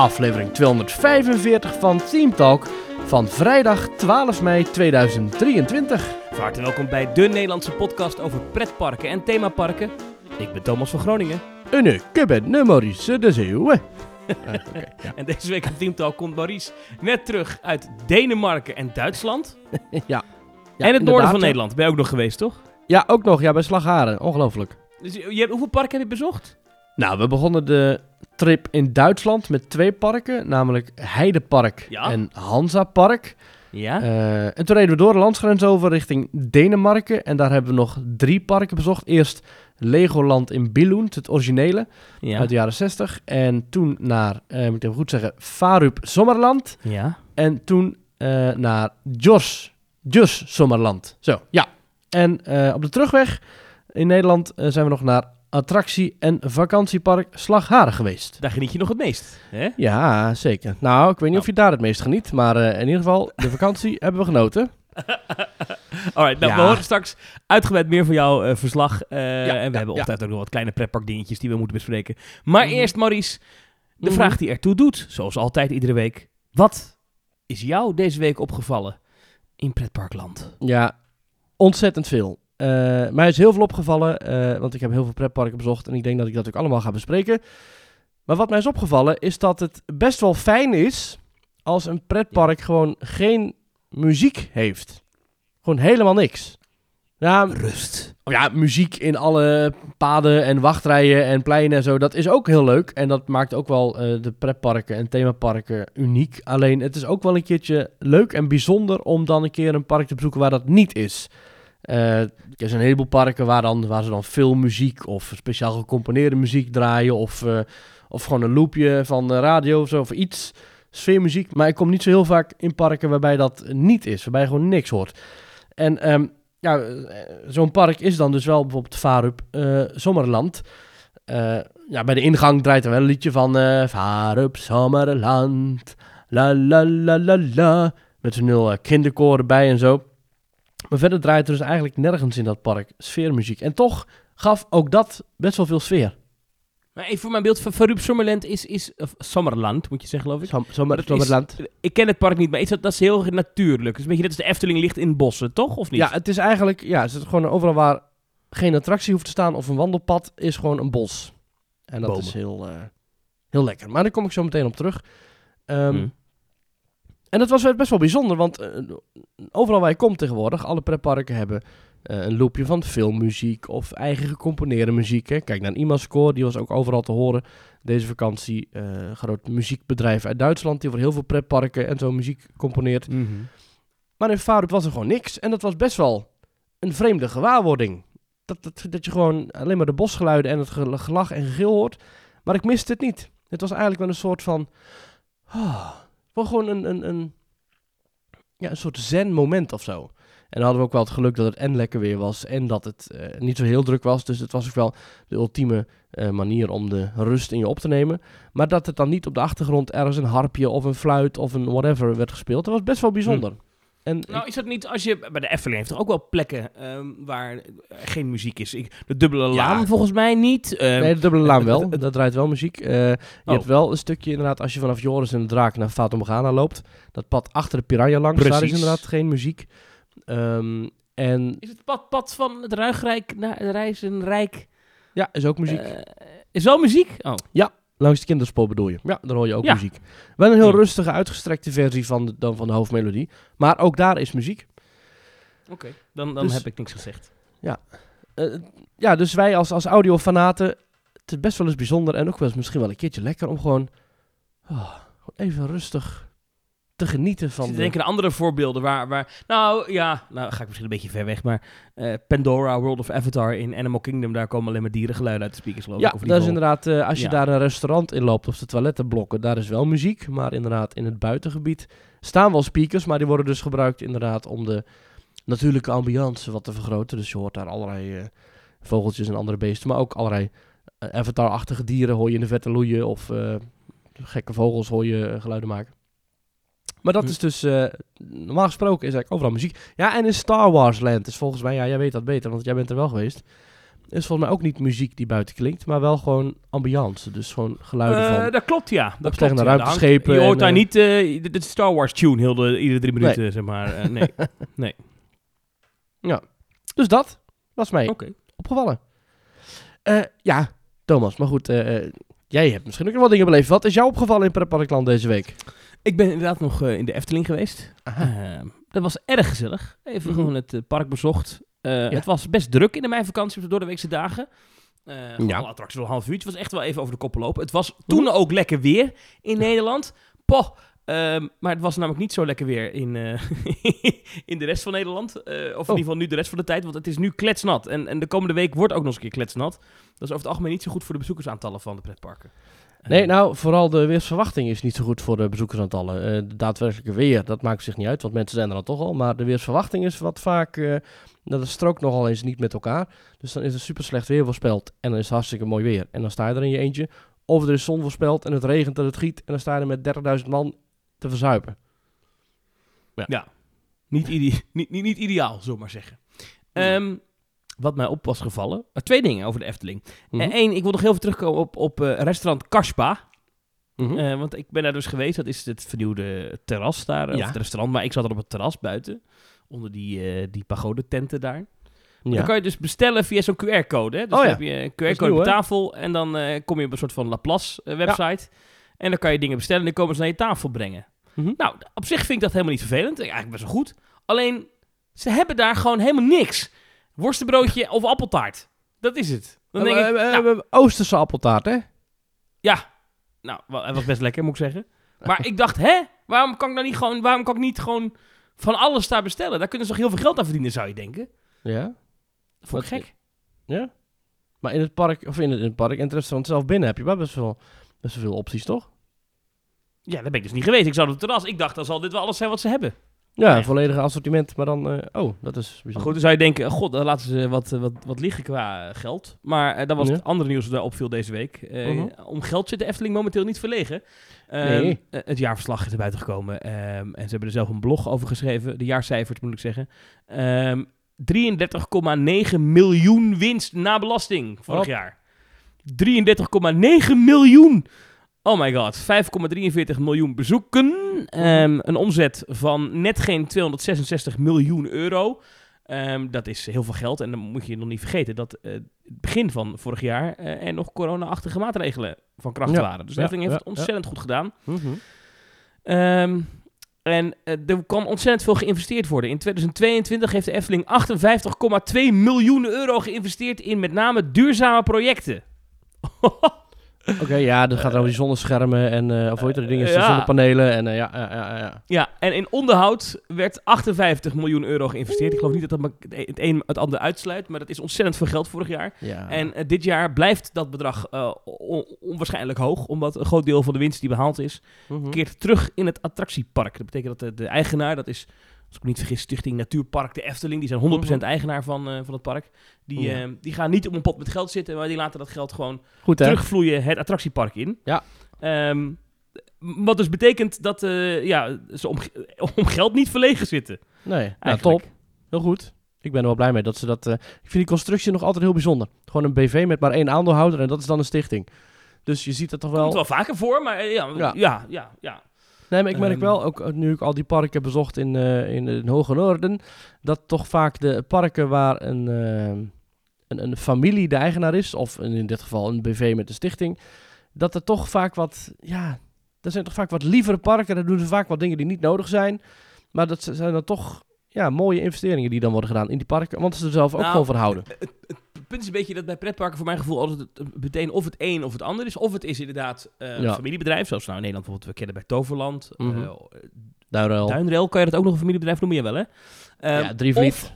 aflevering 245 van Team Talk van vrijdag 12 mei 2023. Van harte welkom bij de Nederlandse podcast over pretparken en themaparken. Ik ben Thomas van Groningen. En ik ben Maurice de Zeeuwen. En deze week op Team Talk komt Maurice net terug uit Denemarken en Duitsland. ja. ja. en het noorden van. Nederland. Ben je ook nog geweest, toch? Ja, ook nog. Ja, bij Slagharen. Ongelooflijk. Dus je, je hebt- hoeveel parken heb je bezocht? Nou, we begonnen de trip in Duitsland met twee parken, namelijk Heidepark Ja. en Hansapark. Ja. Eh, en toen reden we door de landsgrens over richting Denemarken. En daar hebben we nog drie parken bezocht. Eerst Legoland in Billund, het originele, ja. uit de jaren 60. En toen naar, eh, moet ik even goed zeggen, Farup Sommerland. ja. En toen eh, naar Jos, Jos Sommerland. Zo, ja. En op de terugweg in Nederland zijn we nog naar attractie- en vakantiepark Slagharen geweest. Daar geniet je nog het meest. Hè? Ja, zeker. Nou, ik weet niet Oh. of je daar het meest geniet, maar eh, in ieder geval, de vakantie hebben we genoten. Alright, nou, Ja. we horen straks uitgebreid meer van jouw eh, verslag. eh, en we ja, hebben altijd ook nog wat kleine pretpark dingetjes die we moeten bespreken. Maar Mhm. eerst, Maurice, de Mhm. vraag die ertoe doet, zoals altijd iedere week. Wat is jou deze week opgevallen in pretparkland? Ja, ontzettend veel. Eh, mij is heel veel opgevallen, eh, want ik heb heel veel pretparken bezocht en ik denk dat ik dat ook allemaal ga bespreken. Maar wat mij is opgevallen is dat het best wel fijn is als een pretpark gewoon geen muziek heeft. Gewoon helemaal niks. Ja, Rust. oh ja, muziek in alle paden en wachtrijen en pleinen en zo, dat is ook heel leuk. En dat maakt ook wel eh, de pretparken en themaparken uniek. Alleen het is ook wel een keertje leuk en bijzonder om dan een keer een park te bezoeken waar dat niet is. Eh, er zijn een heleboel parken waar, dan, waar ze dan filmmuziek of speciaal gecomponeerde muziek draaien. Of, eh, of gewoon een loopje van de radio of zo, of iets. Sfeermuziek. Maar ik kom niet zo heel vaak in parken waarbij dat niet is. Waarbij je gewoon niks hoort. En ehm, ja, eh, zo'n park is dan dus wel bijvoorbeeld Farup eh Sommerland. Ja, bij de ingang draait er wel een liedje van Farup Sommerland. La la la la la. Met zo'n heel eh, kinderkoor erbij en zo. Maar verder draait er dus eigenlijk nergens in dat park sfeermuziek. En toch gaf ook dat best wel veel sfeer. Maar even voor mijn beeld, van Farouk Sommerland is, is of Sommerland, moet je zeggen geloof ik. Som- Sommer, Dat is- Sommerland. Ik ken het park niet, maar is dat, dat is heel natuurlijk. Dus een beetje net als de Efteling ligt in bossen, toch? Of niet? Ja, het is eigenlijk, ja, het is gewoon overal waar geen attractie hoeft te staan of een wandelpad, is gewoon een bos. En dat Bomen. is heel, eh, heel lekker. Maar daar kom ik zo meteen op terug. Ehm, Hm. En dat was best wel bijzonder, want eh, overal waar je komt tegenwoordig, alle pretparken hebben eh, een loopje van filmmuziek of eigen gecomponeerde muziek. Hè. Kijk naar een IMA-score, die was ook overal te horen deze vakantie. Eh, een groot muziekbedrijf uit Duitsland, die voor heel veel pretparken en zo muziek componeert. Mhm. Maar in was er gewoon niks. En dat was best wel een vreemde gewaarwording. Dat, dat, dat je gewoon alleen maar de bosgeluiden en het gel- gelach en gegil hoort. Maar ik miste het niet. Het was eigenlijk wel een soort van... ah, wel gewoon een, een, een, ja, een soort zen-moment of zo. En dan hadden we ook wel het geluk dat het en lekker weer was en dat het eh, niet zo heel druk was. Dus het was ook wel de ultieme eh, manier om de rust in je op te nemen. Maar dat het dan niet op de achtergrond ergens een harpje of een fluit of een whatever werd gespeeld. Dat was best wel bijzonder. En Nou, is dat niet als je bij de Efteling heeft toch ook wel plekken ehm, waar er geen muziek is? Ik, de dubbele Ja. laan volgens mij niet. Ehm, Nee, de dubbele laan wel. het- het- Dat draait wel muziek. Eh, je Oh. hebt wel een stukje inderdaad, als je vanaf Joris en de Draak naar Fata Morgana loopt. Dat pad achter de Piranha langs, daar is inderdaad geen muziek. Ehm, en Is het pad, pad van het Ruigrijk naar het Reizenrijk? ja, is ook muziek. eh, is wel muziek? Oh. Langs de kinderspoor bedoel je. Ja, daar hoor je ook Ja. muziek. Wel een heel Ja. rustige, uitgestrekte versie van de, dan van de hoofdmelodie. Maar ook daar is muziek. Oké, dan, dan Dus- heb ik niks gezegd. Eh, ja, dus wij als, als audiofanaten, het is best wel eens bijzonder en ook wel eens misschien wel een keertje lekker om gewoon, oh, gewoon even rustig te genieten Ik van zit de... te denken aan andere voorbeelden waar, waar... Nou, ja, nou ga ik misschien een beetje ver weg, maar... eh, Pandora, World of Avatar in Animal Kingdom, daar komen alleen maar dierengeluiden uit de speakers, geloof Ja, ik. Dat is inderdaad, eh, als je Ja. daar een restaurant in loopt of de toilettenblokken, daar is wel muziek. Maar inderdaad, in het buitengebied staan wel speakers, maar die worden dus gebruikt inderdaad om de natuurlijke ambiance wat te vergroten. Dus je hoort daar allerlei eh, vogeltjes en andere beesten, maar ook allerlei avatar-achtige dieren hoor je in de verte loeien of gekke vogels hoor je geluiden maken. Maar dat Hm. is dus, eh, normaal gesproken is eigenlijk overal muziek. Ja, en in Star Wars Land is volgens mij, ja, jij weet dat beter, want jij bent er wel geweest. is volgens mij ook niet muziek die buiten klinkt, maar wel gewoon ambiance. Dus gewoon geluiden Eh, van... dat klopt, ja. Dat klopt, ja. Ruimteschepen Je hoort en, daar eh, niet eh, de, de Star Wars tune heel de, iedere drie minuten, zeg maar. Eh, nee. Dus dat was mij Oké. opgevallen. Ja, Thomas, maar goed, jij hebt misschien ook nog wat dingen beleefd. Wat is jou opgevallen in Pretparkland deze week? Ik ben inderdaad nog eh, in de Efteling geweest. Aha. Eh, dat was erg gezellig. Even Mhm. gewoon het eh, park bezocht. Eh, Het was best druk in de meivakantie op de doordeweekse dagen. Eh Ja. Alle attracties een half uurtje. Het was echt wel even over de koppen lopen. Het was toen ook lekker weer in Nederland. Poh. Ehm, maar het was namelijk niet zo lekker weer in, in de rest van Nederland. Of in ieder geval nu de rest van de tijd. Want het is nu kletsnat. En, en de komende week wordt ook nog eens een keer kletsnat. Dat is over het algemeen niet zo goed voor de bezoekersaantallen van de pretparken. Nee, nou, vooral de weersverwachting is niet zo goed voor de bezoekersaantallen. Eh de daadwerkelijke weer, dat maakt zich niet uit, want mensen zijn er dan toch al. Maar de weersverwachting is wat vaak, eh dat strookt nogal eens niet met elkaar. Dus dan is er super slecht weer voorspeld en dan is het hartstikke mooi weer. En dan sta je er in je eentje. Of er is zon voorspeld en het regent en het giet en dan sta je er met 30.000 man te verzuipen. Niet, ide- niet, niet, niet ideaal, zullen we maar zeggen. Wat mij op was gevallen. eh, twee dingen over de Efteling. Mhm. Eén, ik wil nog heel even terugkomen op, op eh, restaurant Kaspa. Mhm. Eh, want ik ben daar dus geweest. Dat is het vernieuwde terras daar. eh, Ja. Of het restaurant. Maar ik zat er op het terras buiten. Onder die, eh die pagodententen daar. ja. Dan kan je dus bestellen via zo'n QR-code. Dus Oh dan ja. heb je een QR-code op tafel. En dan eh, kom je op een soort van Laplace eh, website. En dan kan je dingen bestellen. En die komen ze naar je tafel brengen. Mhm. Nou, op zich vind ik dat helemaal niet vervelend. Eigenlijk best wel goed. Alleen, ze hebben daar gewoon helemaal niks. Worstenbroodje of appeltaart. Dat is het. Dan denk we, ik, we- we nou, hebben Oosterse appeltaart, hè? ja. Nou, het was best lekker, moet ik zeggen. Maar ik dacht, hè? Waarom kan ik nou niet gewoon, waarom kan ik niet gewoon van alles daar bestellen? Daar kunnen ze toch heel veel geld aan verdienen, zou je denken? Ja. Dat vond ik Wat- gek. Ja. Maar in het park, of in het, in het park en het restaurant zelf binnen heb je wel best wel, best wel veel opties, toch? Ja, daar ben ik dus niet geweest. Ik zat op het terras. Ik dacht, dan zal dit wel alles zijn wat ze hebben. Ja, een volledige assortiment, maar dan... eh, oh, dat is Maar bijzonder. goed, dan zou je denken, god, dan laten ze wat, eh, wat, wat liggen qua eh, geld. Maar eh, dat was Ja. het andere nieuws dat daar opviel deze week. Eh, Mhm. Om geld zit de Efteling momenteel niet verlegen. Ehm, Nee. eh, het jaarverslag is er buiten gekomen. ehm, en ze hebben er zelf een blog over geschreven. De jaarcijfers moet ik zeggen. Ehm 33,9 miljoen winst na belasting vorig jaar. 33,9 miljoen! Oh my god, 5,43 miljoen bezoeken. Ehm, een omzet van net geen 266 miljoen euro. Ehm, dat is heel veel geld. En dan moet je nog niet vergeten dat eh, het begin van vorig jaar eh, er nog corona-achtige maatregelen van kracht Ja. waren. Dus de Ja, Efteling heeft ja, het ontzettend goed gedaan. Mhm. Ehm, en eh, er kan ontzettend veel geïnvesteerd worden. In 2022 heeft de Efteling 58,2 miljoen euro geïnvesteerd in met name duurzame projecten. Oké, ja, dat gaat over die zonneschermen en, eh of die dingen, Ja. zonnepanelen en eh, ja, ja, ja, ja. Ja, en in onderhoud werd 58 miljoen euro geïnvesteerd. Ik geloof niet dat dat het een het ander uitsluit, maar dat is ontzettend veel geld vorig jaar. ja. En eh, dit jaar blijft dat bedrag eh, on- onwaarschijnlijk hoog, omdat een groot deel van de winst die behaald is, Mhm. keert terug in het attractiepark. Dat betekent dat de, de eigenaar, dat is, als ik me niet vergis, Stichting Natuurpark de Efteling, die zijn 100% Mhm. eigenaar van, eh, van het park. Die, Ja. eh, die gaan niet op een pot met geld zitten, maar die laten dat geld gewoon Goed, terugvloeien het attractiepark in. Ja. Ehm, wat dus betekent dat eh, ja, ze om, om geld niet verlegen zitten. Nee, ja, Eigenlijk. top. Heel goed. Ik ben er wel blij mee dat ze dat... eh, ik vind die constructie nog altijd heel bijzonder. Gewoon een BV met maar één aandeelhouder en dat is dan een stichting. Dus je ziet het toch Komt wel... wel vaker voor, maar ja, Ja. ja. ja, ja, Nee, maar ik merk Ehm. wel, ook eh, nu ik al die parken bezocht in, eh, in Hoge Noorden, dat toch vaak de parken waar een, eh, een, een familie de eigenaar is, of in dit geval een BV met een stichting, dat er toch vaak wat, ja, er zijn toch vaak wat lievere parken, daar doen ze vaak wat dingen die niet nodig zijn, maar dat zijn dan toch, ja, mooie investeringen die dan worden gedaan in die parken, want ze er zelf ook Nou, gewoon voor houden. Het, het punt is een beetje dat bij pretparken voor mijn gevoel altijd het, meteen of het een of het ander is. Of het is inderdaad eh, een Ja. familiebedrijf, zoals nou in Nederland bijvoorbeeld we kennen bij Toverland. eh, Mhm. Duinruil. Duinrail, kan je dat ook nog een familiebedrijf noemen? Jawel hè? Ehm, ja, Drievliet. Of,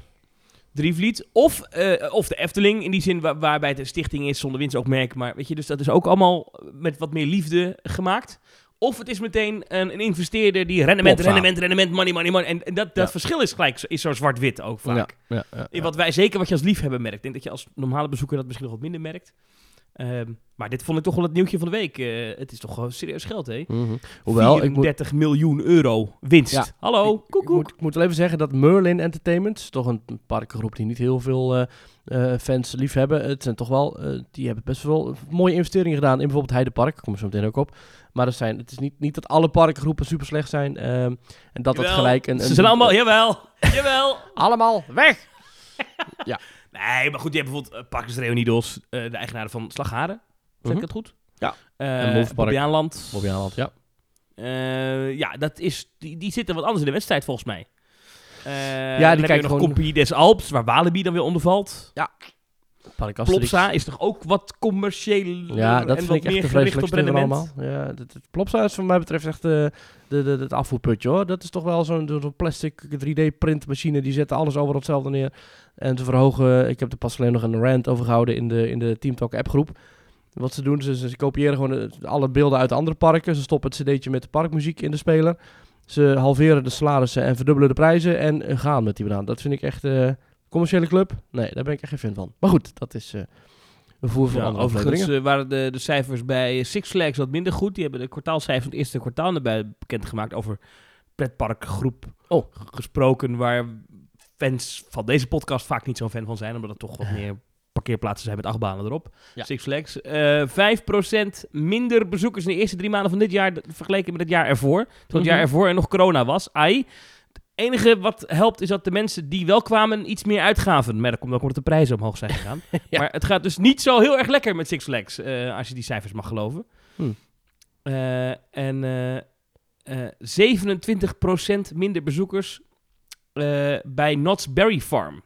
Drievliet. Of, eh, of de Efteling, in die zin waar- waarbij het een stichting is zonder winstoogmerk. Maar weet je, dus dat is ook allemaal met wat meer liefde gemaakt. Of het is meteen een, een investeerder die rendement, rendement, rendement, money, money, money. En, en dat, dat Ja. verschil is gelijk is zo zwart-wit ook vaak. Ja, ja, ja, In wat wij, zeker wat je als liefhebber merkt. Ik denk dat je als normale bezoeker dat misschien nog wat minder merkt. Ehm, maar dit vond ik toch wel het nieuwtje van de week. Eh, het is toch gewoon serieus geld, hè? Mhm. Hoewel, moet, 34 miljoen euro winst. Ja. Hallo, ik, ik moet, ik moet wel even zeggen dat Merlin Entertainment, toch een parkengroep die niet heel veel eh, eh, fans lief hebben. Het zijn toch wel, die hebben best wel mooie investeringen gedaan in bijvoorbeeld Heidepark. Daar komen we zo meteen ook op. Maar er zijn, het is niet, niet dat alle parkengroepen super slecht zijn. ehm, en dat dat gelijk een... een Ze zijn allemaal, jawel, jawel. allemaal weg! Nee, maar goed, je hebt bijvoorbeeld uh, Parkers Reunidos, eh, de eigenaar van Slagharen. Zeg Mhm. ik dat goed? Ja. Eh En Movepark. Bobbejaanland. Bobby Haaland, ja. Eh, ja, dat is, die, die zitten wat anders in de wedstrijd volgens mij. Eh, die dan heb je kijken nog gewoon- Compagnie des Alps, waar Walibi dan weer onder valt. Asterix. Plopsa is toch ook wat commercieel Ja, dat en vind wat ik echt meer gericht op rendement. allemaal. Ja, het Plopsa is wat mij betreft echt de, de, de, het afvoerputje hoor. Dat is toch wel zo'n zo'n plastic 3D printmachine. Die zetten alles overal hetzelfde neer. En ze verhogen, ik heb er pas alleen nog een rant over gehouden in de, in de Team Talk appgroep. Wat ze doen, ze, ze kopiëren gewoon de- alle beelden uit de andere parken. Ze stoppen het cd'tje met de parkmuziek in de speler. Ze halveren de salarissen en verdubbelen de prijzen en eh, gaan met die banaan. Dat vind ik echt eh commerciële club. Nee, daar ben ik echt geen fan van. Maar goed, dat is eh, een voer voor Ja, andere overigens eh, waren de, de cijfers bij Six Flags wat minder goed. Die hebben de kwartaalcijfers van het eerste kwartaal naar buiten bekendgemaakt over pretparkgroep Oh. gesproken, waar fans van deze podcast vaak niet zo'n fan van zijn, omdat er toch wat meer parkeerplaatsen zijn met acht banen erop. Ja. Six Flags. Eh 5% minder bezoekers in de eerste drie maanden van dit jaar vergeleken met het jaar ervoor. Toen het Mhm. jaar ervoor er nog corona was. Ai. Het enige wat helpt is dat de mensen die wel kwamen iets meer uitgaven. Maar dat komt ook omdat de prijzen omhoog zijn gegaan. Ja. Maar het gaat dus niet zo heel erg lekker met Six Flags, eh, als je die cijfers mag geloven. Hmm. Eh, en eh eh 27% minder bezoekers bij Knott's Berry Farm.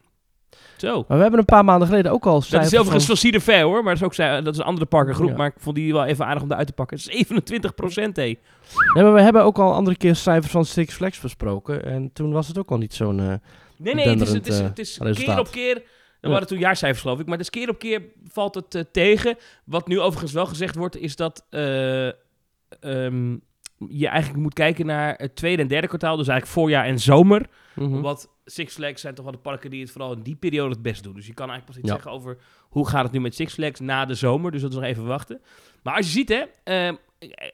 Zo. Maar we hebben een paar maanden geleden ook al Dat is overigens van- Cedar Fair hoor, maar dat is ook dat is een andere parkengroep. Ja. Maar ik vond die wel even aardig om eruit te pakken. 27 procent, hé. Nee, maar we hebben ook al een andere keer cijfers van Six Flags besproken. En toen was het ook al niet zo'n... eh, Nee, nee, het is, het is, denderend, het is eh, keer op keer. Er waren toen jaarcijfers geloof ik, maar het is keer op keer valt het eh, tegen. Wat nu overigens wel gezegd wordt, is dat eh, ehm, je eigenlijk moet kijken naar het tweede en derde kwartaal. Dus eigenlijk voorjaar en zomer. mhm. Want Six Flags zijn toch wel de parken die het vooral in die periode het best doen. Dus je kan eigenlijk pas iets Ja. zeggen over hoe gaat het nu met Six Flags na de zomer. Dus dat is nog even wachten. Maar als je ziet, hè, ehm,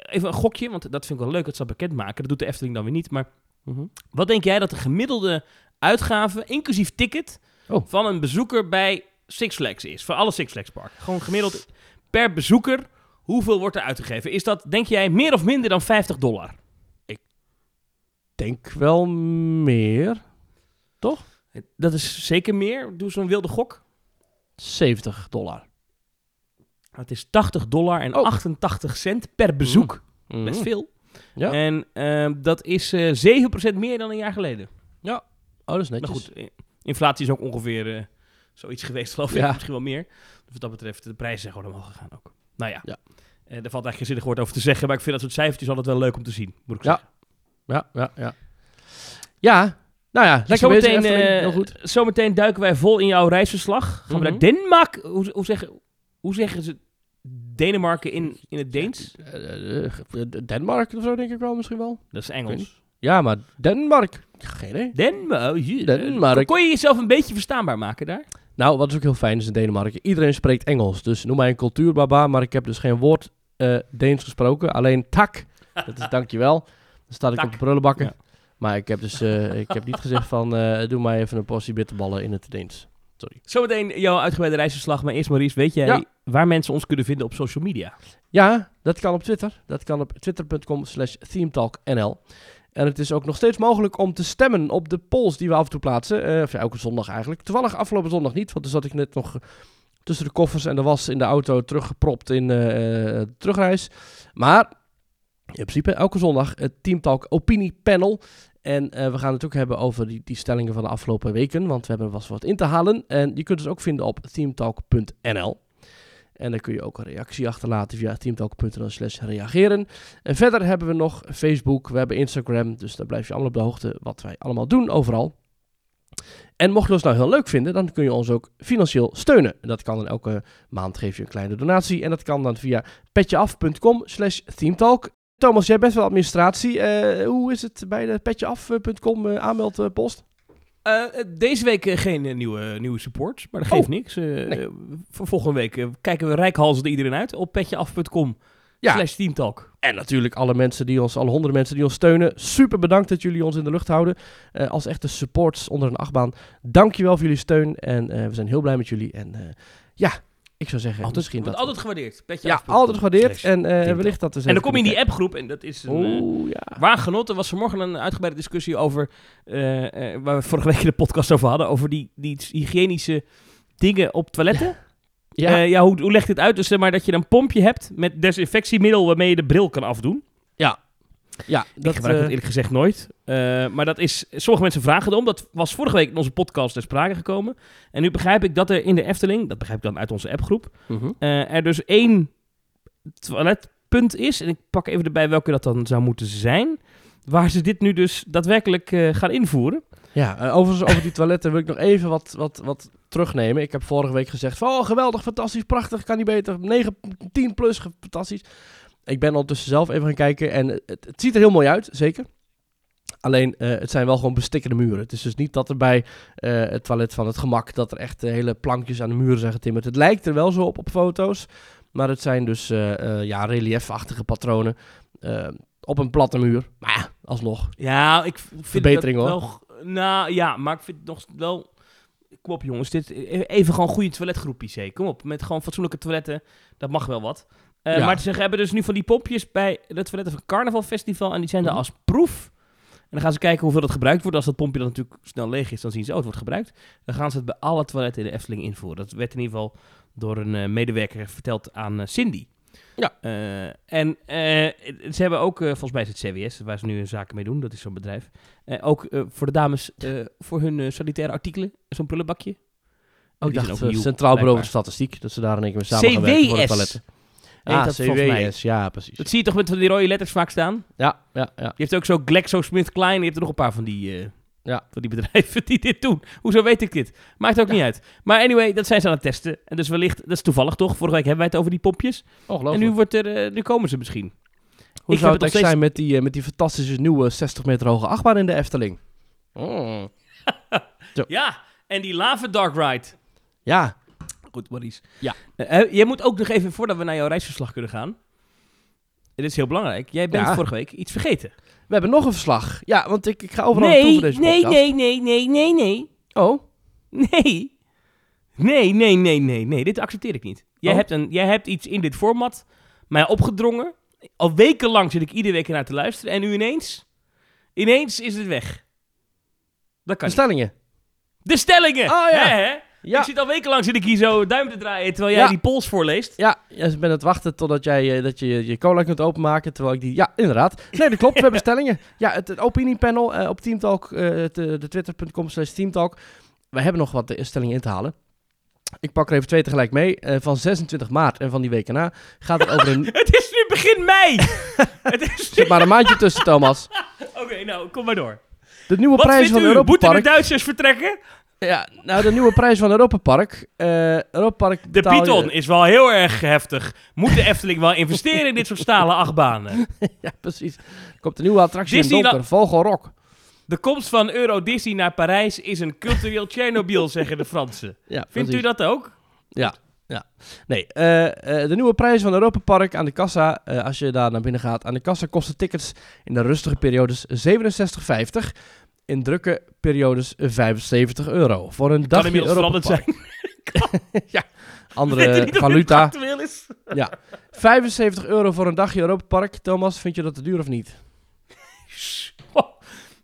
even een gokje, want dat vind ik wel leuk dat ze dat bekendmaken. Dat doet de Efteling dan weer niet. Maar Mhm. wat denk jij dat de gemiddelde uitgave, inclusief ticket, Oh. van een bezoeker bij Six Flags is? Voor alle Six Flags parken. Gewoon gemiddeld per bezoeker. Hoeveel wordt er uitgegeven? Is dat, denk jij, meer of minder dan 50 dollar? denk wel meer. Dat is zeker meer. Doe zo'n wilde gok. 70 dollar. Het is 80 dollar en Oh. 88 cent per bezoek. Mhm. Best veel. Ja. En ehm, dat is eh 7% meer dan een jaar geleden. Oh, dat is netjes. Maar goed, eh, inflatie is ook ongeveer eh, zoiets geweest, geloof ik. Ja. Misschien wel meer. Dus wat dat betreft, de prijzen zijn gewoon omhoog gegaan ook. Nou ja, Ja. Eh, daar valt eigenlijk geen zinnig woord over te zeggen. Maar ik vind dat soort cijfertjes altijd wel leuk om te zien, moet ik Ja. zeggen. Ja, ja, ja. Ja, nou ja, lekker zometeen, bezig. Efteling. eh, Heel goed. zometeen duiken wij vol in jouw reisverslag. Gaan we Mhm. naar Denemarken? Hoe, hoe, zeggen, hoe zeggen ze Denemarken in, in het Deens? Eh, eh, Denemarken of zo denk ik wel misschien wel. Dat is Engels. Ja, maar Denemarken. Geen idee. Denemarken. Denemarken. Kon je jezelf een beetje verstaanbaar maken daar? Nou, wat is ook heel fijn is in Denemarken. Iedereen spreekt Engels. Dus noem mij een cultuurbaba, maar ik heb dus geen woord eh, Deens gesproken. Alleen tak. Dat is dankjewel. Dan staat ik op de prullenbakken. Ja. Maar ik heb dus eh, ik heb niet gezegd van eh, doe mij even een portie bitterballen in het Deens. Sorry. Zometeen jouw uitgebreide reisverslag. Maar eerst Maurice, weet jij Ja. waar mensen ons kunnen vinden op social media? Ja, dat kan op Twitter. Dat kan op twitter.com slash themetalknl. En het is ook nog steeds mogelijk om te stemmen op de polls die we af en toe plaatsen. Eh, of ja, elke zondag eigenlijk. Toevallig afgelopen zondag niet, want toen zat ik net nog tussen de koffers en de was in de auto teruggepropt in eh, terugreis. Maar in principe elke zondag het Teamtalk opiniepanel. En eh, we gaan het ook hebben over die, die stellingen van de afgelopen weken, want we hebben er vast wat in te halen. En je kunt het ook vinden op themetalk.nl. En dan kun je ook een reactie achterlaten via teamtalk.nl slash reageren. En verder hebben we nog Facebook, we hebben Instagram, dus daar blijf je allemaal op de hoogte wat wij allemaal doen overal. En mocht je ons nou heel leuk vinden, dan kun je ons ook financieel steunen. En dat kan dan elke maand geef je een kleine donatie. En dat kan dan via petjeaf.com slash themetalk. Thomas, jij bent wel administratie. Eh, hoe is het bij de petjeaf.com eh, aanmeldpost? Eh, deze week geen nieuwe, nieuwe support, maar dat geeft Oh. niks. Nee. voor volgende week kijken we rijkhalsende iedereen uit op petjeaf.com Ja. slash teamtalk. En natuurlijk alle mensen die ons, alle honderden mensen die ons steunen. Super bedankt dat jullie ons in de lucht houden. Als echte supports onder een achtbaan. Dankjewel voor jullie steun. En we zijn heel blij met jullie. En ja, ik zou zeggen, Altijd, misschien dat... altijd gewaardeerd. ja, altijd gewaardeerd. En eh, teamtalk. wellicht dat En dan kom je in die appgroep en dat is een... eh, Oeh, ja. Waar genot, er was vanmorgen een uitgebreide discussie over, eh, eh, waar we vorige week in de podcast over hadden, over die, die hygiënische dingen op toiletten. Ja, Ja, ja hoe, hoe legt dit uit? Dus zeg maar dat je een pompje hebt met desinfectiemiddel waarmee je de bril kan afdoen. ja, Dat dat, ik gebruik het eh, eerlijk gezegd nooit. Eh, maar dat is, sommige mensen vragen erom. Dat was vorige week in onze podcast ter sprake gekomen. En nu begrijp ik dat er in de Efteling, dat begrijp ik dan uit onze appgroep, mhm. eh, er dus één toiletpunt is. En ik pak even erbij welke dat dan zou moeten zijn. Waar ze dit nu dus daadwerkelijk gaan invoeren. Ja, overigens over die toiletten wil ik nog even wat, wat, wat terugnemen. Ik heb vorige week gezegd van, oh geweldig, fantastisch, prachtig, kan niet beter. 9, 10 plus, fantastisch. Ik ben ondertussen zelf even gaan kijken en het, het ziet er heel mooi uit, zeker. Alleen, eh, het zijn wel gewoon bestikkende muren. Het is dus niet dat er bij eh, het toilet van het gemak, dat er echt eh, hele plankjes aan de muren zijn getimmerd. Het lijkt er wel zo op op foto's, maar het zijn dus eh, ja, reliefachtige patronen op een platte muur. Maar ja, alsnog. Ja, ik vind Verbetering, dat hoor. wel... g- Nou ja, maar ik vind het nog wel... Kom op jongens, dit, even gewoon goede toiletgroepjes. Hè. Kom op, met gewoon fatsoenlijke toiletten. Dat mag wel wat. Eh, Ja. Maar ze hebben dus nu van die pompjes bij de toiletten van Carnaval Festival. En die zijn Mhm. er als proef. En dan gaan ze kijken hoeveel dat gebruikt wordt. Als dat pompje dan natuurlijk snel leeg is, dan zien ze, oh, het wordt gebruikt. Dan gaan ze het bij alle toiletten in de Efteling invoeren. Dat werd in ieder geval door een eh, medewerker verteld aan eh, Cindy. Ja. En ze hebben ook, volgens mij is het CWS, waar ze nu een zaken mee doen, dat is zo'n bedrijf. Ook voor de dames, voor hun sanitaire artikelen, zo'n prullenbakje. Oh, ik dacht nieuw, Centraal Bureau voor. Statistiek, dat ze daar in één keer mee samen gaan werken voor de toiletten. Heet Ah, dat. CWS, ja, precies. Dat zie je toch met van die rode letters vaak staan? Ja, ja, ja. Je hebt ook zo GlaxoSmithKline, je hebt er nog een paar van die, eh, Ja. van die bedrijven die dit doen. Hoezo weet ik dit? Maakt ook niet uit. Maar anyway, dat zijn ze aan het testen. En dus wellicht, dat is toevallig toch? Vorige week hebben wij het over die pompjes. Ongelooflijk. En nu, wordt er, eh, nu komen ze misschien. Hoe ik zou het eigenlijk zijn met die, eh, met die fantastische nieuwe 60 meter hoge achtbaan in de Efteling? Mm. Ja, en die Lava Dark Ride. Ja, Goed, Maurice. Ja. Eh, eh, jij moet ook nog even, voordat we naar jouw reisverslag kunnen gaan. Dit is heel belangrijk. Jij bent Ja. vorige week iets vergeten. we hebben nog een verslag. Ja, want ik, ik ga overal naartoe Nee, voor deze nee, podcast. nee, nee, nee, nee, nee. Oh, Nee. Nee, nee, nee, nee, nee. Dit accepteer ik niet. Jij, Oh. hebt, een, jij hebt iets in dit format mij opgedrongen. Al wekenlang zit ik iedere week naar te luisteren. En nu ineens, ineens is het weg. Dat kan de niet. stellingen. De stellingen! Oh, ja. Hè, hè? Ja. Ik zit al wekenlang zit ik hier zo duim te draaien terwijl jij Ja. die pols voorleest. Ja, ja, ik ben het wachten totdat jij eh, dat je je cola kunt openmaken. Terwijl ik die. Ja, inderdaad. Nee, dat klopt. We hebben stellingen. Ja, het, het opiniepanel eh, op Teamtalk, eh, de twitter.com slash Teamtalk. We hebben nog wat stellingen in te halen. Ik pak er even twee tegelijk mee. Van 26 maart en van die weken na gaat het over een. Het is nu begin mei! het is... zit maar een maandje tussen, Thomas. Oké, nou, kom maar door. De nieuwe Wat prijs van u? Europa Moeten de. Duitsers vertrekken? Ja, nou, de nieuwe prijs van Europa Park. eh Europa Park. De je- Python is wel heel erg heftig. Moet de Efteling wel investeren in dit soort stalen achtbanen? Ja, precies. Er komt een nieuwe attractie in Disneyland- donker. Vogelrok. De komst van Euro Disney naar Parijs is een cultureel Tsjernobyl, zeggen de Fransen. Ja, Vindt precies. u dat ook? Ja, ja. Nee, eh, eh, de nieuwe prijs van Europa Park aan de kassa, als je daar naar binnen gaat, aan de kassa kosten tickets in de rustige periodes 67,50. In drukke periodes 75 euro. Voor een Kan dagje veranderd Park. zijn. Je Andere valuta. actueel is? Ja. 75 euro voor een dagje Europa Park. Thomas, vind je dat te duur of niet? Oh,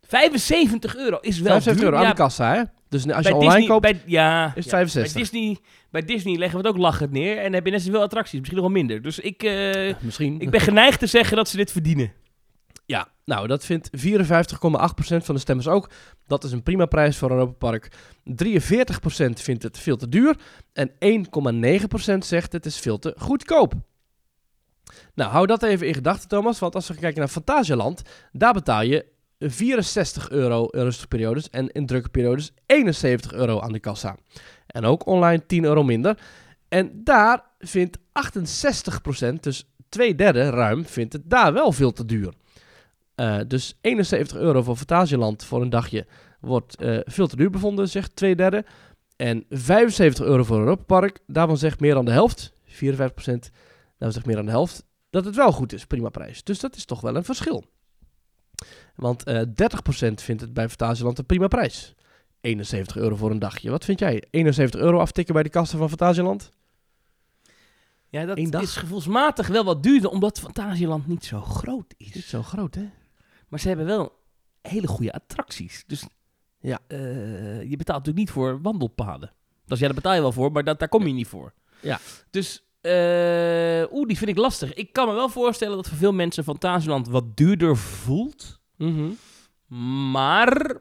75 euro is wel 75 duur. euro aan Ja, de kassa, hè? Dus als je online Disney, koopt, bij, ja, is het ja, 65. Bij Disney, bij Disney leggen we het ook lachend neer en heb je net zoveel attracties, misschien nog wel minder. Dus ik, eh, misschien. ik ben geneigd te zeggen dat ze dit verdienen. Ja, nou, dat vindt 54,8% van de stemmers ook. Dat is een prima prijs voor een Europa Park. 43% vindt het veel te duur. En 1,9% zegt het is veel te goedkoop. Nou, hou dat even in gedachten, Thomas. Want als we kijken naar Fantasialand, daar betaal je 64 euro in rustige periodes. En in drukke periodes 71 euro aan de kassa. En ook online 10 euro minder. En daar vindt 68%, dus twee derde ruim, vindt het daar wel veel te duur. Eh, dus 71 euro voor Fantasieland voor een dagje wordt eh, veel te duur bevonden, zegt twee derde. En 75 euro voor Europa Park, daarvan zegt meer dan de helft, 54%, daarvan zegt meer dan de helft, dat het wel goed is, prima prijs. Dus dat is toch wel een verschil. Want eh 30% vindt het bij Fantasieland een prima prijs. 71 euro voor een dagje. Wat vind jij? 71 euro aftikken bij de kassen van Fantasieland? Ja, dat is gevoelsmatig wel wat duurder, omdat Fantasieland niet zo groot Is is. zo groot, hè? Maar ze hebben wel hele goede attracties. Dus Ja. eh, je betaalt natuurlijk niet voor wandelpaden. Dat is, ja, daar betaal je wel voor, maar dat, daar kom je niet voor. Ja. Dus, eh, oeh, die vind ik lastig. Ik kan me wel voorstellen dat voor veel mensen Fantasieland wat duurder voelt. Mhm. Maar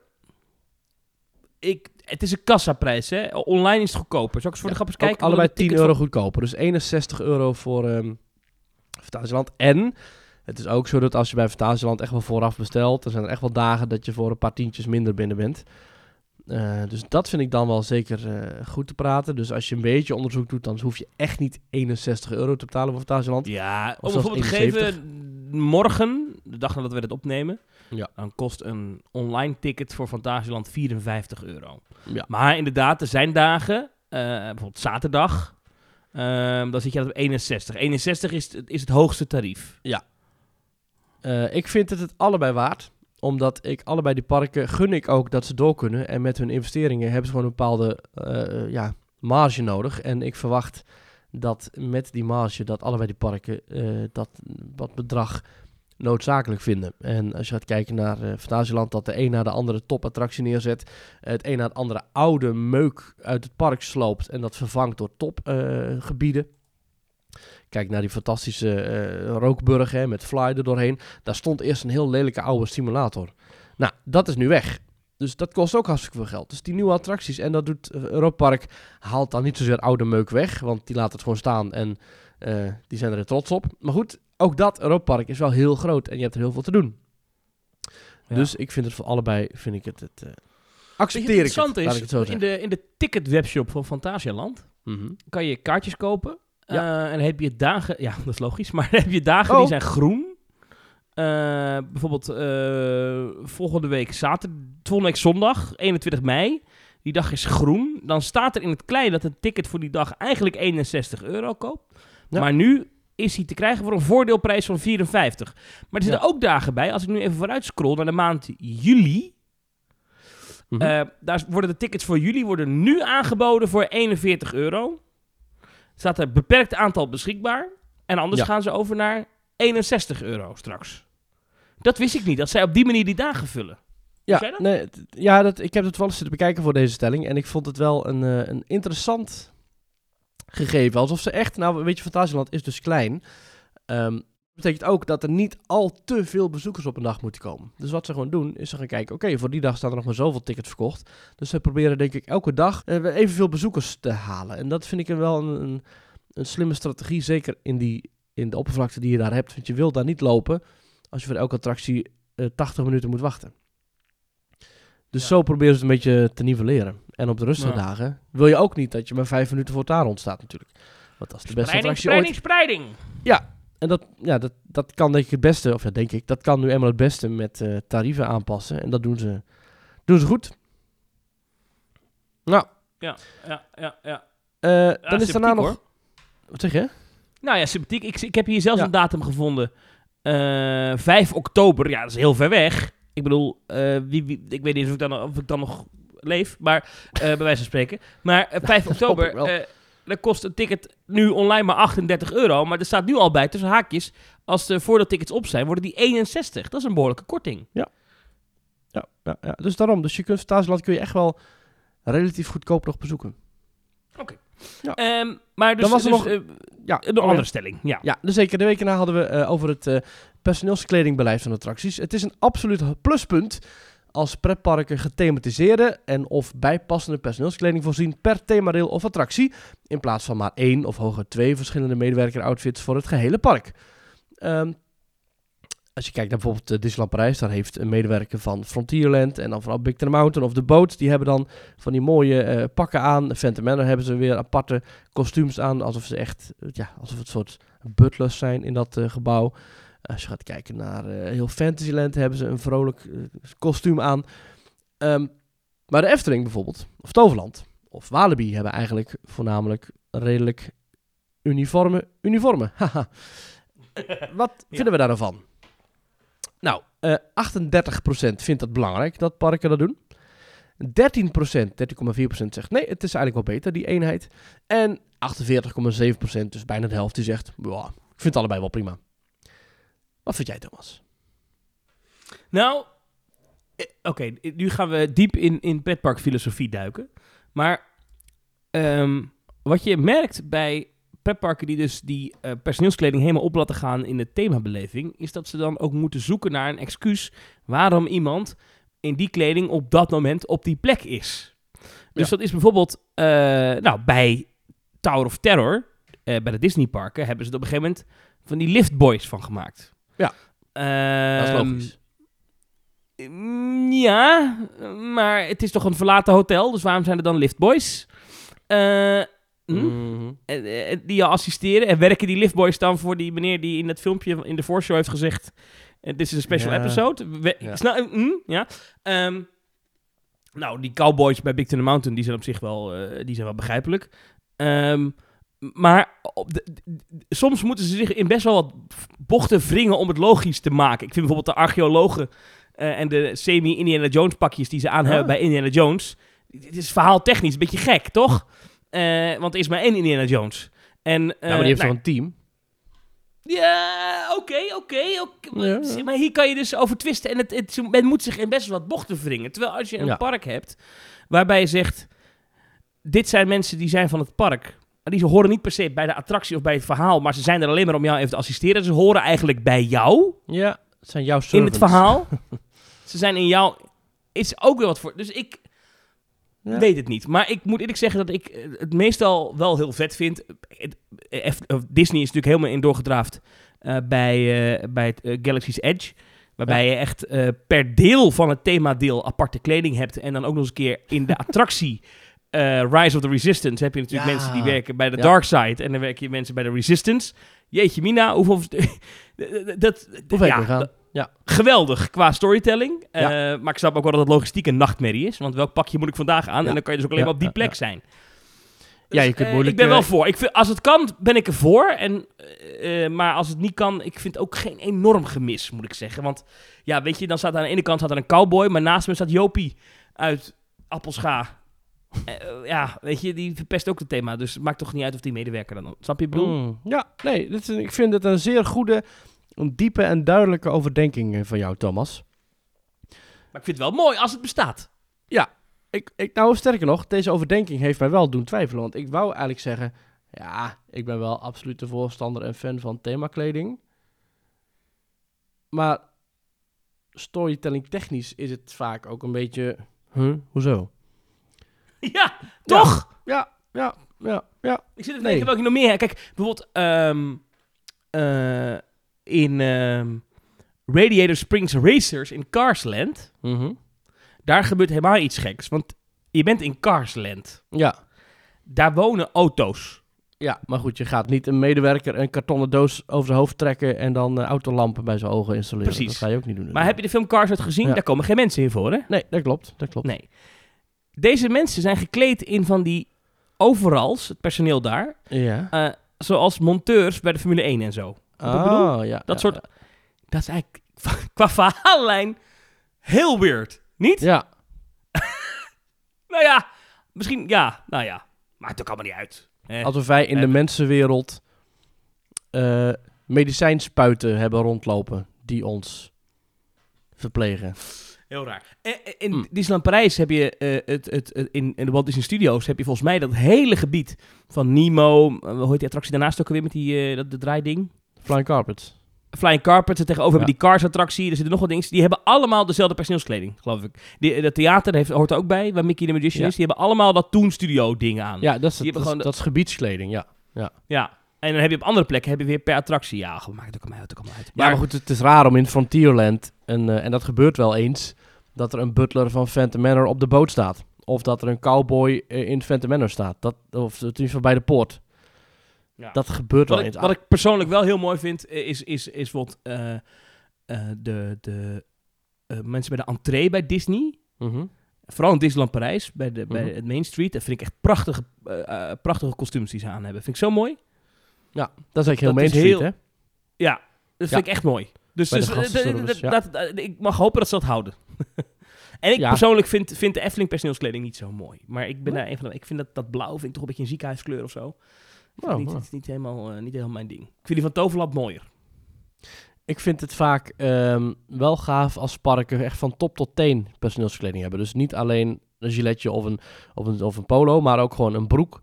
ik, het is een kassaprijs, hè? Online is het goedkoper. Zal ik eens voor de grap eens kijken? allebei wat een 10 ticket euro goedkoper. Dus 61 euro voor ehm Fantasieland. En het is ook zo dat als je bij Fantasieland echt wel vooraf bestelt, dan zijn er echt wel dagen dat je voor een paar tientjes minder binnen bent. Eh, dus dat vind ik dan wel zeker eh, goed te praten. Dus als je een beetje onderzoek doet, dan hoef je echt niet 61 euro te betalen voor Fantasieland. Ja, om Of een zelfs voorbeeld te 71. geven, morgen, de dag nadat we dit opnemen, Ja. dan kost een online ticket voor Fantasieland 54 euro. Ja. Maar inderdaad, er zijn dagen, eh, bijvoorbeeld zaterdag, ehm, dan zit je op 61. 61 is, het- is het hoogste tarief. Eh, ik vind het het allebei waard. Omdat ik allebei die parken gun ik ook dat ze door kunnen. En met hun investeringen hebben ze gewoon een bepaalde eh, ja, marge nodig. En ik verwacht dat met die marge dat allebei die parken eh, dat wat bedrag noodzakelijk vinden. En als je gaat kijken naar eh Fantasieland, dat de een na de andere topattractie neerzet. Het een na het andere oude meuk uit het park sloopt en dat vervangt door topgebieden. Kijk naar die fantastische eh rookburg hè, met Fly er doorheen. Daar stond eerst een heel lelijke oude simulator. Nou, dat is nu weg. Dus dat kost ook hartstikke veel geld. Dus die nieuwe attracties, en dat doet uh, Europa Park, haalt dan niet zozeer oude meuk weg. Want die laat het gewoon staan en eh, die zijn er trots op. Maar goed, ook dat Europa Park is wel heel groot en je hebt er heel veel te doen. Ja. Dus ik vind het voor allebei, vind ik het, het eh, je, accepteer het ik het, het zo is, in de, in de ticket webshop van Fantasialand Mhm. kan je kaartjes kopen. Ja. Eh, en heb je dagen, ja, dat is logisch, maar dan heb je dagen Oh. die zijn groen. Eh, bijvoorbeeld eh, volgende week zaterdag, volgende week zondag, 21 mei. Die dag is groen. Dan staat er in het klein dat een ticket voor die dag eigenlijk 61 euro koopt. Ja. Maar nu is hij te krijgen voor een voordeelprijs van 54. Maar er zitten Ja. ook dagen bij, als ik nu even vooruit scroll naar de maand juli. Mhm. Daar worden de tickets voor juli worden nu aangeboden voor 41 euro. Staat er beperkt aantal beschikbaar. En anders Ja. gaan ze over naar 61 euro straks. Dat wist ik niet, dat zij op die manier die dagen vullen. Ja, nee, ja dat, ik heb het wel eens zitten bekijken voor deze stelling. En ik vond het wel een, eh, een interessant gegeven. Alsof ze echt, nou weet je, Fantasieland is dus klein. Dat betekent ook dat er niet al te veel bezoekers op een dag moeten komen. Dus wat ze gewoon doen, is ze gaan kijken, oké, voor die dag staan er nog maar zoveel tickets verkocht. Dus ze proberen denk ik elke dag eh, evenveel bezoekers te halen. En dat vind ik wel een, een, een slimme strategie, zeker in, die, in de oppervlakte die je daar hebt. Want je wilt daar niet lopen als je voor elke attractie eh 80 minuten moet wachten. Dus Ja. zo proberen ze het een beetje te nivelleren. En op de rustige Ja. dagen wil je ook niet dat je maar vijf minuten voor het daar rond staat natuurlijk. Want dat is de beste Spreiding, attractie ooit. spreiding, spreiding. En dat, ja, dat, dat kan denk ik het beste, of ja, denk ik, dat kan nu eenmaal het beste met eh, tarieven aanpassen. En dat doen ze, doen ze goed. Nou, Ja, ja, ja. ja. eh, Ja, dan is daarna nog... hoor. Wat zeg je? Nou ja, sympathiek. Ik, ik heb hier zelfs Ja. een datum gevonden. Eh 5 oktober. Ja, dat is heel ver weg. Ik bedoel, wie, wie, ik weet niet of ik dan, of ik dan nog leef, maar bij wijze van spreken. Maar eh, 5 dat hoop ik oktober, dan kost een ticket nu online maar 38 euro. Maar er staat nu al bij, tussen haakjes, als de voordeeltickets op zijn, worden die 61. Dat is een behoorlijke korting. Ja, ja, ja, dus daarom. Dus je kunt Fantasieland kun je echt wel relatief goedkoop nog bezoeken. Ja. Ehm, maar dus, Dan was er dus, nog- eh, Ja, een andere stelling. Ja. Ja, dus zeker. De week erna hadden we eh, over het eh, personeelskledingbeleid van attracties. Het is een absoluut pluspunt als pretparken gethematiseerde en of bijpassende personeelskleding voorzien per themadeel of attractie, in plaats van maar één of hoger twee verschillende medewerker-outfits voor het gehele park. Ehm, als je kijkt naar bijvoorbeeld uh, Disneyland Parijs, daar heeft een medewerker van Frontierland en dan vooral Big Thunder Mountain of The Boat, die hebben dan van die mooie eh, pakken aan. Phantom hebben ze weer aparte kostuums aan, alsof ze echt, eh, ja, alsof het soort butlers zijn in dat eh, gebouw. Als je gaat kijken naar eh, heel Fantasyland, hebben ze een vrolijk eh, kostuum aan. Ehm, maar de Efteling bijvoorbeeld, of Toverland, of Walibi hebben eigenlijk voornamelijk redelijk uniforme uniformen. Haha. Wat vinden we daar dan van? Nou, eh 38% vindt dat belangrijk dat parken dat doen. 13%, 13,4% zegt nee, het is eigenlijk wel beter, die eenheid. En 48,7%, dus bijna de helft, die zegt, ja, ik vind het allebei wel prima. Wat vind jij, Thomas? Nou, eh, oké, nu gaan we diep in, in pretparkfilosofie duiken. Maar ehm, wat je merkt bij pretparken die dus die eh, personeelskleding helemaal op laten gaan in de themabeleving, is dat ze dan ook moeten zoeken naar een excuus waarom iemand in die kleding op dat moment op die plek is. Dus Ja. dat is bijvoorbeeld, eh, nou, bij Tower of Terror, bij de Disneyparken, hebben ze er op een gegeven moment van die liftboys van gemaakt. Ja. Dat is Ehm, logisch. Mm, Ja, maar het is toch een verlaten hotel, dus waarom zijn er dan liftboys? Eh, hm? Mhm. Eh, eh, die je assisteren. En werken die liftboys dan voor die meneer die in het filmpje in de voorshow heeft gezegd... eh, Dit is een special Ja. episode. We- Ja. snel- hm? ja. Ehm, nou, die cowboys bij Big Thunder Mountain, die zijn op zich wel, die zijn wel begrijpelijk. Ehm, maar op de, soms moeten ze zich in best wel wat bochten wringen om het logisch te maken. Ik vind bijvoorbeeld de archeologen eh, en de semi-Indiana Jones pakjes die ze aan hebben Ah. bij Indiana Jones. Dit is verhaaltechnisch een beetje gek, toch? Eh, want er is maar één Indiana Jones. En, ja, maar die heeft nou, een team. ja, oké, oké. ja. Maar hier kan je dus over twisten. En het, het, men moet zich in best wel wat bochten wringen. Terwijl als je een Ja. park hebt waarbij je zegt... Dit zijn mensen die zijn van het park. Maar die horen niet per se bij de attractie of bij het verhaal. Maar ze zijn er alleen maar om jou even te assisteren. Ze horen eigenlijk bij jou Ja, het zijn jouw in servants. het verhaal. ze zijn in jou... Is ook weer wat voor... Dus ik Ja. weet het niet. Maar ik moet eerlijk zeggen dat ik eh, het meestal wel heel vet vind. Eh, Disney is natuurlijk helemaal in doorgedraafd eh, bij, bij het Galaxy's Edge. Waarbij je echt per deel van het themadeel aparte kleding hebt. En dan ook nog eens een keer in de attractie eh, Rise of the Resistance heb je natuurlijk Ja. mensen die werken bij de Ja. Dark Side. En dan werken je mensen bij de Resistance. Jeetje mina, hoeveel... dat, ver ja, gaan. dat- Ja. geweldig qua storytelling. Eh, maar ik snap ook wel dat het logistiek een nachtmerrie is. Want welk pakje moet ik vandaag aan? En dan kan je dus ook alleen maar op die plek zijn. Ja, je Dus, kunt eh, moeilijk, ik ben wel voor. Ik vind, als het kan, ben ik er voor. En, maar als het niet kan, ik vind het ook geen enorm gemis, moet ik zeggen. Want ja, weet je, dan staat aan de ene kant staat er een cowboy, maar naast me staat Jopie uit Appelscha. Eh, ja, weet je, die verpest ook het thema. Dus het maakt toch niet uit of die medewerker dan... Snap je bedoel? Mm, ja, nee, dit is, ik vind het een zeer goede, een diepe en duidelijke overdenking eh, van jou, Thomas. Maar ik vind het wel mooi als het bestaat. Ik, ik, nou, sterker nog, deze overdenking heeft mij wel doen twijfelen. Want ik wou eigenlijk zeggen, ja, ik ben wel absoluut de voorstander en fan van themakleding. Maar storytelling technisch is het vaak ook een beetje, huh, hoezo? ja, toch? Ja, ja, ja, ja. Ik zit even Nee. denken welke nog meer. Kijk, bijvoorbeeld ehm, eh, in ehm, Radiator Springs Racers in Carsland. Mhm. Daar gebeurt helemaal iets geks. Want je bent in Carsland. Ja. Daar wonen auto's. Ja, maar goed, je gaat niet een medewerker een kartonnen doos over zijn hoofd trekken en dan eh, autolampen bij zijn ogen installeren. Precies. Dat ga je ook niet doen. Maar heb je de film Cars uit gezien? Ja. Daar komen geen mensen in voor, hè? Nee, dat klopt, dat klopt. Nee. Deze mensen zijn gekleed in van die overals, het personeel daar. Ja. eh, zoals monteurs bij de Formule 1 en zo. Oh, ja. Dat ja, soort... Dat is eigenlijk qua verhaallijn heel weird. Niet? Ja. Nou ja, misschien, ja, nou ja. Maakt het ook allemaal niet uit. Eh, Alsof wij in de Eh, mensenwereld eh medicijnspuiten hebben rondlopen die ons verplegen. Heel raar. En, in Mm. Disneyland Parijs heb je eh, het, het, het- in, in de Walt Disney Studios heb je volgens mij dat hele gebied van Nemo. eh, hoe heet die attractie daarnaast ook alweer met die eh, dat de draaiding? Flying carpets. Flying Carpets er tegenover hebben Ja. die Cars attractie. Er zitten nog wat dingen. Die hebben allemaal dezelfde personeelskleding, geloof ik. Die, dat theater heeft, hoort er ook bij, waar Mickey de Magician Ja. is. Die hebben allemaal dat Toon Studio ding aan. Ja, dat is, het, dat, gewoon de- dat is gebiedskleding, ja. Ja. En dan heb je op andere plekken heb je weer per attractie. Ja, goed, maakt het ook allemaal uit. Ook allemaal uit. Ja, maar goed, het is raar om in Frontierland, en, eh, en dat gebeurt wel eens, dat er een butler van Phantom Manor op de boot staat. Of dat er een cowboy eh, in Phantom Manor staat. Dat, of geval bij de poort. Ja. Dat gebeurt wel ik, eens. wat ik persoonlijk wel heel mooi vind, eh, is, is, is wat de, de mensen bij de entree bij Disney. Mhm. Vooral in Disneyland Parijs, bij, de, bij Mhm. het Main Street. Dat vind ik echt prachtige, eh, prachtige kostuums die ze aan hebben. Vind ik zo mooi. Ja, dat is eigenlijk heel Dat Main is Street, heel- hè? Ja, dat vind ik echt mooi. Dus, dus, eh, dat- ja. dat- dat- ik mag hopen dat ze dat houden. en ik Ja. persoonlijk vind, vind de Efteling personeelskleding niet zo mooi. Maar ik ben daar een van de, ik vind dat, dat blauw vind ik toch een beetje een ziekenhuiskleur of zo. Oh, niet. Het is niet helemaal, eh, niet helemaal mijn ding. Ik vind die van Toverland mooier. Ik vind het vaak ehm, wel gaaf als parken echt van top tot teen personeelskleding hebben. Dus niet alleen een giletje of een, of een, of een polo, maar ook gewoon een broek.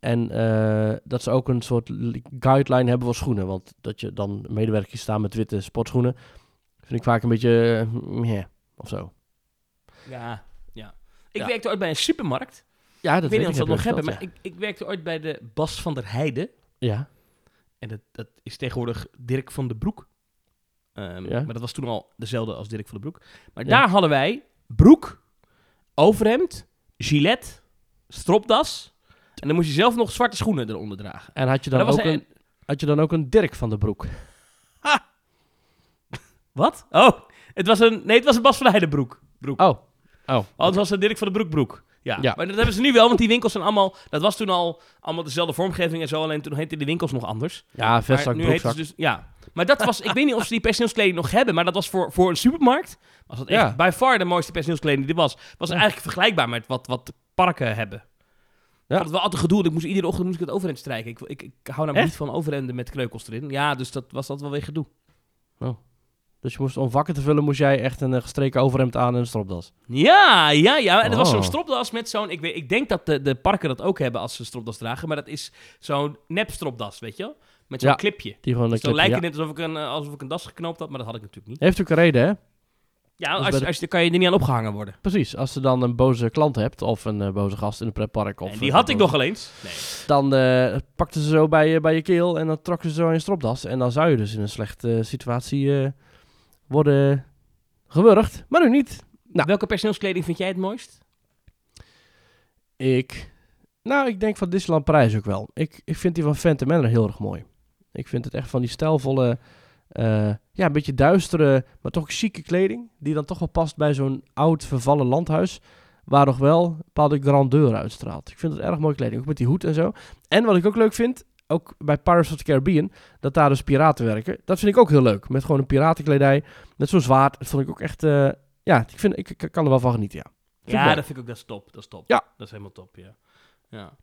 En eh, dat ze ook een soort li- guideline hebben voor schoenen. Want dat je dan medewerkers staan met witte sportschoenen, vind ik vaak een beetje meh, of zo. Ja, ja. Ik Ja. werkte ooit bij een supermarkt. Ja, dat ik weet niet of ze dat nog hebben, maar ik, ik werkte ooit bij de Bas van der Heijden. ja. En dat, dat is tegenwoordig Dirk van den Broek. Ehm, Ja. Maar dat was toen al dezelfde als Dirk van den Broek. Maar Ja. daar hadden wij broek, overhemd, gilet, stropdas. En dan moest je zelf nog zwarte schoenen eronder dragen. En had je, dan ook een, had je dan ook een Dirk van de Broek? Wat? Oh, het was een, nee, het was een Bas van der Heijden broek. Oh, oh. Anders was het Dirk van den Broek broek. Ja. Ja. maar dat hebben ze nu wel, want die winkels zijn allemaal... Dat was toen al allemaal dezelfde vormgeving en zo, alleen toen heette die winkels nog anders. Ja, vestzak, nu broekzak. dus, ja. Maar dat was, ik weet niet of ze die personeelskleding nog hebben, maar dat was voor, voor een supermarkt. Was dat echt Ja. by far de mooiste personeelskleding die er was. Was Ja. eigenlijk vergelijkbaar met wat, wat parken hebben. Ik vond het wel altijd gedoe, ik moest iedere ochtend moest ik het overhemd strijken. Ik, ik, ik hou namelijk Echt? niet van overhemden met kreukels erin. Ja, dus dat was dat wel weer gedoe. Dus je moest, om vakken te vullen, moest jij echt een eh, gestreken overhemd aan en een stropdas. Ja, ja, ja. En er was Oh. zo'n stropdas met zo'n... Ik, weet, ik denk dat de, de parken dat ook hebben als ze stropdas dragen. Maar dat is zo'n nep stropdas, weet je wel? Met zo'n Ja. clipje. Die gewoon Dus dan clipje, lijkt ja. het net alsof ik, een, eh, alsof ik een das geknoopt had, maar dat had ik natuurlijk niet. Heeft ook een reden, hè? Ja, bij als, de- als, dan kan je er niet aan opgehangen worden. Precies. Als je dan een boze klant hebt, of een eh, boze gast in een pretpark. Of En die had ik nog eens. Nee. Dan eh, pakten ze zo bij je, bij je keel en dan trokken ze zo in je stropdas. En dan zou je dus in een slechte situatie eh, worden gewurgd. Maar nu niet. Nou. Welke personeelskleding vind jij het mooist? Ik... Nou, ik denk van Disneyland Parijs ook wel. Ik, ik vind die van Phantom Manor heel erg mooi. Ik vind het echt van die stijlvolle... eh, ja, een beetje duistere, maar toch chique kleding. Die dan toch wel past bij zo'n oud vervallen landhuis. Waar nog wel een bepaalde grandeur uitstraalt. Ik vind het erg mooie kleding. Ook met die hoed en zo. En wat ik ook leuk vind, ook bij Pirates of the Caribbean, dat daar dus piraten werken. Dat vind ik ook heel leuk. Met gewoon een piratenkledij. Met zo'n zwaard. Dat vond ik ook echt... eh, ja, ik, vind, ik, ik kan er wel van genieten, ja. Vind Ja, dat vind ik ook, dat is top. Dat is top. Ja. Dat is helemaal top, ja. Ja,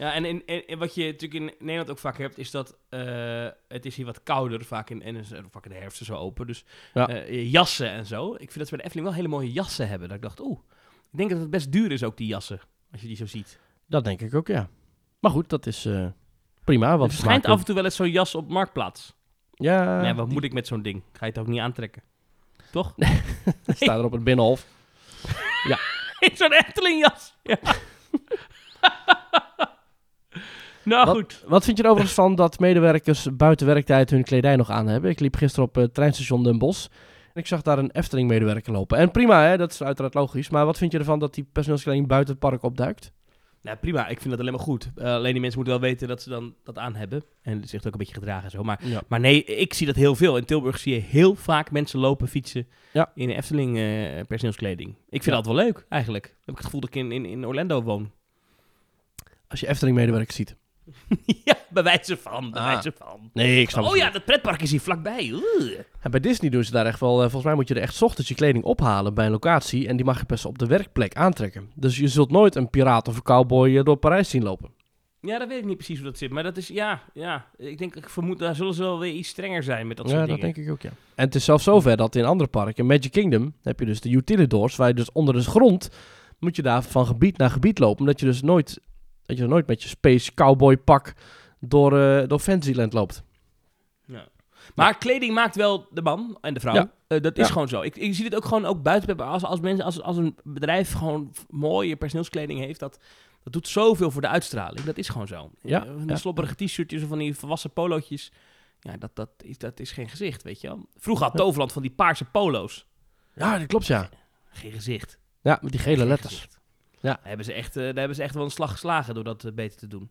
ja en, in, wat je natuurlijk in Nederland ook vaak hebt, is dat eh, het is hier wat kouder, vaak in, en is vaak in de herfst zo open. Dus Ja. eh, jassen en zo. Ik vind dat ze bij de Efteling wel hele mooie jassen hebben. Dat ik dacht, oeh, ik denk dat het best duur is ook, die jassen. Als je die zo ziet. Dat denk ik ook, ja. Maar goed, dat is eh, prima. Want verschijnt smaken- af en toe wel eens zo'n jas op Marktplaats. Ja, nee, wat die moet ik met zo'n ding? Ga je het ook niet aantrekken? Toch? staat er op het binnenhof. zo'n Eftelingjas. Ja. nou Wat- goed. Wat vind je er overigens van dat medewerkers buiten werktijd hun kledij nog aan hebben? Ik liep gisteren op het treinstation Den Bosch. En ik zag daar een Efteling-medewerker lopen. En prima, hè, dat is uiteraard logisch. Maar wat vind je ervan dat die personeelskleding buiten het park opduikt? Nou, prima. Ik vind dat alleen maar goed. Eh, alleen die mensen moeten wel weten dat ze dan dat aan hebben. En zich ook een beetje gedragen en zo. Maar, Ja. maar nee, ik zie dat heel veel. In Tilburg zie je heel vaak mensen lopen, fietsen Ja. in Efteling eh, personeelskleding. Ik vind Ja. dat wel leuk, eigenlijk. heb ik het gevoel dat ik in, in, in Orlando woon. Als je Efteling-medewerkers ziet. ja, bij wijze van, bij Ah. wijze van. Nee, ik snap Oh het ja, dat pretpark is hier vlakbij. En bij Disney doen ze daar echt wel... eh, volgens mij moet je er echt ochtends je kleding ophalen bij een locatie. En die mag je pas op de werkplek aantrekken. Dus je zult nooit een piraat of een cowboy eh, door Parijs zien lopen. Ja, dat weet ik niet precies hoe dat zit. Maar dat is, ja, ja. Ik denk, ik vermoed, daar zullen ze wel weer iets strenger zijn met dat ja, soort dat dingen. denk ik ook, ja. En het is zelfs zover dat in andere parken, Magic Kingdom, heb je dus de utilidors, waar je dus onder de grond moet je daar van gebied naar gebied lopen, omdat je dus nooit, dat je nooit met je space cowboy pak door, eh, door Fantasyland loopt. Ja. Maar kleding maakt wel de man en de vrouw. Ja. Eh, dat is gewoon zo. Ik, ik zie het ook gewoon ook buiten. Als, als, mensen, als, als een bedrijf gewoon mooie personeelskleding heeft, dat, dat doet zoveel voor de uitstraling. Dat is gewoon zo. Ja, Eh, Van die ja. slobberige t-shirtjes of van die volwassen polootjes. Ja, dat, dat, is, dat is geen gezicht, weet je wel. Vroeger had. Toverland van die paarse polo's. Ja, dat klopt, ja. Geen gezicht. Ja, met die gele Geen letters. gezicht. Ja. Daar hebben, ze echt, eh, daar hebben ze echt wel een slag geslagen door dat eh, beter te doen.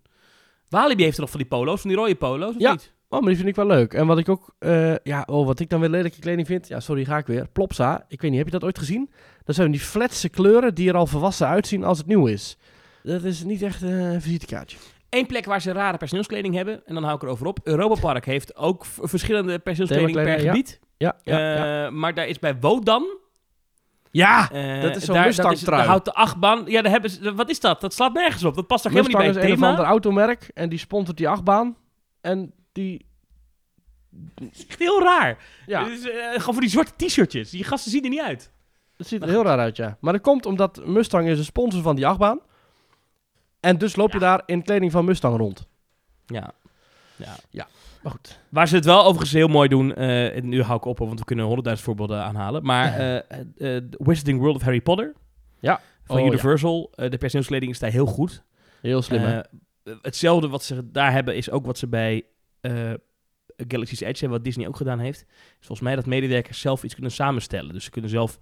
Walibi heeft er nog van die polo's, van die rode polo's, of Ja. niet? Oh, maar die vind ik wel leuk. En wat ik ook, eh, ja, oh, wat ik dan weer lelijke kleding vind. Ja, sorry, ga ik weer. Plopsa. Ik weet niet, heb je dat ooit gezien? Dat zijn die flatse kleuren die er al volwassen uitzien als het nieuw is. Dat is niet echt een visitekaartje. Eén plek waar ze rare personeelskleding hebben, en dan hou ik erover op. Europa Park heeft ook verschillende personeelskleding per gebied. Ja, ja, ja. Maar daar is bij Wodan... ja eh, dat is zo'n Mustang-trui. Houdt de achtbaan... Ja, daar hebben ze, wat is dat? Dat slaat nergens op. Dat past toch helemaal Mustang niet is bij een het of thema? ander automerk en die sponsort die achtbaan. En die, Heel raar. ja, is, eh, gewoon voor die zwarte t-shirtjes. Die gasten zien er niet uit. het ziet er heel raar uit, ja. Maar dat komt omdat Mustang is een sponsor van die achtbaan. En dus loop je daar in kleding van Mustang rond. Ja. Ja. Maar goed. Waar ze het wel overigens heel mooi doen, eh, en nu hou ik op, want we kunnen honderdduizend voorbeelden aanhalen. Maar eh eh, The Wizarding World of Harry Potter Ja. van Oh, ja. Universal, eh, de personeelskleding is daar heel goed. Heel slim? Eh, hetzelfde wat ze daar hebben is ook wat ze bij eh, Galaxy's Edge hebben, wat Disney ook gedaan heeft. Is volgens mij dat medewerkers zelf iets kunnen samenstellen. Dus ze kunnen zelf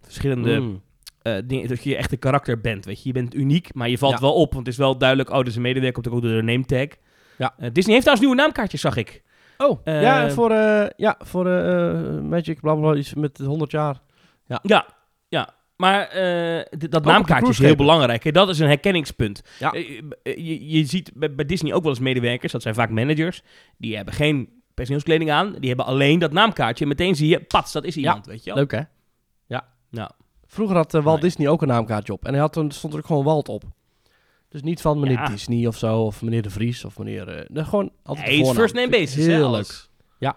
verschillende Mm. eh, dingen, dat je echt een karakter bent. Weet je, je bent uniek, maar je valt Ja. wel op, want het is wel duidelijk. Oh, is een medewerker, komt ook door de name tag. Ja. Eh, Disney heeft trouwens nieuwe naamkaartjes, zag ik. Oh, Eh, ja, voor, eh, ja, voor Magic, blablabla, iets met 100 jaar. Ja, ja. Maar eh, d- dat naamkaartje is heel belangrijk. Hè? Dat is een herkenningspunt. Ja. Je, je ziet bij, bij Disney ook wel eens medewerkers, dat zijn vaak managers, die hebben geen personeelskleding aan, die hebben alleen dat naamkaartje. En meteen zie je, pats, dat is iemand, weet je wel. Leuk, hè? Ja. Ja. Vroeger had Walt Nee. Disney ook een naamkaartje op. En hij had, stond er ook gewoon Walt op. Dus niet van meneer Ja. Disney of zo, of meneer De Vries, of meneer... eh, nee, gewoon altijd de is voornaam. first name basis, leuk. Ja.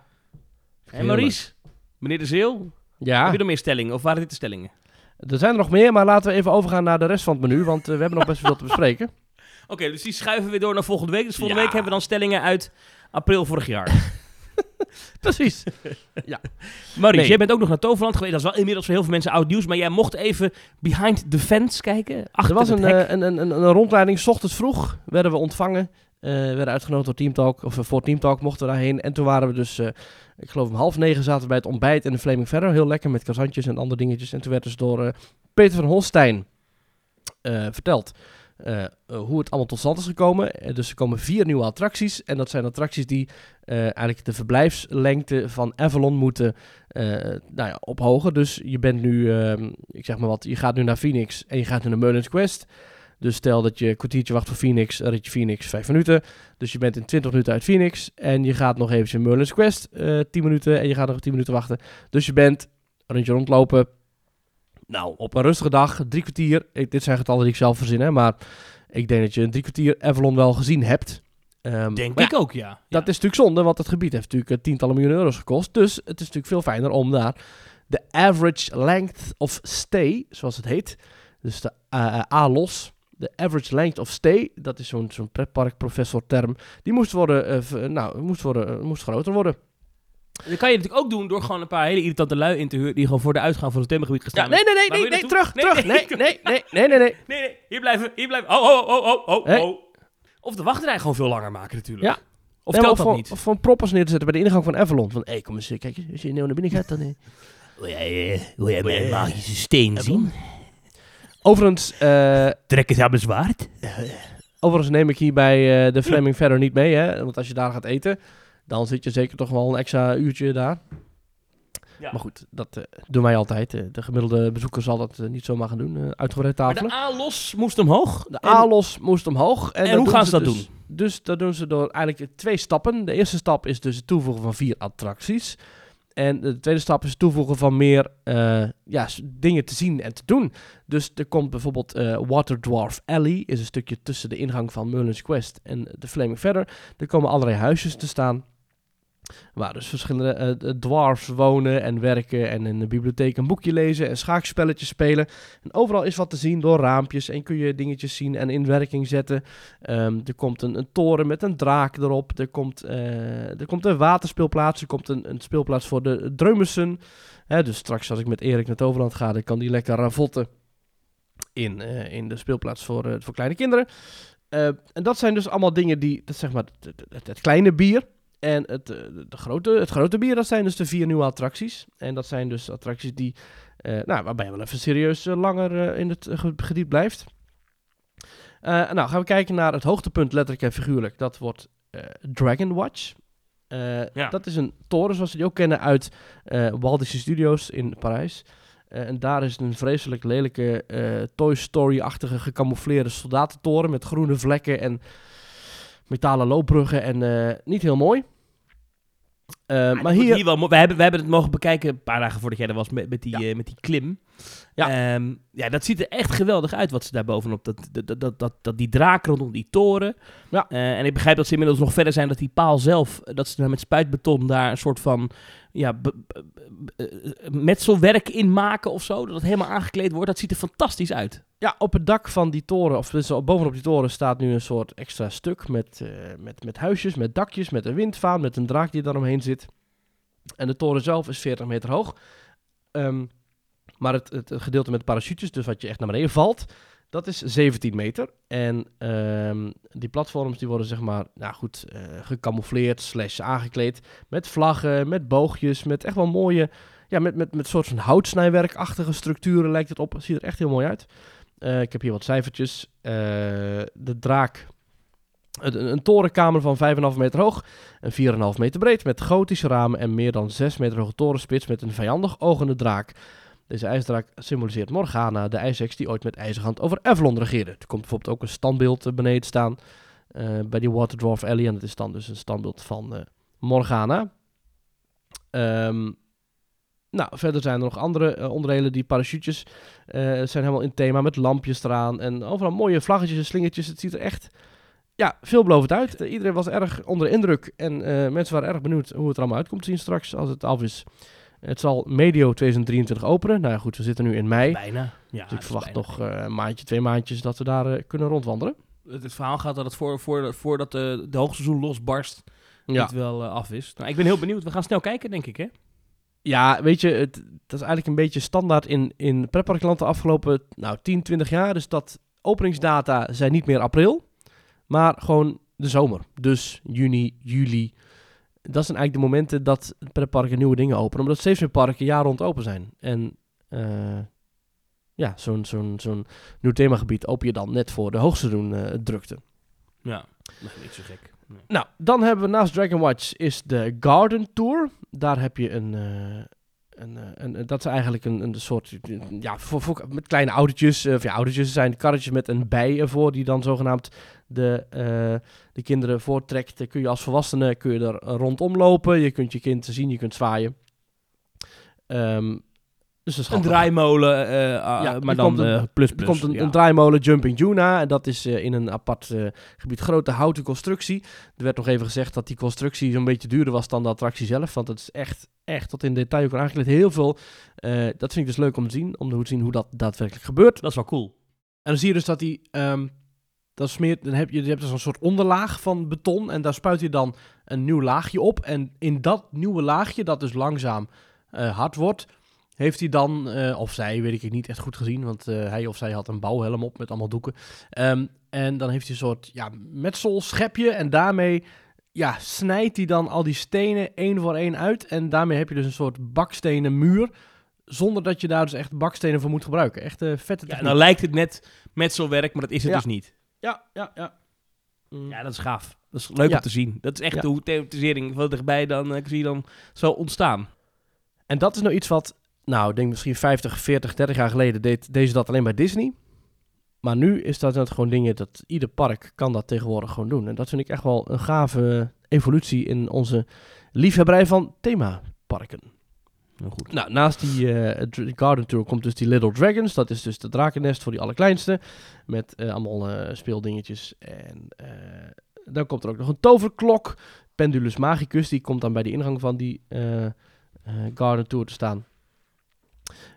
Heel Maurice, meneer De Zeel, Ja, heb je nog meer stellingen? Of waren dit de stellingen? er zijn er nog meer, maar laten we even overgaan naar de rest van het menu, want eh, we hebben nog best veel te bespreken. Oké, dus die schuiven we door naar volgende week. Dus volgende Ja. week hebben we dan stellingen uit april vorig jaar. Precies. Maurice, Nee. jij bent ook nog naar Toverland geweest. Dat is wel inmiddels voor heel veel mensen oud nieuws. Maar jij mocht even behind the fence kijken. Achter er was een, eh, een, een, een, een rondleiding, s ochtends vroeg werden we ontvangen. eh werden uitgenodigd door Teamtalk, of eh, voor Teamtalk mochten we daarheen. En toen waren we dus, ik geloof om half negen zaten we bij het ontbijt in de Flaming Verder. Heel lekker met kazantjes en andere dingetjes. En toen werd dus door Peter van Holstein verteld eh, eh, hoe het allemaal tot stand is gekomen. Eh, dus er komen vier nieuwe attracties. En dat zijn attracties die eigenlijk de verblijfslengte van Avalon moeten nou ja, ophogen. Dus je bent nu, ehm, ik zeg maar wat, je gaat nu naar Phoenix en je gaat naar Merlin's Quest. Dus stel dat je een kwartiertje wacht voor Phoenix, dan je Phoenix 5 minuten. Dus je bent in 20 minuten uit Phoenix en je gaat nog even in Merlin's Quest eh 10 minuten en je gaat nog 10 minuten wachten. Dus je bent een rondje rondlopen. Nou, op een rustige dag, drie kwartier. Ik, dit zijn getallen die ik zelf verzin, hè, maar ik denk dat je een drie kwartier Avalon wel gezien hebt. Ehm, Denk ik ook, ja. dat is natuurlijk zonde, want het gebied heeft natuurlijk eh, tientallen miljoen euro's gekost. Dus het is natuurlijk veel fijner om daar de average length of stay, zoals het heet. Dus de eh, ALOS, de average length of stay, dat is zo'n zo'n pretparkprofessor term. Die moest worden, eh, nou, moest, worden, eh, moest groter worden. Dat kan je natuurlijk ook doen door gewoon een paar hele irritante lui in te huren... die gewoon voor de uitgang van het themagebied gaan Ja, staan. nee, nee, nee, nee, wil nee, je naartoe? terug, terug. Nee, nee, nee, nee, nee, nee. Nee, nee, hier blijven, hier blijven. Oh, oh, oh, oh, oh, Hey. oh. Of de wachtrij gewoon veel langer maken natuurlijk. Ja. Of Nee, telt dat voor, niet? Of van proppers neer te zetten bij de ingang van Avalon. Van, hé, kom eens, eh, kijk, als je nou naar binnen gaat, dan... eh. Wil jij, wil jij mijn magische steen zien? Overigens, eh, Trek het aan mijn zwaard. Overigens neem ik hier bij eh, de Fleming verder niet mee, hè? Want als je daar gaat eten, dan zit je zeker toch wel een extra uurtje daar. Ja. Maar goed, dat eh, doen wij altijd. Eh, de gemiddelde bezoeker zal dat eh, niet zomaar gaan doen, uitgebreid Maar tafelen. de A-los moest omhoog. De ALOS moest omhoog. En, hoe gaan ze dat dus, Dus dat doen ze door eigenlijk twee stappen. De eerste stap is dus het toevoegen van vier attracties. En de tweede stap is het toevoegen van meer ja, dingen te zien en te doen. Dus er komt bijvoorbeeld Water Dwarf Alley, is een stukje tussen de ingang van Merlin's Quest en de Flaming Verder. Er komen allerlei huisjes te staan. Waar dus verschillende eh, dwarfs wonen en werken en in de bibliotheek een boekje lezen en schaakspelletjes spelen. En overal is wat te zien door raampjes en kun je dingetjes zien en in werking zetten. Ehm, er komt een, een toren met een draak erop. Er komt, eh, er komt een waterspeelplaats. Er komt een, een speelplaats voor de Dreumessen. Hè, dus straks als ik met Erik naar Toverland ga, dan kan die lekker ravotten in, eh, in de speelplaats voor, voor kleine kinderen. Eh, en dat zijn dus allemaal dingen die, dat zeg maar het, het- het- het kleine bier. En het, eh, de grote, het grote bier, dat zijn dus de vier nieuwe attracties. En dat zijn dus attracties die, eh, nou, waarbij je wel even serieus eh, langer in het ge- gebied blijft. Nou, gaan we kijken naar het hoogtepunt, letterlijk en figuurlijk. Dat wordt Dragon Watch. Ja. Dat is een toren zoals we die ook kennen uit Walt Disney Studios in Parijs. En daar is een vreselijk lelijke Toy Story-achtige gecamoufleerde soldatentoren met groene vlekken en metalen loopbruggen en niet heel mooi. Eh, Ja, maar hier, wel we, hebben, we hebben het mogen bekijken een paar dagen voordat jij er was met, met, die, Ja. eh, met die klim. Ja. Ehm, ja, dat ziet er echt geweldig uit wat ze daar bovenop. Dat, dat, dat, dat, die draak rondom die toren. Ja. Eh, en ik begrijp dat ze inmiddels nog verder zijn dat die paal zelf, dat ze daar met spuitbeton daar een soort van ja, metselwerk in maken of zo. Dat het helemaal aangekleed wordt. Dat ziet er fantastisch uit. Ja, op het dak van die toren, of dus bovenop die toren, staat nu een soort extra stuk met, eh, met, met huisjes, met dakjes, met een windvaan, met een draak die daaromheen zit. En de toren zelf is 40 meter hoog. Ehm, maar het, het, het gedeelte met parachutes, dus wat je echt naar beneden valt, dat is 17 meter. En ehm, die platforms die worden zeg maar, nou goed, eh gecamoufleerd slash aangekleed met vlaggen, met boogjes, met echt wel mooie, ja, met, met, met soort van houtsnijwerkachtige structuren lijkt het op. Ziet er echt heel mooi uit. Eh, ik heb hier wat cijfertjes. Eh, de draak. Een, torenkamer van 5,5 meter hoog en 4,5 meter breed. Met gotische ramen en meer dan 6 meter hoge torenspits met een vijandig ogende draak. Deze ijsdraak symboliseert Morgana, de ijseks die ooit met ijzerhand over Avalon regeerde. Er komt bijvoorbeeld ook een standbeeld eh, beneden staan bij die Waterdwarf Alley. En dat is dan dus een standbeeld van Morgana. Ehm, nou, verder zijn er nog andere eh, onderdelen. Die parachutes eh, zijn helemaal in thema met lampjes eraan. En overal mooie vlaggetjes en slingertjes. Het ziet er echt ja, veelbelovend uit. Eh, iedereen was erg onder de indruk. En mensen waren erg benieuwd hoe het er allemaal uit komt te zien straks als het af is. Het zal medio 2023 openen. Nou ja, goed, we zitten nu in mei. Bijna. Ja, Dus ik verwacht nog een maandje, twee maandjes dat we daar kunnen rondwandelen. Het, het verhaal gaat dat het voor, voor, voordat de, hoogseizoen losbarst, Ja. het wel af is. Nou, ik ben heel benieuwd. We gaan snel kijken, denk ik, hè? Ja, weet je, het, dat is eigenlijk een beetje standaard in, in pretparkland de afgelopen nou, 10, 20 jaar. Dus dat openingsdata zijn niet meer april, maar gewoon de zomer. Dus juni, juli. Dat zijn eigenlijk de momenten dat pretparken nieuwe dingen openen. Omdat steeds meer parken jaar rond open zijn. En eh, ja, zo'n zo'n zo'n nieuw themagebied open je dan net voor de hoogseizoen eh drukte. Ja, nee, niet zo gek. Nou, dan hebben we naast Dragon Watch is de Garden Tour. Daar heb je een, een- dat is eigenlijk een, een soort, ja, voor, met kleine autootjes, of ja, autootjes zijn karretjes met een bij ervoor, die dan zogenaamd de, eh, de kinderen voortrekt. Dan kun je als volwassene kun je er rondom lopen, je kunt je kind zien, je kunt zwaaien. Ehm, dus Een draaimolen, eh, ah, Ja, er maar dan komt een- eh, plus Er plus. komt een, ja. een draaimolen Jumping Juna. En dat is eh, in een apart eh, gebied. Grote houten constructie. Er werd nog even gezegd dat die constructie zo'n beetje duurder was dan de attractie zelf. Want het is echt, echt tot in detail ook aangekleed. Heel veel. Eh, dat vind ik dus leuk om te zien. Om te zien hoe dat daadwerkelijk gebeurt. Dat is wel cool. En dan zie je dus dat die... ehm dat smeert, dan heb je, je hebt dus een soort onderlaag van beton. En daar spuit je dan een nieuw laagje op. En in dat nieuwe laagje, dat dus langzaam eh, hard wordt... Heeft hij dan, eh, of zij, weet ik niet echt goed gezien, want eh, hij of zij had een bouwhelm op met allemaal doeken. Ehm, en dan heeft hij een soort ja, metselschepje en daarmee ja, snijdt hij dan al die stenen één voor één uit. En daarmee heb je dus een soort bakstenen muur, zonder dat je daar dus echt bakstenen voor moet gebruiken. Echt eh, vette Ja, en techniek. dan lijkt het net metselwerk, maar dat is het Ja. dus niet. Ja, ja, ja. Mm. Ja, dat is gaaf. Dat is leuk Ja. om te zien. Dat is echt Ja. hoe thematisering van dichtbij dan, eh, zie je dan zo ontstaan. En dat is nou iets wat, nou, ik denk misschien 50, 40, 30 jaar geleden deed deze dat alleen bij Disney. Maar nu is dat net gewoon dingen dat ieder park kan dat tegenwoordig gewoon doen. En dat vind ik echt wel een gave evolutie in onze liefhebberij van themaparken. Heel goed. Nou, naast die eh, Garden Tour komt dus die Little Dragons. Dat is dus de drakennest voor die allerkleinste. Met eh, allemaal eh, speeldingetjes. En dan komt er ook nog een toverklok. Pendulus Magicus, die komt dan bij de ingang van die Garden Tour te staan.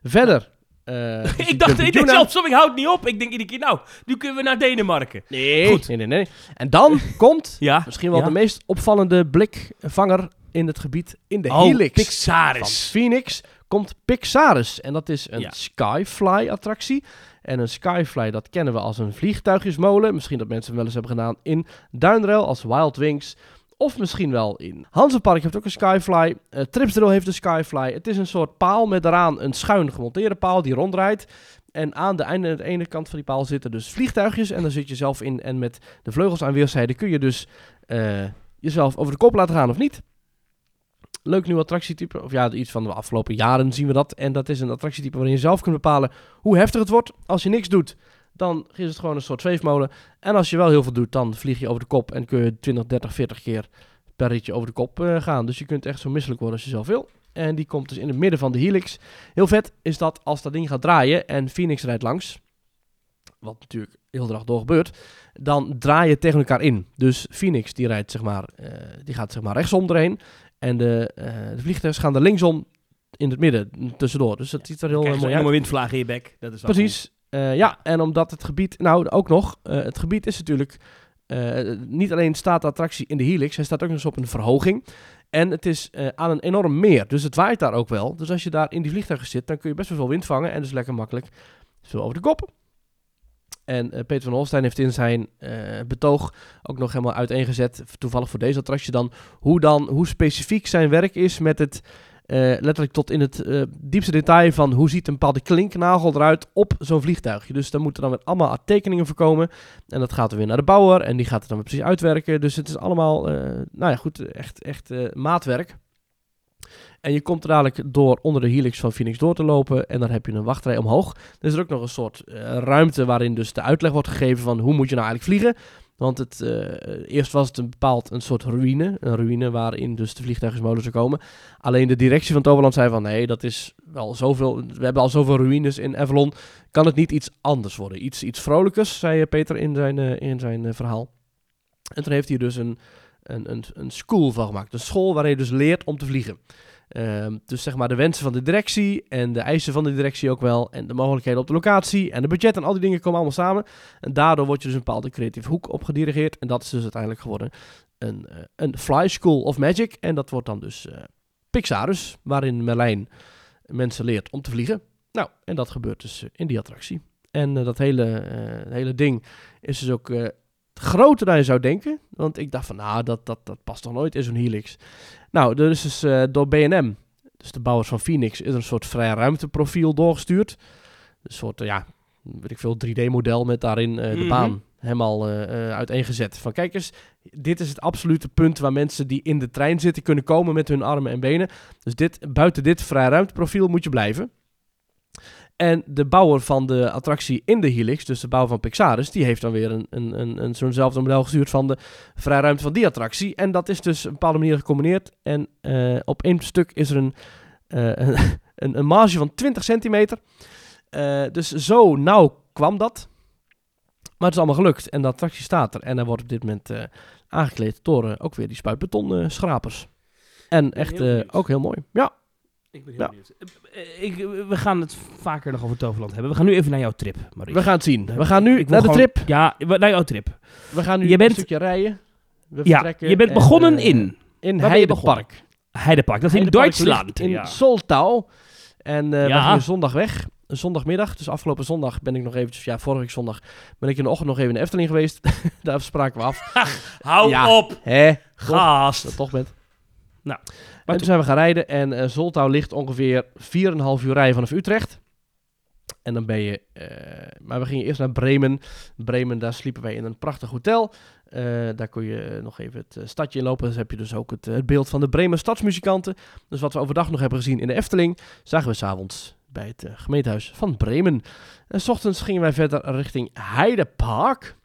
Verder. eh, dus ik dacht, ik zelfs, ik houd niet op. Ik denk iedere keer, nou, nu kunnen we naar Denemarken. Nee, Goed. nee, nee, nee. En dan komt Ja. misschien wel Ja. de meest opvallende blikvanger in het gebied in de Oh, Helix. Van Pixaris. Phoenix komt Pixaris. En dat is een Ja. Skyfly-attractie. En een Skyfly, dat kennen we als een vliegtuigjesmolen. Misschien dat mensen hem wel eens hebben gedaan in Duinrail als Wild Wings. Of misschien wel in Hansenpark heeft ook een Skyfly. Uh, Tripsdrill heeft een Skyfly. Het is een soort paal met daaraan een schuin gemonteerde paal die ronddraait. En aan de, einde, de ene kant van die paal zitten dus vliegtuigjes. En daar zit je zelf in. En met de vleugels aan weerszijden kun je dus eh, jezelf over de kop laten gaan of niet. Leuk nieuw attractietype. Of ja, iets van de afgelopen jaren zien we dat. En dat is een attractietype waarin je zelf kunt bepalen hoe heftig het wordt. Als je niks doet, dan is het gewoon een soort zweefmolen. En als je wel heel veel doet, dan vlieg je over de kop en kun je 20, 30, 40 keer per ritje over de kop eh, gaan. Dus je kunt echt zo misselijk worden als je zelf wil. En die komt dus in het midden van de helix. Heel vet is dat als dat ding gaat draaien en Phoenix rijdt langs, wat natuurlijk heel de dag door gebeurt, dan draai je tegen elkaar in. Dus Phoenix die rijdt zeg maar, eh, die gaat zeg maar rechtsom erheen en de, uh, de vliegtuigen gaan er linksom in het midden tussendoor. Dus dat ziet er heel mooi uit. enorme windvlaag in je bek. Dat is Precies. Eh, ja, en omdat het gebied, nou ook nog, eh, het gebied is natuurlijk eh, niet alleen staat de attractie in de helix, hij staat ook nog eens op een verhoging. En het is aan een enorm meer, dus het waait daar ook wel. Dus als je daar in die vliegtuigen zit, dan kun je best wel veel wind vangen en dus lekker makkelijk veel over de kop. En Peter van Holstein heeft in zijn betoog ook nog helemaal uiteengezet, toevallig voor deze attractie dan, hoe dan, hoe specifiek zijn werk is met het eh, letterlijk tot in het eh, diepste detail van hoe ziet een bepaalde klinknagel eruit op zo'n vliegtuigje. Dus daar moeten dan weer allemaal tekeningen voor komen. En dat gaat er weer naar de bouwer en die gaat het dan weer precies uitwerken. Dus het is allemaal, eh, nou ja goed, echt, echt maatwerk. En je komt er dadelijk door onder de helix van Phoenix door te lopen en dan heb je een wachtrij omhoog. Er is er ook nog een soort ruimte waarin dus de uitleg wordt gegeven van hoe moet je nou eigenlijk vliegen. Want het, eh, eerst was het een bepaald een soort ruïne. Een ruïne waarin dus de vliegtuigensmolen zou komen. Alleen de directie van Toverland zei van nee, dat is wel zoveel. We hebben al zoveel ruïnes in Avalon. Kan het niet iets anders worden? Iets, iets vrolijkers, zei eh, Peter in zijn, eh, in zijn verhaal. En toen heeft hij dus een, een, een, een school van gemaakt. Een school waar je dus leert om te vliegen. Ehm, dus zeg maar de wensen van de directie en de eisen van de directie ook wel. En de mogelijkheden op de locatie en de budget en al die dingen komen allemaal samen. En daardoor wordt je dus een bepaalde creatieve hoek op gedirigeerd. En dat is dus uiteindelijk geworden een, eh, een Fly School of Magic. En dat wordt dan dus eh, Pixarus, waarin Merlijn mensen leert om te vliegen. Nou, en dat gebeurt dus in die attractie. En eh, dat hele, hele ding is dus ook groter dan je zou denken. Want ik dacht van, nou, dat, dat, dat past toch nooit in zo'n helix. Nou, er is dus eh, door B&M, dus de bouwers van Phoenix, is er een soort vrij ruimteprofiel doorgestuurd. Een soort, eh, ja, weet ik veel, 3D-model met daarin eh, de Mhm. baan helemaal uiteengezet. Van kijk eens, dit is het absolute punt waar mensen die in de trein zitten kunnen komen met hun armen en benen. Dus dit, buiten dit vrij ruimteprofiel moet je blijven. En de bouwer van de attractie in de Helix, dus de bouwer van Pixaris, die heeft dan weer een, een, een, een zo'nzelfde model gestuurd van de vrijruimte van die attractie. En dat is dus op een bepaalde manier gecombineerd. En eh, op één stuk is er een, eh, een, een marge van 20 centimeter. Eh, dus zo nauw kwam dat. Maar het is allemaal gelukt en de attractie staat er. En hij wordt op dit moment aangekleed door ook weer die spuitbeton eh, schrapers. En echt heel ook heel mooi. Ja, Ik ben heel Ja. benieuwd. Eh, eh, Ik, we gaan het vaker nog over Toverland hebben. We gaan nu even naar jouw trip, Maurice. we gaan het zien. We gaan nu naar de gewoon- trip. Ja, naar jouw trip. We gaan nu Je bent- een stukje rijden. We Ja, je bent en, begonnen eh, in in? Heidepark. Heidepark. Dat is in Duitsland. in ja. Soltau. En eh we gingen zondag weg. Zondagmiddag, dus afgelopen zondag ben ik nog eventjes, ja, vorige week zondag ben ik in de ochtend nog even in de Efteling geweest. Daar spraken we af. Hou Ja. op, Hè? Dat toch bent. Nou, toen? toen zijn we gaan rijden en eh Zoltau ligt ongeveer 4,5 uur rijden vanaf Utrecht. En dan ben je, eh, maar we gingen eerst naar Bremen. Bremen, daar sliepen wij in een prachtig hotel. Eh, daar kon je nog even het stadje inlopen. Dus heb je dus ook het, het beeld van de Bremen stadsmuzikanten. Dus wat we overdag nog hebben gezien in de Efteling, zagen we s'avonds bij het eh, gemeentehuis van Bremen. En s ochtends gingen wij verder richting Heidepark.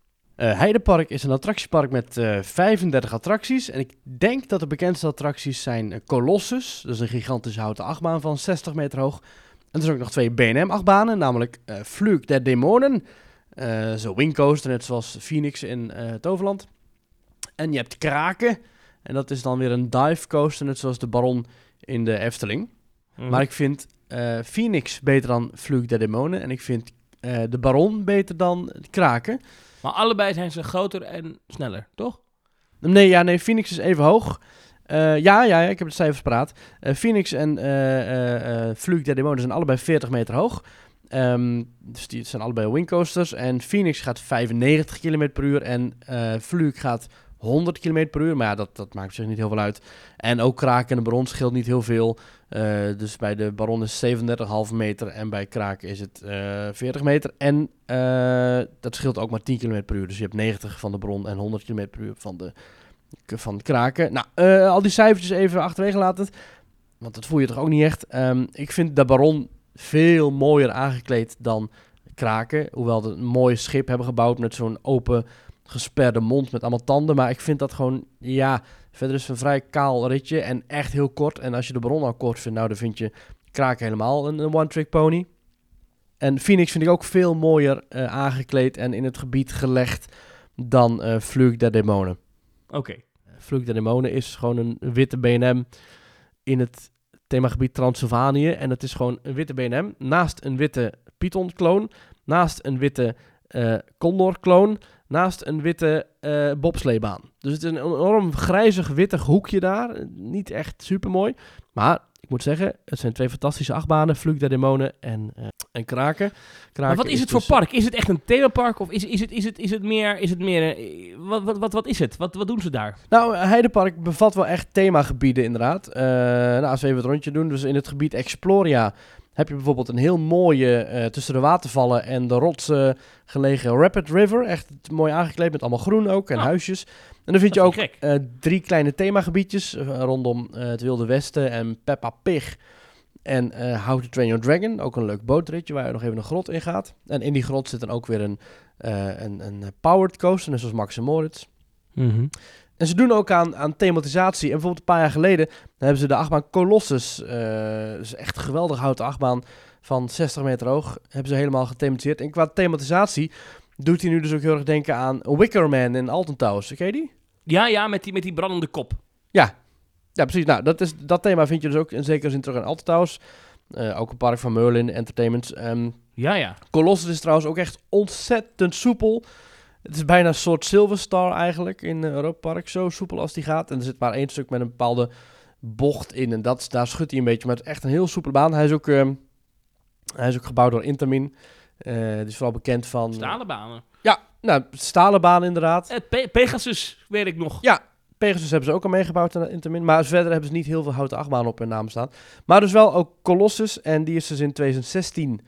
Eh Heidepark is een attractiepark met eh 35 attracties. En ik denk dat de bekendste attracties zijn eh, Colossus. Dat is een gigantische houten achtbaan van 60 meter hoog. En er zijn ook nog twee BNM-achtbanen, namelijk eh Flug der Demonen. eh Zo Wingcoaster, net zoals Phoenix in eh Toverland. En je hebt Kraken. En dat is dan weer een dive coaster, net zoals de Baron in de Efteling. Mhm. Maar ik vind eh, Phoenix beter dan Flug der Demonen. En ik vind eh, de Baron beter dan Kraken. Maar allebei zijn ze groter en sneller, toch? Nee, ja, nee, Phoenix is even hoog. Eh, ja, ja, ik heb de cijfers paraat. Eh, Phoenix en eh, Flug der Demonen zijn allebei 40 meter hoog. Ehm, dus die zijn allebei wingcoasters. En Phoenix gaat 95 km per uur en Flug gaat 100 km per uur. Maar ja, dat, dat maakt zich niet heel veel uit. En ook kraken en baron scheelt niet heel veel. Eh, dus bij de baron is 37,5 meter en bij kraken is het eh 40 meter. En eh, dat scheelt ook maar 10 km per uur. Dus je hebt 90 van de baron en 100 km per uur van de, van kraken. Nou, eh, al die cijfertjes even achterwege laten. Want dat voel je toch ook niet echt. Ehm, ik vind de baron veel mooier aangekleed dan kraken. Hoewel ze een mooi schip hebben gebouwd met zo'n open gesperde mond met allemaal tanden. Maar ik vind dat gewoon, ja, verder is het een vrij kaal ritje en echt heel kort. En als je de Baron al kort vindt, nou dan vind je Kraken helemaal een, een one-trick pony. En Phoenix vind ik ook veel mooier eh, aangekleed en in het gebied gelegd dan Flug der Demonen. Oké. Flug der Demonen is gewoon een witte B&M in het themagebied Transylvanië. En het is gewoon een witte B&M naast een witte Python-kloon, naast een witte eh Condor-kloon, naast een witte eh bobsleebaan. Dus het is een enorm grijzig wittig hoekje daar. Niet echt super mooi. Maar ik moet zeggen, het zijn twee fantastische achtbanen. Flug der Demonen en, eh, en Kraken. Kraken Maar wat is het voor dus- park? Is het echt een themapark of is, is, het, is, het, is het meer... Is het meer eh, wat, wat, wat, wat is het? Wat, wat doen ze daar? Nou, Heidepark bevat wel echt themagebieden inderdaad. Nou, als we even het rondje doen. Dus in het gebied Exploria heb je bijvoorbeeld een heel mooie eh, tussen de watervallen en de rotsen gelegen Rapid River. Echt mooi aangekleed met allemaal groen ook en Ah, huisjes. En dan vind je ook eh, drie kleine themagebiedjes eh, rondom eh, het Wilde Westen en Peppa Pig. En eh How to Train Your Dragon, ook een leuk bootritje waar je nog even een grot in gaat. En in die grot zit dan ook weer een, eh, een, een powered coaster, net zoals Max en Moritz. En ze doen ook aan, aan thematisatie. En bijvoorbeeld een paar jaar geleden hebben ze de achtbaan Colossus. is echt een geweldig houten achtbaan van 60 meter hoog. Hebben ze helemaal gethematiseerd. En qua thematisatie doet hij nu dus ook heel erg denken aan Wickerman in Alton Towers. Ken je die? Ja, ja, met die, met die brandende kop. Ja. Ja, precies. Nou, dat, is, dat thema vind je dus ook in zekere zin terug in Alton Towers. Eh, ook een park van Merlin Entertainment. Ehm, Ja, ja. Colossus is trouwens ook echt ontzettend soepel. Het is bijna een soort Silver Star eigenlijk in eh, Europa Park. Zo soepel als die gaat. En er zit maar één stuk met een bepaalde bocht in. En dat, daar schudt hij een beetje. Maar het is echt een heel soepele baan. Hij is ook, ehm, hij is ook gebouwd door Intamin. Eh die is vooral bekend van... Stalen banen. Nou, stalen baan inderdaad. Eh, Pe- Pegasus, weet ik nog. Ja, Pegasus hebben ze ook al meegebouwd aan Intamin. Maar verder hebben ze niet heel veel houten achtbanen op hun naam staan. Maar dus wel ook Colossus. En die is dus in 2016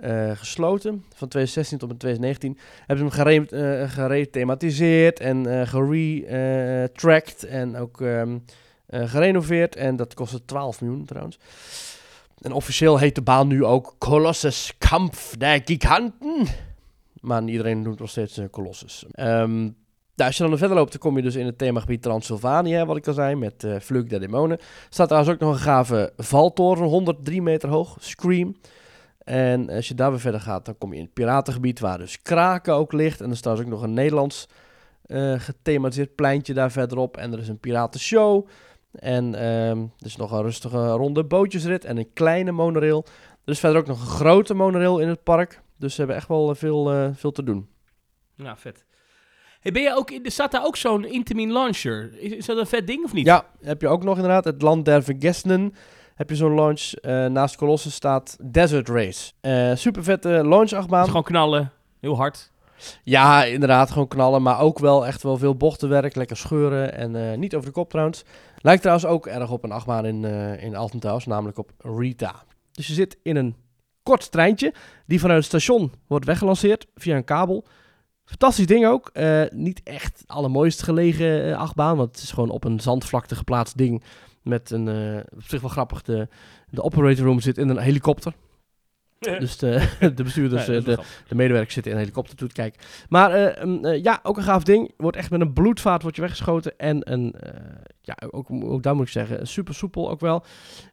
eh, gesloten. Van 2016 tot en met 2019. Hebben ze hem gere eh, gerethematiseerd en eh geretracked. en ook ehm, eh, gerenoveerd. En dat kostte 12 miljoen trouwens. En officieel heet de baan nu ook Colossus Kampf der Giganten. Maar iedereen noemt nog steeds Colossus. Ehm, nou, als je dan verder loopt, dan kom je dus in het themagebied Transylvanië, hè, wat ik al zei, met Flug der Demonen. Staat trouwens ook nog een gave valtoren, 103 meter hoog, Scream. En als je daar weer verder gaat, dan kom je in het piratengebied, waar dus Kraken ook ligt. En er staat ook nog een Nederlands eh gethematiseerd pleintje daar verderop. En er is een piratenshow. En ehm, er is nog een rustige ronde bootjesrit en een kleine monorail. Er is verder ook nog een grote monorail in het park. Dus ze hebben echt wel eh, veel, eh, veel te doen. Nou, vet. Hey, ben je ook in, er staat daar ook zo'n Intamin launcher. Is, is dat een vet ding of niet? Ja, heb je ook nog inderdaad. Het Land der Vergessenen heb je zo'n launch. Eh, naast Colossus staat Desert Race. Eh super vette launch Het achtbaan. is gewoon knallen. Heel hard. Ja, inderdaad, gewoon knallen. Maar ook wel echt wel veel bochtenwerk. Lekker scheuren en eh, niet over de kop trouwens. Lijkt trouwens ook erg op een achtbaan in, eh in namelijk op Rita. Dus je zit in een kort treintje die vanuit het station wordt weggelanceerd via een kabel. Fantastisch ding ook. Niet echt allermooist gelegen achtbaan, want het is gewoon op een zandvlakte geplaatst ding met een, eh, op zich wel grappig, de, de operator room zit in een helikopter. Dus de, de bestuurders, Ja, eh, de, medewerkers zitten in een helikopter toe te kijken. Maar eh, mm, ja, ook een gaaf ding. Wordt echt met een bloedvaart wordt je weggeschoten. En een, ja, ook, ook daar moet ik zeggen, super soepel ook wel.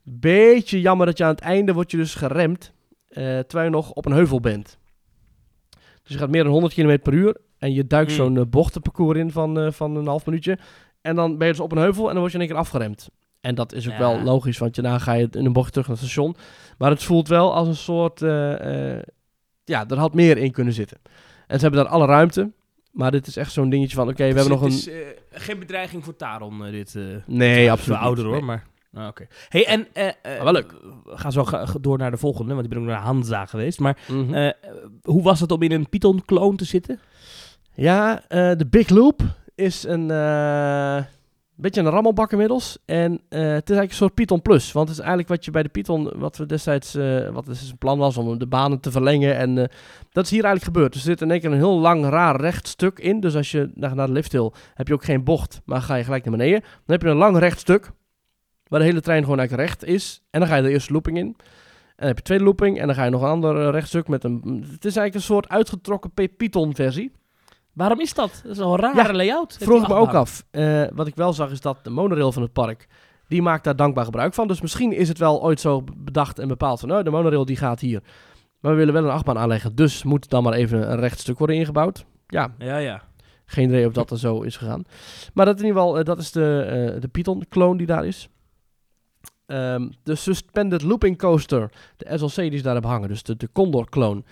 Beetje jammer dat je aan het einde wordt je dus geremd. terwijl je nog op een heuvel bent. Dus je gaat meer dan 100 km per uur. En je duikt Hmm. zo'n bochtenparcours in van, van een half minuutje. En dan ben je dus op een heuvel en dan word je in één keer afgeremd. En dat is ook Ja. wel logisch, want daarna ga je in een bocht terug naar het station. Maar het voelt wel als een soort... eh, eh, ja, er had meer in kunnen zitten. En ze hebben daar alle ruimte. Maar dit is echt zo'n dingetje van... Oké, we hebben nog een... Het is eh, geen bedreiging voor Taron, dit. Nee, absoluut ouder hoor, Nee. maar... Ah, Oké. Hey, en... Maar wel leuk. We gaan zo door naar de volgende, want ik ben ook naar Hansa geweest. Maar Mhm. hoe was het om in een Python-kloon te zitten? ja, de Big Loop is een beetje een rammelbak inmiddels. En eh, het is eigenlijk een soort Python Plus. Want het is eigenlijk wat je bij de Python, wat we destijds, eh, wat dus een plan was om de banen te verlengen. En eh, dat is hier eigenlijk gebeurd. Dus er zit in één keer een heel lang, raar rechtstuk in. Dus als je naar, naar de lift wil, heb je ook geen bocht, maar ga je gelijk naar beneden. Dan heb je een lang rechtstuk, waar de hele trein gewoon eigenlijk recht is. En dan ga je de eerste looping in. En dan heb je tweede looping en dan ga je nog een ander rechtstuk met een... Het is eigenlijk een soort uitgetrokken P- Python-versie. Waarom is dat? Dat is een rare Ja, layout. Vroeg ik me ook af. Eh, wat ik wel zag is dat de monorail van het park, die maakt daar dankbaar gebruik van. Dus misschien is het wel ooit zo bedacht en bepaald van, nou, de monorail die gaat hier. Maar we willen wel een achtbaan aanleggen, dus moet dan maar even een rechtstuk worden ingebouwd. Ja, Ja, ja. geen idee of dat er zo is gegaan. Maar dat in ieder geval, eh, dat is de, eh, de Python-clone die daar is. Ehm, de Suspended Looping Coaster, de SLC die ze daar hebben hangen, dus de, de Condor-clone,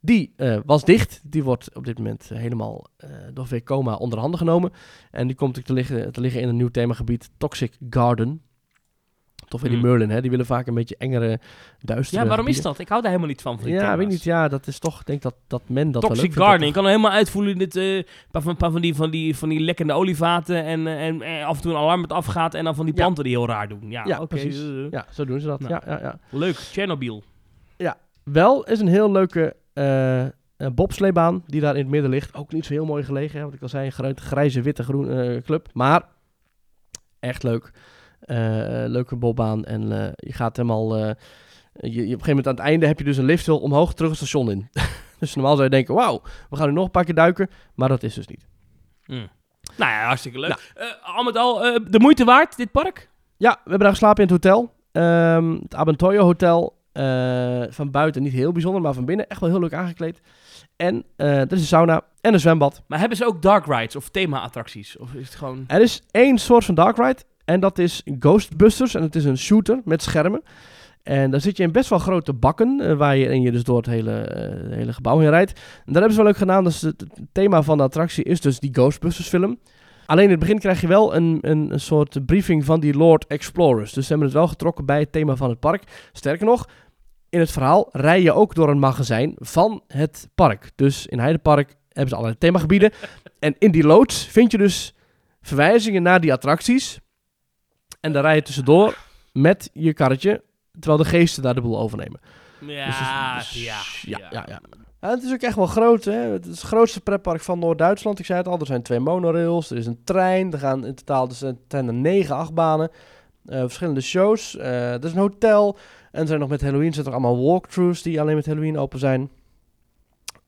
die eh, was dicht. Die wordt op dit moment eh, helemaal eh, door Vekoma onder handen genomen. En die komt te liggen, te liggen in een nieuw themagebied, Toxic Garden. Toch weer die Hmm. Merlin, hè? Die willen vaak een beetje engere, duistere Ja, waarom is dat? Ik hou daar helemaal niet van. Ja, thema's. weet niet. Ja, dat is toch, ik denk dat, dat men dat Toxic vindt. Gardening. Ik kan er helemaal uitvoelen in dit een paar van, paar van, die, van, die, van die lekkende olievaten en, en, af en toe een alarm met afgaat en dan van die Ja. planten die heel raar doen. Ja, Ja, oké. precies. Ja, zo doen ze dat. Nou. Ja, ja, ja. Leuk, Chernobyl. Wel is een heel leuke eh, eh, bobsleebaan die daar in het midden ligt. Ook niet zo heel mooi gelegen, hè, wat ik al zei. Een gru- grijze, witte, groen eh, club. Maar echt leuk. Eh, leuke bobbaan. En je gaat helemaal... je, je, op een gegeven moment aan het einde heb je dus een lifthill omhoog terug het station in. dus normaal zou je denken, wauw, we gaan nu nog een paar keer duiken. Maar dat is dus niet. Mm. Nou ja, hartstikke leuk. Eh, al met al, de moeite waard, dit park? Ja, we hebben daar geslapen in het hotel. Ehm, het Abentoyo Hotel. Eh, van buiten niet heel bijzonder, maar van binnen echt wel heel leuk aangekleed. En eh, er is een sauna en een zwembad. Maar hebben ze ook dark rides of thema-attracties? Of is het gewoon... Er is één soort van dark ride. En dat is Ghostbusters. En het is een shooter met schermen. En daar zit je in best wel grote bakken. eh, waar je, en je dus door het hele, hele gebouw heen rijdt. En daar hebben ze wel leuk gedaan. Dus het, het thema van de attractie is dus die Ghostbusters film. Alleen in het begin krijg je wel een, een, een soort briefing van die Lord Explorers. Dus ze hebben het wel getrokken bij het thema van het park. Sterker nog, in het verhaal rij je ook door een magazijn van het park. Dus in Heidepark hebben ze allerlei themagebieden. en in die loods vind je dus verwijzingen naar die attracties. En daar rij je tussendoor met je karretje, terwijl de geesten daar de boel overnemen. Ja, Dus ja, ja, ja, ja. Ja, het is ook echt wel groot. Hè? Het is het grootste pretpark van Noord-Duitsland. Ik zei het al, er zijn twee monorails, er is een trein. Er gaan in totaal er zijn, er negen achtbanen. eh, verschillende shows. eh, er is een hotel. En er zijn nog met Halloween zijn er allemaal walkthroughs die alleen met Halloween open zijn.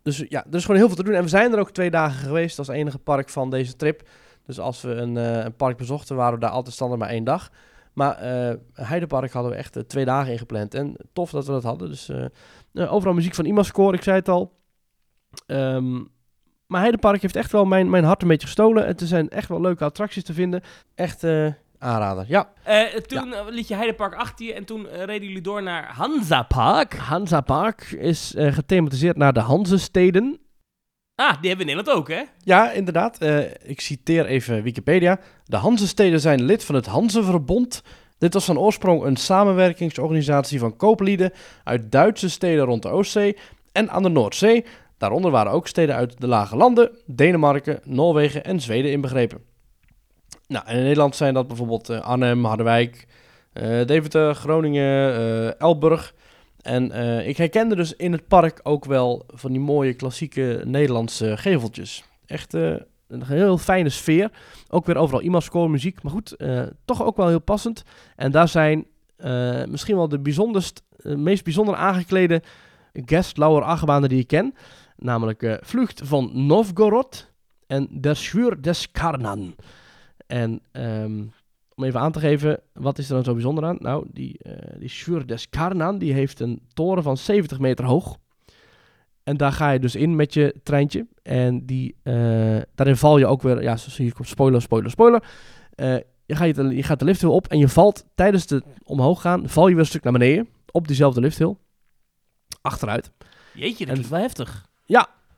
Dus ja, er is gewoon heel veel te doen. En we zijn er ook twee dagen geweest als enige park van deze trip. Dus als we een, eh, een park bezochten, waren we daar altijd standaard maar één dag. Maar Heidepark hadden we echt twee dagen ingepland. En tof dat we dat hadden. Dus eh, overal muziek van Imascore, ik zei het al. Ehm, maar Heidepark heeft echt wel mijn, mijn hart een beetje gestolen. En er zijn echt wel leuke attracties te vinden. Echt eh, aanrader. Ja, Eh, toen liet je Heidepark achter je en toen reden jullie door naar Hansa Park. Hansa Park is gethematiseerd naar de Hanzesteden. Ah, die hebben we in Nederland ook, hè? Ja, inderdaad. Eh, ik citeer even Wikipedia. De Hanzesteden zijn lid van het Hanzeverbond. Dit was van oorsprong een samenwerkingsorganisatie van kooplieden uit Duitse steden rond de Oostzee en aan de Noordzee. Daaronder waren ook steden uit de Lage Landen, Denemarken, Noorwegen en Zweden inbegrepen. Nou, in Nederland zijn dat bijvoorbeeld eh, Arnhem, Harderwijk, eh, Deventer, Groningen, eh, Elburg. En ik herkende dus in het park ook wel van die mooie klassieke Nederlandse geveltjes. Echt eh, een heel fijne sfeer. Ook weer overal Imascore muziek. Maar goed, eh, toch ook wel heel passend. En daar zijn eh, misschien wel de bijzonderst, eh, meest bijzonder aangeklede guest lauer achtbanen die ik ken. Namelijk Vlucht van Novgorod en Der Schwur des Karnan. En ehm, om even aan te geven, wat is er dan zo bijzonder aan? Nou, die, die Schwur des Karnan, die heeft een toren van 70 meter hoog. En daar ga je dus in met je treintje. En die, eh, daarin val je ook weer, ja, zie je, spoiler, spoiler, spoiler. Eh, je, gaat, je, je gaat de lifthill op en je valt tijdens het omhoog gaan, val je weer een stuk naar beneden. Op diezelfde lifthill. Achteruit. Jeetje, dat is wel heftig.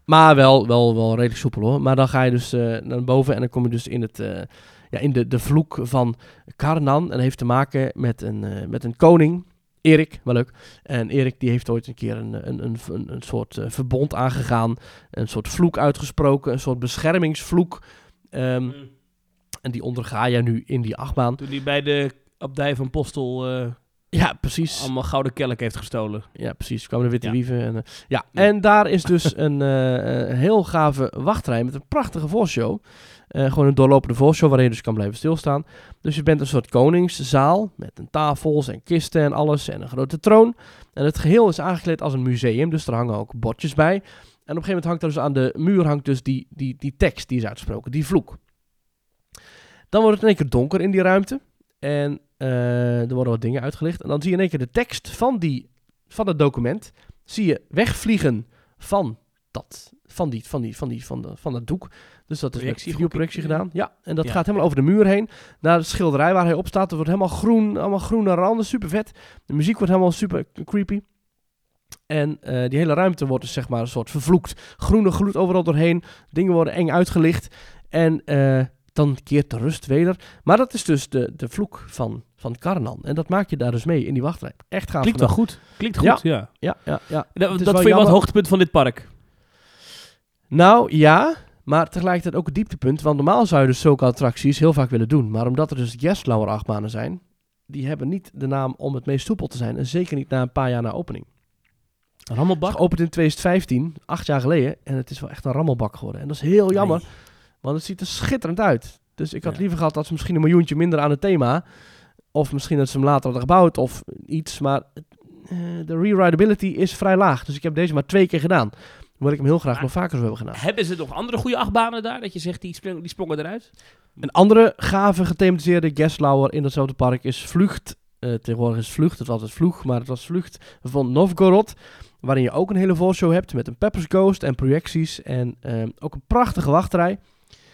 Maar wel, wel, wel redelijk soepel hoor. Maar dan ga je dus eh, naar boven en dan kom je dus in, het, ja, in de, de vloek van Karnan. En dat heeft te maken met een, met een koning, Erik, wel leuk. En Erik die heeft ooit een keer een, een, een, een, soort eh, verbond aangegaan. Een soort vloek uitgesproken, een soort beschermingsvloek. Ehm, en die onderga je nu in die achtbaan. Toen hij bij de abdij van Postel eh, Ja, precies. allemaal gouden kelk heeft gestolen. Ja, precies. kwamen de witte Ja. wieven. En, eh, ja. Ja. en daar is dus een heel gave wachtrij met een prachtige voorshow. Eh, gewoon een doorlopende voorshow waarin je dus kan blijven stilstaan. Dus je bent een soort koningszaal met een tafels en kisten en alles en een grote troon. En het geheel is aangekleed als een museum, dus er hangen ook bordjes bij. En op een gegeven moment hangt er dus aan de muur hangt dus die, die, die tekst die is uitgesproken, die vloek. Dan wordt het in één keer donker in die ruimte. En eh, er worden wat dingen uitgelicht. En dan zie je in één keer de tekst van, die, van het document. Zie je wegvliegen van dat, van, die, van, die, van, die, van, van dat doek. Dus dat is Projectie, met videoprojectie ik. gedaan. Ja, en dat Ja. gaat helemaal over de muur heen. Naar de schilderij waar hij op staat. Dat wordt helemaal groen, allemaal groene randen. Super vet. De muziek wordt helemaal super creepy. En eh, die hele ruimte wordt dus zeg maar een soort vervloekt. Groene gloed overal doorheen. Dingen worden eng uitgelicht. En eh, dan keert de rust weder. Maar dat is dus de, de vloek van, van Karnan. En dat maak je daar dus mee in die wachtrij. Echt gaaf Klinkt wel goed. Klinkt goed, ja. Ja, ja, ja. Dat, Het is dat vond je wel het hoogtepunt van dit park. Nou ja, maar tegelijkertijd ook het dieptepunt. Want normaal zou je dus zulke attracties heel vaak willen doen. Maar omdat er dus Gerstlauer achtbanen zijn, die hebben niet de naam om het meest soepel te zijn. En zeker niet na een paar jaar na opening. Rammelbak? Geopend in 2015, acht jaar geleden. En het is wel echt een rammelbak geworden. En dat is heel jammer, Nee. want het ziet er schitterend uit. Dus ik had Ja. liever gehad dat ze misschien een miljoentje minder aan het thema. Of misschien dat ze hem later hadden gebouwd of iets. Maar eh, de rewritability is vrij laag. Dus ik heb deze maar twee keer gedaan. Hoewel ik hem heel graag Maar- nog vaker zou hebben gedaan. Hebben ze nog andere goede achtbanen daar? Dat je zegt, die, die sprongen eruit? Een andere gave gethematiseerde Gerstlauer in datzelfde park is Vlucht. Eh, tegenwoordig is Vlucht, het was het Vloeg, maar het was Vlucht van Novgorod. Waarin je ook een hele voorshow hebt met een Peppers Ghost en projecties. En eh, ook een prachtige wachtrij.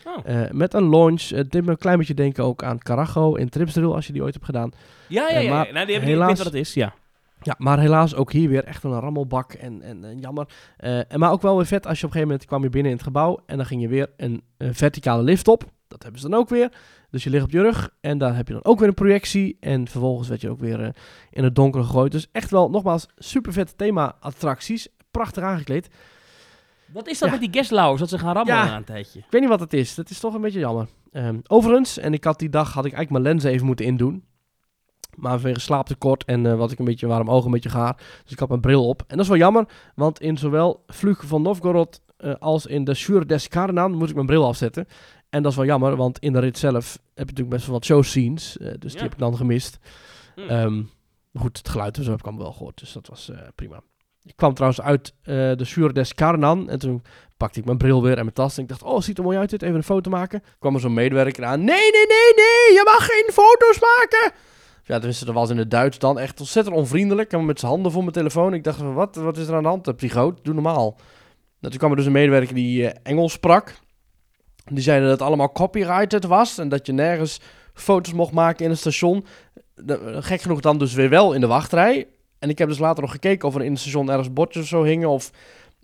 Oh. Eh, met een launch. Het deed me een klein beetje denken ook aan Carajo in Tripsdrill, als je die ooit hebt gedaan. Ja, ja, ja. Nou, die heb ik helaas- niet wat het is, ja. Ja, maar helaas ook hier weer echt een rammelbak en, en, en jammer. Eh, en maar ook wel weer vet als je op een gegeven moment kwam je binnen in het gebouw en dan ging je weer een, verticale lift op. Dat hebben ze dan ook weer. Dus je ligt op je rug en daar heb je dan ook weer een projectie. En vervolgens werd je ook weer eh, in het donker gegooid. Dus echt wel, nogmaals, super vette thema-attracties. Prachtig aangekleed. Wat is dat Ja. met die guestlauwers, dat ze gaan rammelen Ja. na een tijdje? Ik weet niet wat het is. Dat is toch een beetje jammer. Ehm, overigens, en ik had die dag had ik eigenlijk mijn lenzen even moeten indoen. Maar vanwege slaaptekort en eh, wat ik een beetje warm oog, een beetje gaar. Dus ik had mijn bril op. En dat is wel jammer, want in zowel Vlug van Novgorod eh, als in de Sjur des Karnan moet ik mijn bril afzetten. En dat is wel jammer, want in de rit zelf heb je natuurlijk best wel wat show scenes. eh, dus die heb ik dan gemist. Hm. Ehm, maar goed, het geluid en zo heb ik allemaal wel gehoord. Dus dat was prima. Ik kwam trouwens uit de Sjur des Karnan. En toen pakte ik mijn bril weer en mijn tas. En ik dacht, oh, ziet er mooi uit dit. Even een foto maken. kwam er zo'n medewerker aan. Nee, nee, nee, nee. Je mag geen foto's maken. Ja, tenminste, dat was in het Duits dan echt ontzettend onvriendelijk. En met zijn handen voor mijn telefoon. Ik dacht, van, wat, wat is er aan de hand? Psychoot, doe normaal. En toen kwam er dus een medewerker die eh, Engels sprak. Die zeiden dat het allemaal copyrighted was. En dat je nergens foto's mocht maken in het station. Gek genoeg dan dus weer wel in de wachtrij. En ik heb dus later nog gekeken of er in het station ergens bordjes of zo hingen. Of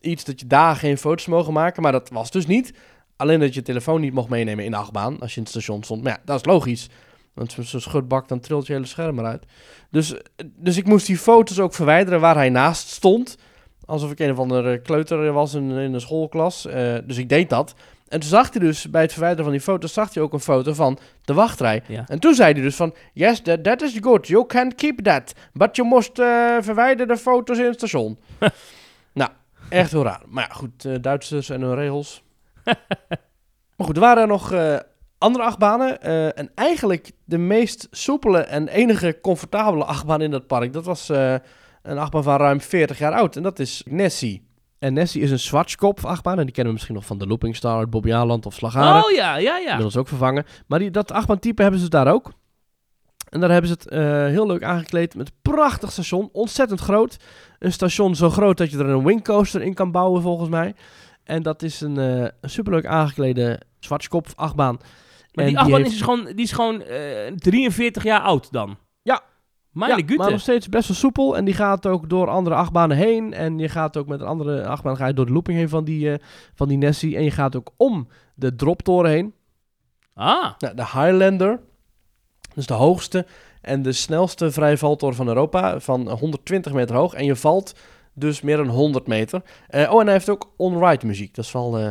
iets dat je daar geen foto's mogen maken. Maar dat was dus niet. Alleen dat je telefoon niet mocht meenemen in de achtbaan. Als je in het station stond. Maar ja, dat is logisch. Want zo'n schutbak, dan trilt je hele scherm eruit. Dus, dus ik moest die foto's ook verwijderen waar hij naast stond. Alsof ik een of andere kleuter was in, in een schoolklas. Eh, dus ik deed dat. En toen zag hij dus bij het verwijderen van die foto's, zag hij ook een foto van de wachtrij. Ja. En toen zei hij dus van, yes, that, that is good, you can keep that. But you must eh verwijderen de foto's in het station. nou, echt heel raar. Maar ja, goed, eh, Duitsers en hun regels. maar goed, er waren nog eh, andere achtbanen. eh, en eigenlijk de meest soepele en enige comfortabele achtbaan in dat park, dat was eh, een achtbaan van ruim 40 jaar oud. En dat is Nessie. En Nessie is een Schwarzkopf achtbaan. En die kennen we misschien nog van de Looping Star uit Bobby Aland of Slagharen. Oh ja, ja, ja. Inmiddels ook vervangen. Maar die, dat achtbaantype hebben ze daar ook. En daar hebben ze het eh, heel leuk aangekleed met een prachtig station. Ontzettend groot. Een station zo groot dat je er een wingcoaster in kan bouwen volgens mij. En dat is een, eh, een superleuk aangeklede Schwarzkopf achtbaan. Maar En die achtbaan heeft- is gewoon, die is gewoon eh, 43 jaar oud dan? Ja. Mijn ja, gute. maar nog steeds best wel soepel. En die gaat ook door andere achtbanen heen. En je gaat ook met een andere achtbaan ga je door de looping heen van die, eh, van die Nessie. En je gaat ook om de droptoren heen. Ah, Nou, de Highlander, dus de hoogste en de snelste vrijvaltoren van Europa, van 120 meter hoog. En je valt dus meer dan 100 meter. Eh, oh, en hij heeft ook on-ride muziek. Dat is wel eh,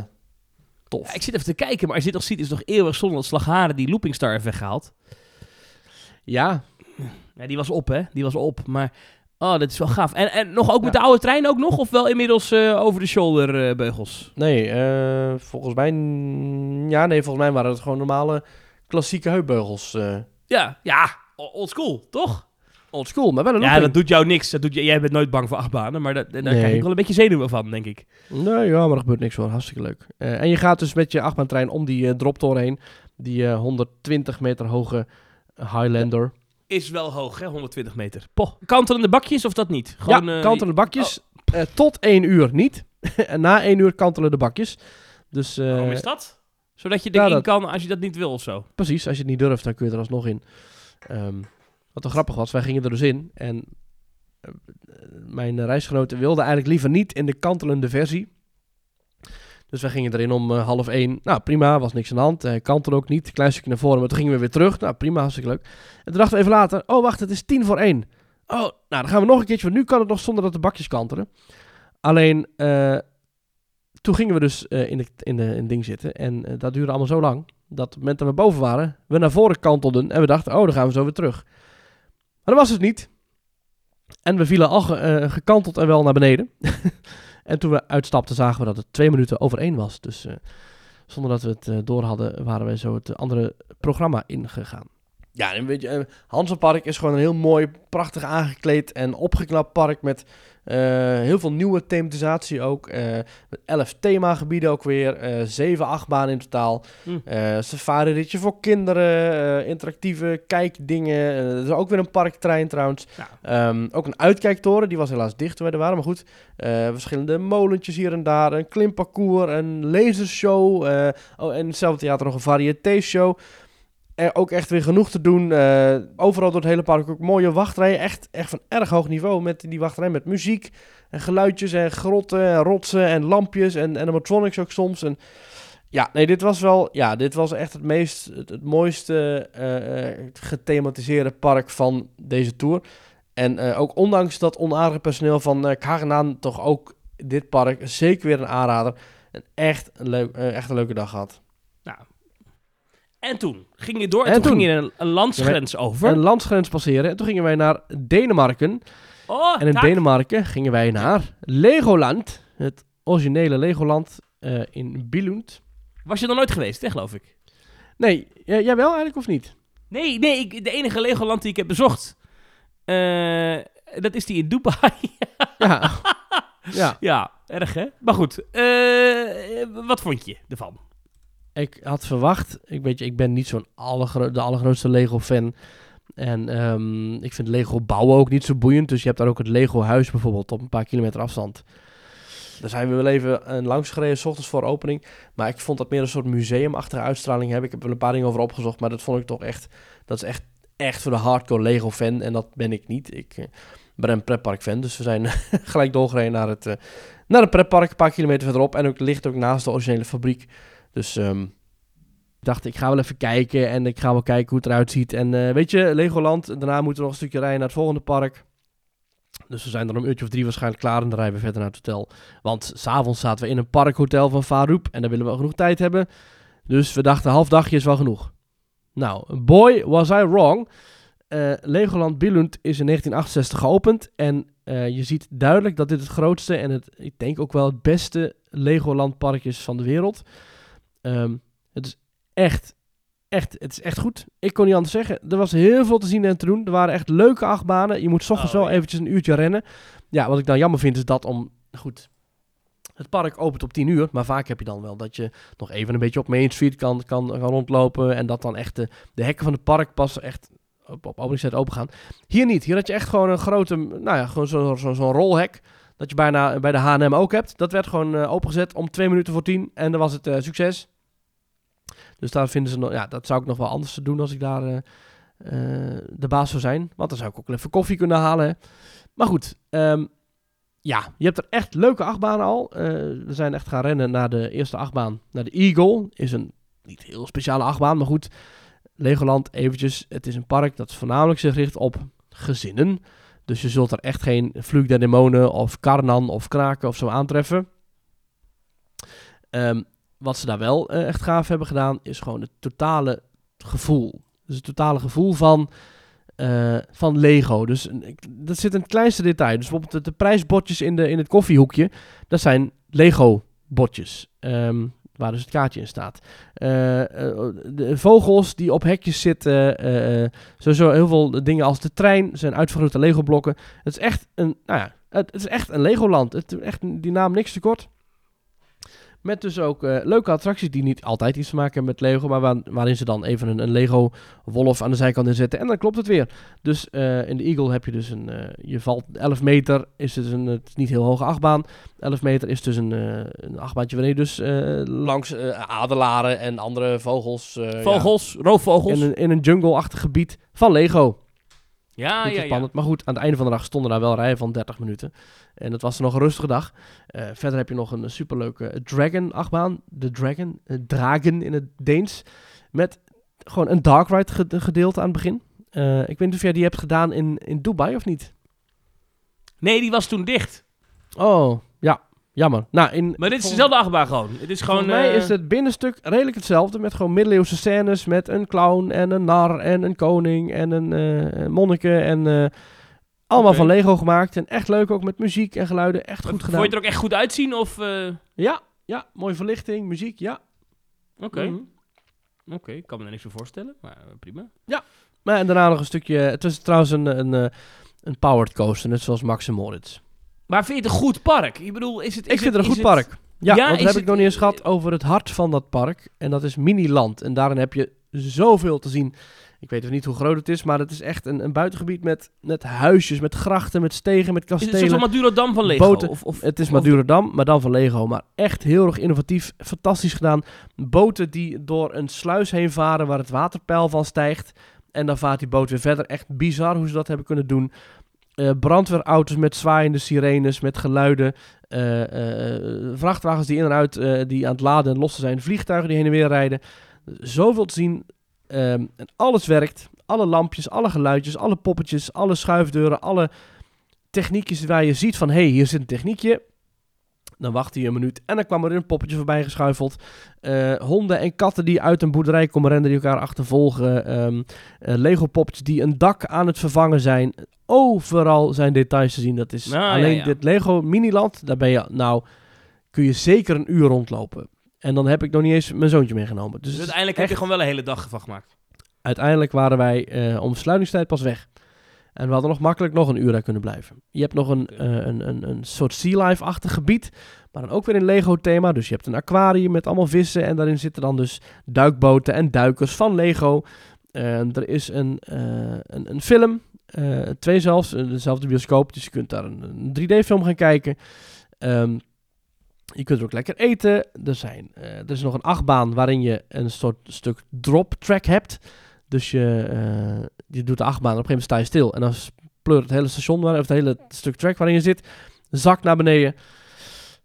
tof tof. Ja, ik zit even te kijken, maar als je dit nog ziet, is het nog eeuwig zonder dat Slagharen die Looping heeft weggehaald. Ja, Ja, die was op, hè? Die was op. Maar, oh, dat is wel gaaf. En, en nog ook met de oude trein ook nog? Of wel inmiddels eh, over de shoulder eh, beugels? nee, eh, volgens mij... Ja, nee, volgens mij waren het gewoon normale klassieke heupbeugels. Ja, ja. Old school, toch? Old school, maar wel een Ja, looping. dat doet jou niks. Dat doet, je- jij bent nooit bang voor achtbanen, maar dat, daar Nee. krijg ik wel een beetje zenuwen van, denk ik. Nee, ja, maar er gebeurt niks hoor. Hartstikke leuk. Eh, en je gaat dus met je achtbaantrein om die eh, droptoren heen. Die eh, 120 meter hoge Highlander. Is wel hoog, hè? 120 meter. Poh. Kantelende bakjes of dat niet? Gewoon, ja, eh, kantelende bakjes. Eh, tot 1 uur niet. en na 1 uur kantelen de bakjes. Dus eh, Waarom is dat? Zodat je ja, erin dat- kan als je dat niet wil of zo. precies, als je het niet durft, dan kun je er alsnog in. Ehm, wat wel grappig was, wij gingen er dus in. En eh, mijn reisgenoten wilden eigenlijk liever niet in de kantelende versie. Dus wij gingen erin om eh, half één. Nou, prima, was niks aan de hand. Hij kantelde ook niet. Klein stukje naar voren, maar toen gingen we weer terug. Nou, prima, hartstikke leuk. En toen dachten we even later, oh wacht, het is tien voor één. Oh, nou, dan gaan we nog een keertje, want nu kan het nog zonder dat de bakjes kantelen. Alleen, eh, toen gingen we dus eh, in, de, in, de, in het ding zitten. En eh, dat duurde allemaal zo lang, dat op het moment dat we boven waren, we naar voren kantelden. En we dachten, oh, dan gaan we zo weer terug. Maar dat was het niet. En we vielen al eh, gekanteld en wel naar beneden. en toen we uitstapten, zagen we dat het twee minuten over één was. Dus eh, zonder dat we het eh, door hadden, waren we zo het andere programma ingegaan. Ja, en weet je, Hansenpark is gewoon een heel mooi, prachtig aangekleed en opgeknapt park met heel veel nieuwe thematisatie ook. eh, met elf themagebieden ook weer, eh zeven achtbanen in totaal. Eh, safari-ritje voor kinderen, eh, interactieve kijkdingen. Eh, er is ook weer een parktrein trouwens. Ja. Ehm, ook een uitkijktoren, die was helaas dicht toen we er waren, maar goed. Eh, verschillende molentjes hier en daar, een klimparcours, een lasershow. eh oh, en in hetzelfde theater nog een variété-show. Ook echt weer genoeg te doen. eh, overal door het hele park ook mooie wachtrijen. Echt, echt van erg hoog niveau met die wachtrij. Met muziek en geluidjes en grotten en rotsen en lampjes en animatronics ook soms. En ja, nee, dit was wel... Ja, dit was echt het meest... Het, mooiste eh, eh, gethematiseerde park van deze tour. En ook ondanks dat onaardige personeel van uh, Kagenaan toch ook dit park zeker weer een aanrader. Een echt een, leuk, echt een leuke dag gehad. En toen ging je door en, En toen, toen? ging je een, een landsgrens over. Een landsgrens passeren. En toen gingen wij naar Denemarken. oh, En in. Denemarken gingen wij naar Legoland. Het originele Legoland eh, in Billund. Was je er nooit geweest, hè, geloof ik? Nee, jij wel eigenlijk of niet? Nee, nee, ik, de enige Legoland die ik heb bezocht, eh, dat is die in Dubai. Ja. ja. ja, erg hè? Maar goed, eh, wat vond je ervan? Ik had verwacht, ik, weet je, ik ben niet zo'n de allergrootste Lego-fan. En ehm, ik vind Lego bouwen ook niet zo boeiend. Dus je hebt daar ook het Lego-huis bijvoorbeeld op een paar kilometer afstand. Daar zijn we wel even eh, langs gereden, ochtends voor opening. Maar ik vond dat meer een soort museumachtige uitstraling hebben. Ik heb er een paar dingen over opgezocht, maar dat vond ik toch echt... Dat is echt, echt voor de hardcore Lego-fan. En dat ben ik niet. Ik eh, ben een pretpark-fan. Dus we zijn gelijk doorgereden naar het, eh, naar het pretpark, een paar kilometer verderop. En ook ligt ook naast de originele fabriek. Dus ik dacht, ik ga wel even kijken en ik ga wel kijken hoe het eruit ziet. En eh, weet je, Legoland, daarna moeten we nog een stukje rijden naar het volgende park. Dus we zijn dan om een uurtje of drie waarschijnlijk klaar en dan rijden we verder naar het hotel. Want s'avonds zaten we in een parkhotel van Faroep en dan willen we wel genoeg tijd hebben. Dus we dachten, half dagje is wel genoeg. Nou, boy was I wrong. Eh, Legoland Billund is in 1968 geopend en eh, je ziet duidelijk dat dit het grootste en het, ik denk ook wel het beste Legoland park is van de wereld. Ehm, het is echt, echt, het is echt goed. Ik kon niet anders zeggen. Er was heel veel te zien en te doen. Er waren echt leuke achtbanen. Je moet 's ochtends Oh, wel ja. eventjes een uurtje rennen. Ja, wat ik dan jammer vind is dat om, goed, het park opent op 10 uur, maar vaak heb je dan wel dat je nog even een beetje op Main Street kan, kan, kan rondlopen en dat dan echt de, de hekken van het park pas echt op, op openingstijd open gaan. Hier niet. Hier had je echt gewoon een grote, nou ja, gewoon zo'n zo, zo'n rolhek. Dat je bijna bij de H&M ook hebt. Dat werd gewoon eh, opengezet om twee minuten voor tien. En dan was het eh, succes. Dus daar vinden ze nog, ja, dat zou ik nog wel anders te doen als ik daar eh, eh, de baas zou zijn. Want dan zou ik ook even koffie kunnen halen. Maar goed, ehm, ja, je hebt er echt leuke achtbanen al. Eh, we zijn echt gaan rennen naar de eerste achtbaan. Naar de Eagle. Is een niet heel speciale achtbaan, maar goed. Legoland, eventjes. Het is een park dat voornamelijk zich richt op gezinnen. Dus je zult er echt geen Flug der Demonen of Karnan of Kraken of zo aantreffen. Ehm, wat ze daar wel eh, echt gaaf hebben gedaan, is gewoon het totale gevoel. Dus het totale gevoel van, eh, van Lego. Dus ik- dat zit in het kleinste detail. Dus bijvoorbeeld de, prijsbordjes in, de, in het koffiehoekje, dat zijn Lego-bordjes. Ehm, waar dus het kaartje in staat. Eh, de vogels die op hekjes zitten. sowieso heel veel dingen als de trein zijn uitvergrote Lego-blokken. Het is echt een, nou ja, het, is echt een Legoland. Het echt die naam niks te kort. Met dus ook eh, leuke attracties die niet altijd iets te maken hebben met Lego, maar waar- waarin ze dan even een, een Lego wolf aan de zijkant inzetten en dan klopt het weer. Dus eh, in de Eagle heb je dus een, eh, je valt 11 meter, is dus een, het is niet heel hoge achtbaan. 11 meter is dus een, een achtbaantje waarin je dus langs adelaren en andere vogels, ja, Vogels, roofvogels. in, een, in een jungle-achtig gebied van Lego. Ja, ja, ja. spannend. Maar goed, aan het einde van de dag stonden daar wel rijen van 30 minuten. En het was nog een rustige dag. Eh, verder heb je nog een superleuke Dragon-achtbaan. De Dragon, eh, Dragon in het Deens. Met gewoon een dark ride ge- gedeelte aan het begin. Eh, ik weet niet of jij die hebt gedaan in, in Dubai of niet. Nee, die was toen dicht. Oh. Jammer. Nou, in, Maar dit is dezelfde achtbaan gewoon. Het is gewoon... Volgens mij eh, is het binnenstuk redelijk hetzelfde. Met gewoon middeleeuwse scènes. Met een clown en een nar en een koning en een eh monniken. En eh, allemaal van Lego gemaakt. En echt leuk ook met muziek en geluiden. Echt goed Vond gedaan. je het er ook echt goed uitzien? Of... Ja, ja, mooie verlichting, muziek, ja. Oké, Mhm. oké. Ik kan me er niks voor voorstellen, maar prima. Maar en daarna nog een stukje... Het was trouwens een, een, een powered coaster, net zoals Max en Moritz. Maar vind je het een goed park? Ik bedoel, is het... Is ik vind het een goed park. Ja, Ja, want heb ik nog niet eens gehad over het hart van dat park. En dat is Miniland. En daarin heb je zoveel te zien. Ik weet nog niet hoe groot het is, maar het is echt een, een buitengebied met, met huisjes, met grachten, met stegen, met Is het kastelen. zoals Madurodam van Lego? boten. Of, of, Het is Madurodam, maar dan van Lego. Maar echt heel erg innovatief, fantastisch gedaan. Boten die door een sluis heen varen waar het waterpeil van stijgt. En dan vaart die boot weer verder. Echt bizar hoe ze dat hebben kunnen doen. Eh, brandweerauto's met zwaaiende sirenes, met geluiden. Eh, eh, vrachtwagens die in en uit, die aan het laden en lossen zijn. Vliegtuigen die heen en weer rijden. Zoveel te zien. Ehm, en alles werkt. Alle lampjes, alle geluidjes, alle poppetjes, alle schuifdeuren, alle techniekjes waar je ziet van... hé, hey, hier zit een techniekje. Dan wachtte je een minuut en dan kwam er een poppetje voorbij geschuifeld. Eh, honden en katten die uit een boerderij komen rennen, die elkaar achtervolgen. Ehm eh, Lego-poppetjes die een dak aan het vervangen zijn. Overal zijn details te zien. Dat is Nou, ja, alleen ja. dit Lego Miniland. Daar ben je, nou, kun je zeker een uur rondlopen. En dan heb ik nog niet eens mijn zoontje meegenomen. Dus, Dus uiteindelijk heb je gewoon wel een hele dag van gemaakt. uiteindelijk waren wij eh, om sluitingstijd pas weg. En we hadden nog makkelijk nog een uur daar kunnen blijven. Je hebt nog een, eh, een, een, een soort sea life-achtig gebied. Maar dan ook weer een Lego-thema. Dus je hebt een aquarium met allemaal vissen. En daarin zitten dan dus duikboten en duikers van Lego. Eh, er is een, eh, een, een film. eh, twee zelfs. dezelfde bioscoop. Dus je kunt daar een, een 3D-film gaan kijken. Ehm, je kunt er ook lekker eten. Er, zijn, er is nog een achtbaan waarin je een soort stuk drop track hebt. Dus je, je doet de achtbaan op een gegeven moment sta je stil. En dan pleurt het hele station, waar, of het hele stuk track waarin je zit, zakt naar beneden.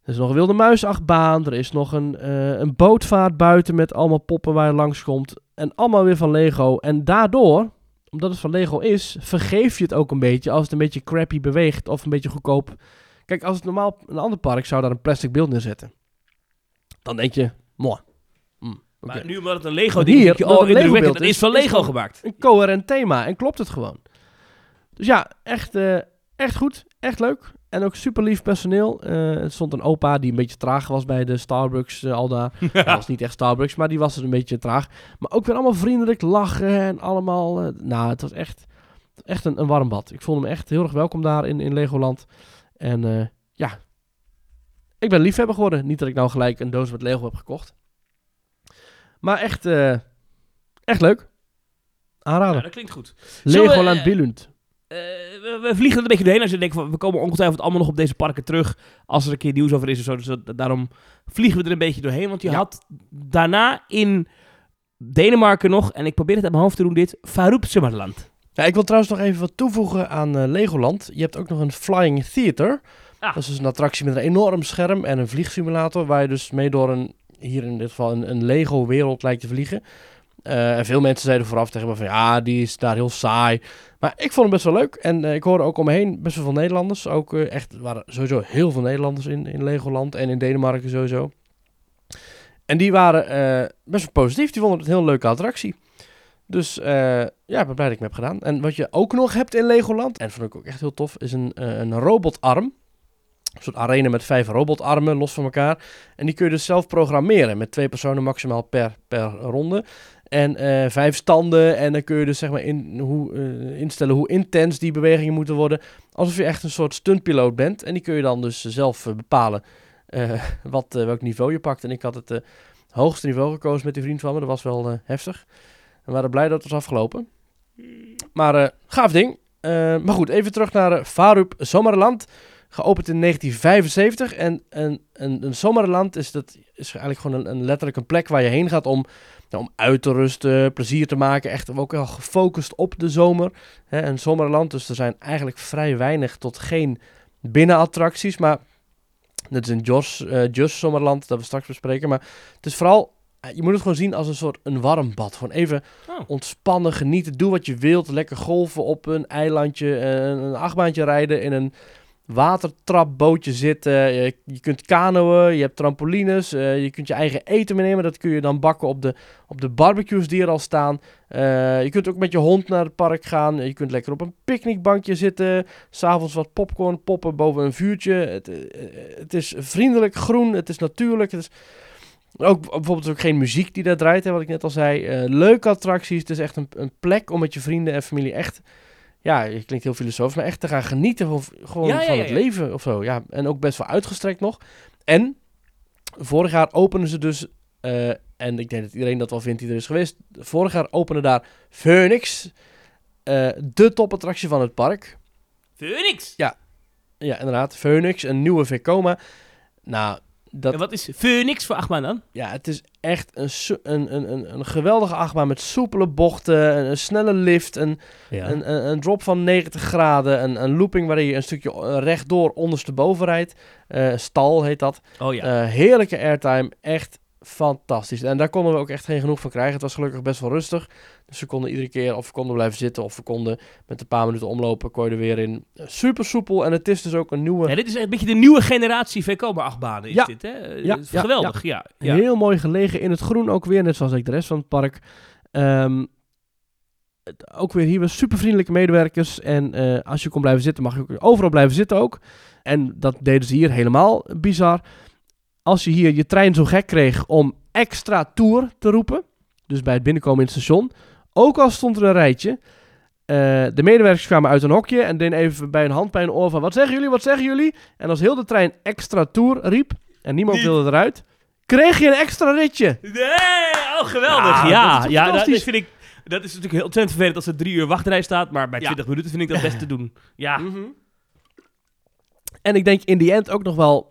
Er is nog een wilde muisachtbaan. Er is nog een, eh, een bootvaart buiten met allemaal poppen waar je langskomt. En allemaal weer van Lego. En daardoor, omdat het van Lego is, vergeef je het ook een beetje als het een beetje crappy beweegt of een beetje goedkoop. Kijk, als het normaal een ander park zou daar een plastic beeld neerzetten. Dan denk je, mooi. Maar nu omdat het een Lego ding is, oh, indrukwekkend, Lego-beeld het is van is Lego gemaakt. een coherent thema en klopt het gewoon. Dus ja, echt, eh, echt goed, echt leuk. En ook super lief personeel. Eh, er stond een opa die een beetje traag was bij de Starbucks eh, al daar. Dat was niet echt Starbucks, maar die was er een beetje traag. Maar ook weer allemaal vriendelijk lachen en allemaal... nou, het was echt, echt een, een warm bad. Ik vond hem echt heel erg welkom daar in, in Legoland. En ja, ik ben liefhebber geworden. Niet dat ik nou gelijk een doos met Lego heb gekocht. Maar echt, eh, echt leuk. Ja, Aanraden. dat klinkt goed. Legoland eh, Billund. Eh, we, we vliegen er een beetje doorheen als je denkt van, we komen ongetwijfeld allemaal nog op deze parken terug als er een keer nieuws over is of zo. Dus dat- daarom vliegen we er een beetje doorheen. Want je Ja. had daarna in Denemarken nog, en ik probeer het uit mijn hoofd te doen dit, Farouk Summerland. Ja, ik wil trouwens nog even wat toevoegen aan Legoland. Je hebt ook nog een Flying Theater. Ah. Dat is dus een attractie met een enorm scherm en een vliegsimulator. Waar je dus mee door een, hier in dit geval, een, een Lego-wereld lijkt te vliegen. Eh, en veel mensen zeiden vooraf tegen me van ja, die is daar heel saai. Maar ik vond hem best wel leuk. En eh, ik hoorde ook om me heen best wel veel Nederlanders. Ook eh, echt, waren sowieso heel veel Nederlanders in, in Legoland en in Denemarken sowieso. En die waren best wel positief. Die vonden het een heel leuke attractie. Dus ja, ben blij dat ik hem heb gedaan. En wat je ook nog hebt in Legoland, en vond ik ook echt heel tof, is een, een robotarm. Een soort arena met vijf robotarmen los van elkaar. En die kun je dus zelf programmeren met twee personen maximaal per, per ronde. En eh, vijf standen. En dan kun je dus zeg maar in, hoe, eh, instellen hoe intens die bewegingen moeten worden. Alsof je echt een soort stuntpiloot bent. En die kun je dan dus zelf eh, bepalen eh, wat, welk niveau je pakt. En ik had het hoogste niveau gekozen met die vriend van me. Dat was wel heftig. We waren blij dat het was afgelopen. Maar gaaf ding. Maar goed, even terug naar Farup Zomerland. Geopend in 1975. En een, een, een zomerland is, dat, is eigenlijk gewoon een, een letterlijk een plek waar je heen gaat om, nou, om uit te rusten, plezier te maken. Echt ook wel gefocust op de zomer. Hè, een zomerland, dus er zijn eigenlijk vrij weinig tot geen binnenattracties. Maar dit is een Jos, Just Zomerland, dat we straks bespreken. Maar het is vooral, eh, je moet het gewoon zien als een soort een warm bad. Gewoon even Oh. ontspannen, genieten, doe wat je wilt. Lekker golven op een eilandje, eh, een achtbaantje rijden, in een watertrapbootje zitten. Je, je kunt kanoën, je hebt trampolines, eh, je kunt je eigen eten meenemen. Dat kun je dan bakken op de, op de barbecues die er al staan. Eh, je kunt ook met je hond naar het park gaan. Je kunt lekker op een picknickbankje zitten. S'avonds wat popcorn poppen boven een vuurtje. Het, eh, het is vriendelijk, groen, het is natuurlijk. Het is ook bijvoorbeeld ook geen muziek die daar draait, hè, wat ik net al zei. Leuke attracties. Het is echt een, een plek om met je vrienden en familie echt... Ja, je klinkt heel filosofisch, maar echt te gaan genieten van, gewoon Ja, ja, van ja, het ja. leven of zo. Ja, en ook best wel uitgestrekt nog. En vorig jaar openen ze dus... eh, en ik denk dat iedereen dat wel vindt die er is geweest. Vorig jaar opende daar Phoenix. eh, de topattractie van het park. Phoenix! Ja, inderdaad. Phoenix, een nieuwe Vekoma. Nou, dat, En wat is Phoenix voor achtbaan dan? ja, het is echt een, een, een, een, geweldige achtbaan met soepele bochten, een, een snelle lift, een, een, een, een drop van 90 graden, een, een looping waarin je een stukje eh, rechtdoor ondersteboven rijdt. Eh, stal heet dat. Oh ja. Eh, heerlijke airtime, echt fantastisch. En daar konden we ook echt geen genoeg van krijgen. Het was gelukkig best wel rustig. Dus we konden iedere keer of we konden blijven zitten of we konden met een paar minuten omlopen, kon je er weer in. Super soepel en het is dus ook een nieuwe... Ja, dit is echt een beetje de nieuwe generatie VKoma achtbanen is Ja. dit, hè? Eh, Ja, ja, geweldig, ja. ja. Heel mooi gelegen in het groen ook weer, net zoals ik de rest van het park. Ehm, het- ook weer hier weer super vriendelijke medewerkers. En eh, als je kon blijven zitten, mag je ook overal blijven zitten ook. En dat deden ze hier helemaal bizar. Als je hier je trein zo gek kreeg om extra tour te roepen, dus bij het binnenkomen in het station, ook al stond er een rijtje, eh, de medewerkers kwamen uit een hokje en deden even bij een hand bij een oor van wat zeggen jullie, wat zeggen jullie? En als heel de trein extra tour riep en niemand Niet. wilde eruit, kreeg je een extra ritje. Nee, oh geweldig. Ja, Ja, dat is ja, dat, fantastisch? vind ik... Dat is natuurlijk heel ontzettend vervelend als er drie uur wachtrij staat, maar bij Ja. 20 minuten vind ik dat best te doen. Ja. Mhm. En ik denk in die end ook nog wel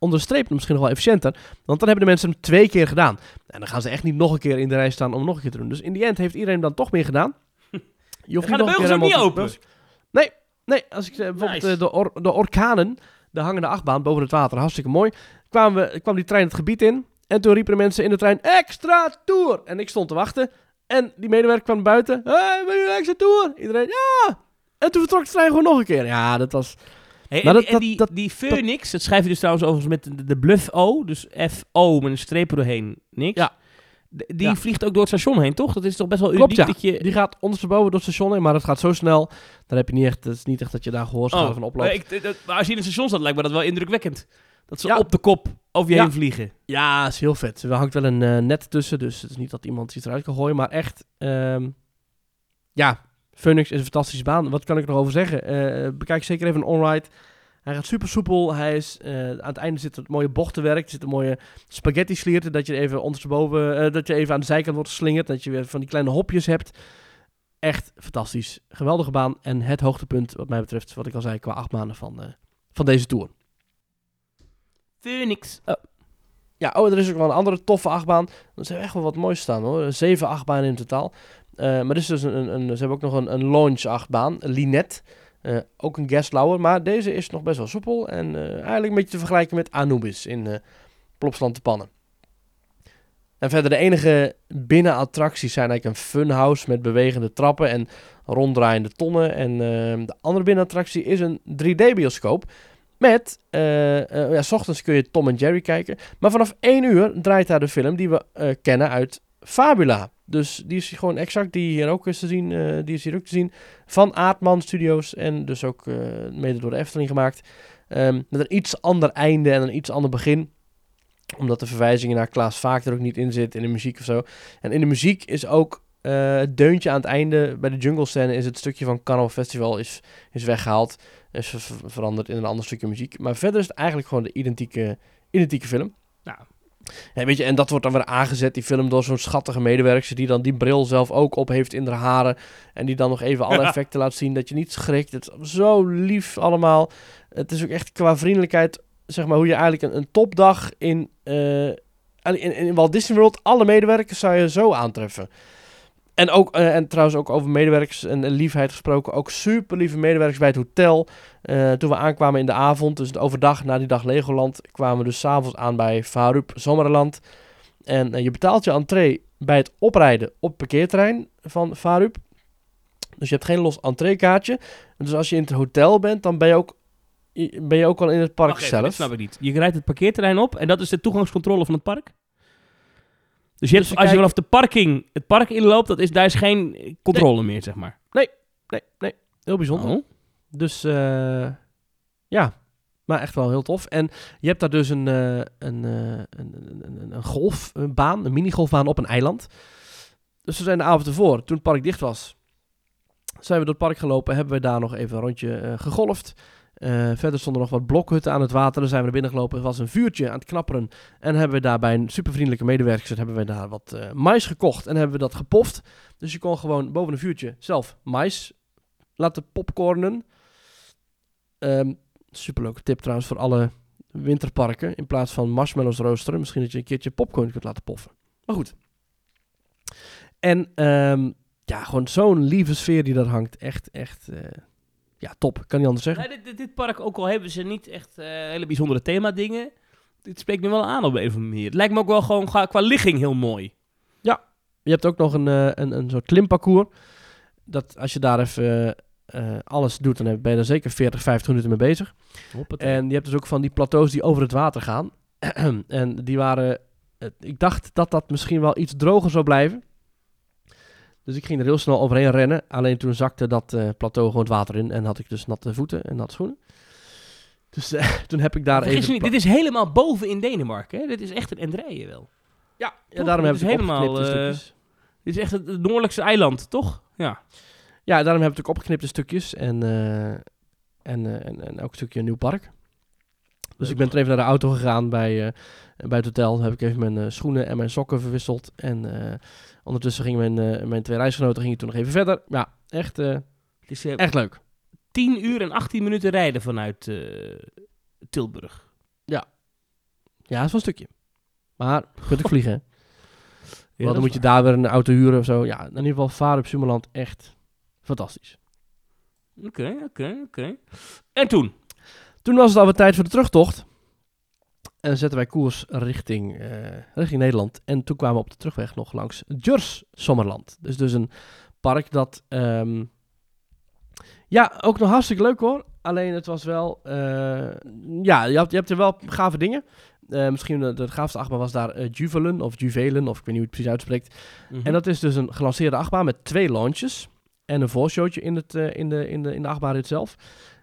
onderstreept misschien nog wel efficiënter. Want dan hebben de mensen hem twee keer gedaan. En dan gaan ze echt niet nog een keer in de rij staan om nog een keer te doen. Dus in die end heeft iedereen dan toch meer gedaan. Je hoeft Gaan de beugels ook niet open? Nee, nee. Als ik eh, bijvoorbeeld Nice. eh, de, or- de orkanen, de hangende achtbaan boven het water, hartstikke mooi. Kwamen we, kwam die trein het gebied in. En toen riepen de mensen in de trein, extra tour! En ik stond te wachten. En die medewerker kwam buiten. Hey, wil je een extra tour? Iedereen, ja! En toen vertrok de trein gewoon nog een keer. Ja, dat was... Hey, en, dat- en dat- die, dat- die Phoenix, dat schrijf je dus trouwens overigens met de, de bluff O, dus F-O met een streep erdoorheen, niks. Ja. D- Die Ja. vliegt ook door het station heen, toch? Dat is toch best wel Klopt, uniek ja. dat je... Die gaat ondersteboven door het station heen, maar het gaat zo snel. Dan heb je niet echt, het is niet echt dat je daar gehoorschade Oh, van oploopt. ik, dat- maar als je in een station staat, lijkt me dat wel indrukwekkend. Dat ze Ja. op de kop over je heen vliegen. Ja, is heel vet. Er hangt wel een eh, net tussen, dus het is niet dat iemand iets eruit kan gooien. Maar echt, ehm, ja, Phoenix is een fantastische baan. Wat kan ik erover zeggen? Eh, bekijk zeker even een onride. Hij gaat super soepel. Hij is, eh, aan het einde zit het mooie bochtenwerk. Er zit een mooie spaghetti slierten, dat je even ondersteboven, eh, dat je even aan de zijkant wordt geslingerd. Dat je weer van die kleine hopjes hebt. Echt fantastisch. Geweldige baan. En het hoogtepunt, wat mij betreft, wat ik al zei, qua acht maanden van, van deze tour. Phoenix. Oh. Ja, oh, er is ook wel een andere toffe achtbaan. Er zijn echt wel wat moois staan hoor. Zeven achtbanen in totaal. Eh, maar is dus een, een, ze hebben ook nog een, een launch achtbaan, een Linet. Eh, ook een Gaslauer, maar deze is nog best wel soepel. En eh, eigenlijk een beetje te vergelijken met Anubis in eh Plopsland te Pannen. En verder de enige binnenattracties zijn eigenlijk een funhouse met bewegende trappen en ronddraaiende tonnen. En de andere binnenattractie is een 3D-bioscoop. Met, ja, s ochtends kun je Tom en Jerry kijken. Maar vanaf 1 uur draait daar de film die we kennen uit Fabula. Dus die is gewoon exact, die hier ook is te zien, eh, die is hier ook te zien. Van Aardman Studios en dus ook eh, mede door de Efteling gemaakt. Ehm, met een iets ander einde en een iets ander begin. Omdat de verwijzingen naar Klaas Vaak er ook niet in zit in de muziek of zo. En in de muziek is ook eh, het deuntje aan het einde bij de jungle scène is het stukje van Carnival Festival is, is weggehaald. Is ver- ver- veranderd in een ander stukje muziek. Maar verder is het eigenlijk gewoon de identieke, identieke film. Ja, weet je, en dat wordt dan weer aangezet, die film, door zo'n schattige medewerker die dan die bril zelf ook op heeft in haar haren. En die dan nog even alle effecten laat zien, dat je niet schrikt. Het is zo lief allemaal. Het is ook echt qua vriendelijkheid, zeg maar, hoe je eigenlijk een, een topdag in, eh, in, in Walt Disney World, alle medewerkers zou je zo aantreffen. En, ook, eh, en trouwens ook over medewerkers en, en liefheid gesproken. Ook super lieve medewerkers bij het hotel. Eh, toen we aankwamen in de avond, dus overdag na die dag Legoland, kwamen we dus s'avonds aan bij Farup Zomerland. En eh, je betaalt je entree bij het oprijden op het parkeerterrein van Farup. Dus je hebt geen los entreekaartje. Dus als je in het hotel bent, dan ben je ook, ben je ook al in het park Wacht even, zelf. dit snap ik niet. Je rijdt het parkeerterrein op en dat is de toegangscontrole van het park? Dus, je Dus hebt, je als je vanaf de parking het park inloopt, dat is, daar is geen controle meer, zeg maar. Nee, nee, heel bijzonder. Oh. Dus eh, ja, maar echt wel heel tof. En je hebt daar dus een, eh, een, eh, een, een, een, golfbaan, een minigolfbaan op een eiland. Dus we zijn de avond ervoor, toen het park dicht was, zijn we door het park gelopen. Hebben we daar nog even een rondje gegolfd. Eh, verder stonden nog wat blokhutten aan het water. Dan zijn we naar binnen gelopen. Er was een vuurtje aan het knapperen. En hebben we daar bij een supervriendelijke medewerker hebben we daar wat eh, mais gekocht. En hebben we dat gepoft. Dus je kon gewoon boven een vuurtje zelf mais laten popcornen. Ehm superleuke tip trouwens voor alle winterparken. In plaats van marshmallows roosteren. Misschien dat je een keertje popcorn kunt laten poffen. Maar goed. En ehm, ja, gewoon zo'n lieve sfeer die daar hangt. Echt, echt... eh, ja, top. Kan niet anders zeggen. Nee, dit, dit, park, ook al hebben ze niet echt eh, hele bijzondere thema-dingen, dit spreekt me wel aan op een of andere manier. Het lijkt me ook wel gewoon qua, qua ligging heel mooi. Je hebt ook nog een, eh, een, een soort klimparcours. Dat als je daar even eh, alles doet, dan ben je er zeker 40, 50 minuten mee bezig. En je hebt dus ook van die plateaus die over het water gaan. en die waren... ik dacht dat dat misschien wel iets droger zou blijven. Dus ik ging er heel snel overheen rennen. Alleen toen zakte dat eh, plateau gewoon het water in. En had ik dus natte voeten en natte schoenen. Dus eh, toen heb ik daar Vergis even... niet, dit is helemaal boven in Denemarken. Hè? Dit is echt een Endrijen wel. ja, ja, daarom heb ik helemaal, eh. Dit is echt het, noordelijkste eiland, toch? Ja. Ja, daarom heb ik ook opgeknipte stukjes. En, en, en, en ook een stukje een nieuw park. Dus ik ben toen even naar de auto gegaan bij, bij het hotel. Heb ik even mijn eh, schoenen en mijn sokken verwisseld. En eh, ondertussen gingen mijn, eh, mijn twee reisgenoten gingen toen nog even verder. Ja, echt, eh, echt leuk. 10 uur en 18 minuten rijden vanuit Tilburg. Ja, dat is wel een stukje. Maar kunt ook vliegen. hè. Ja, Want dan moet je daar weer een auto huren of zo. Ja, in ieder geval varen op Sumerland echt fantastisch. Oké, oké, oké. En toen? Toen was het alweer tijd voor de terugtocht. En dan zetten wij koers richting, eh, richting Nederland. En toen kwamen we op de terugweg nog langs Jurs Sommerland. Dus, dus een park dat... ehm, ja, ook nog hartstikke leuk hoor. Alleen het was wel... eh, ja, je hebt, je hebt er wel gave dingen. Eh, misschien de, de gaafste achtbaan was daar Juvelen of Juvelen, of ik weet niet hoe het precies uitspreekt. Mhm. En dat is dus een gelanceerde achtbaan met twee launches. En een voorshowtje in, het, in, de, in, de, in de achtbaan zelf.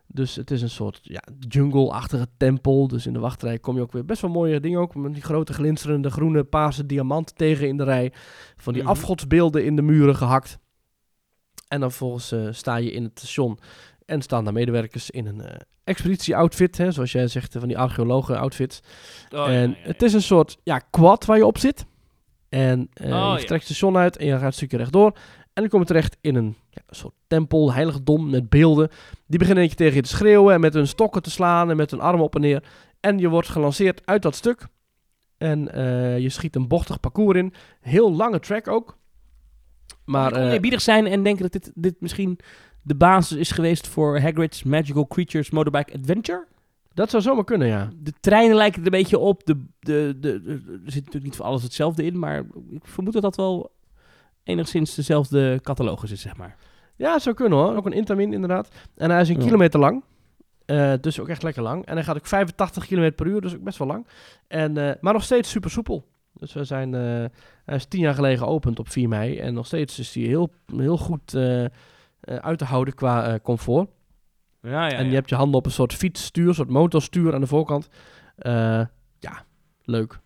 Dus het is een soort ja, jungle-achtige tempel. Dus in de wachtrij kom je ook weer best wel mooie dingen. Ook met die grote glinsterende groene, paarse diamanten tegen in de rij. Van die Mhm. afgodsbeelden in de muren gehakt. En dan volgens eh, sta je in het station. En staan daar medewerkers in een eh expeditie-outfit. Hè, zoals jij zegt, van die archeologen-outfits. Oh, en ja, ja. het is een soort ja, quad waar je op zit. En Oh, je ja. vertrekt het station uit en je gaat een stukje rechtdoor. En dan kom je terecht in een, ja, een soort tempel, heiligdom met beelden. Die beginnen een keer tegen je te schreeuwen en met hun stokken te slaan en met hun armen op en neer. En je wordt gelanceerd uit dat stuk. En eh, je schiet een bochtig parcours in. Heel lange track ook. Maar eh, oneerbiedig zijn en denken dat dit, dit misschien de basis is geweest voor Hagrid's Magical Creatures Motorbike Adventure. dat zou zomaar kunnen, ja. De treinen lijken er een beetje op. De, de, de, de- er zit natuurlijk niet voor alles hetzelfde in, maar ik vermoed dat dat wel enigszins dezelfde catalogus is, zeg maar. Ja, zou kunnen hoor. Ook een Intamin inderdaad. En hij is een Ja. kilometer lang. Eh, dus ook echt lekker lang. En hij gaat ook 85 km per uur, dus ook best wel lang. En, eh, maar nog steeds super soepel. Dus we zijn, eh, hij is tien jaar geleden geopend op 4 mei. En nog steeds is hij heel, heel goed eh, eh, uit te houden qua comfort. Ja, ja, en je ja. hebt je handen op een soort fietsstuur, een soort motorstuur aan de voorkant. Eh, ja, leuk.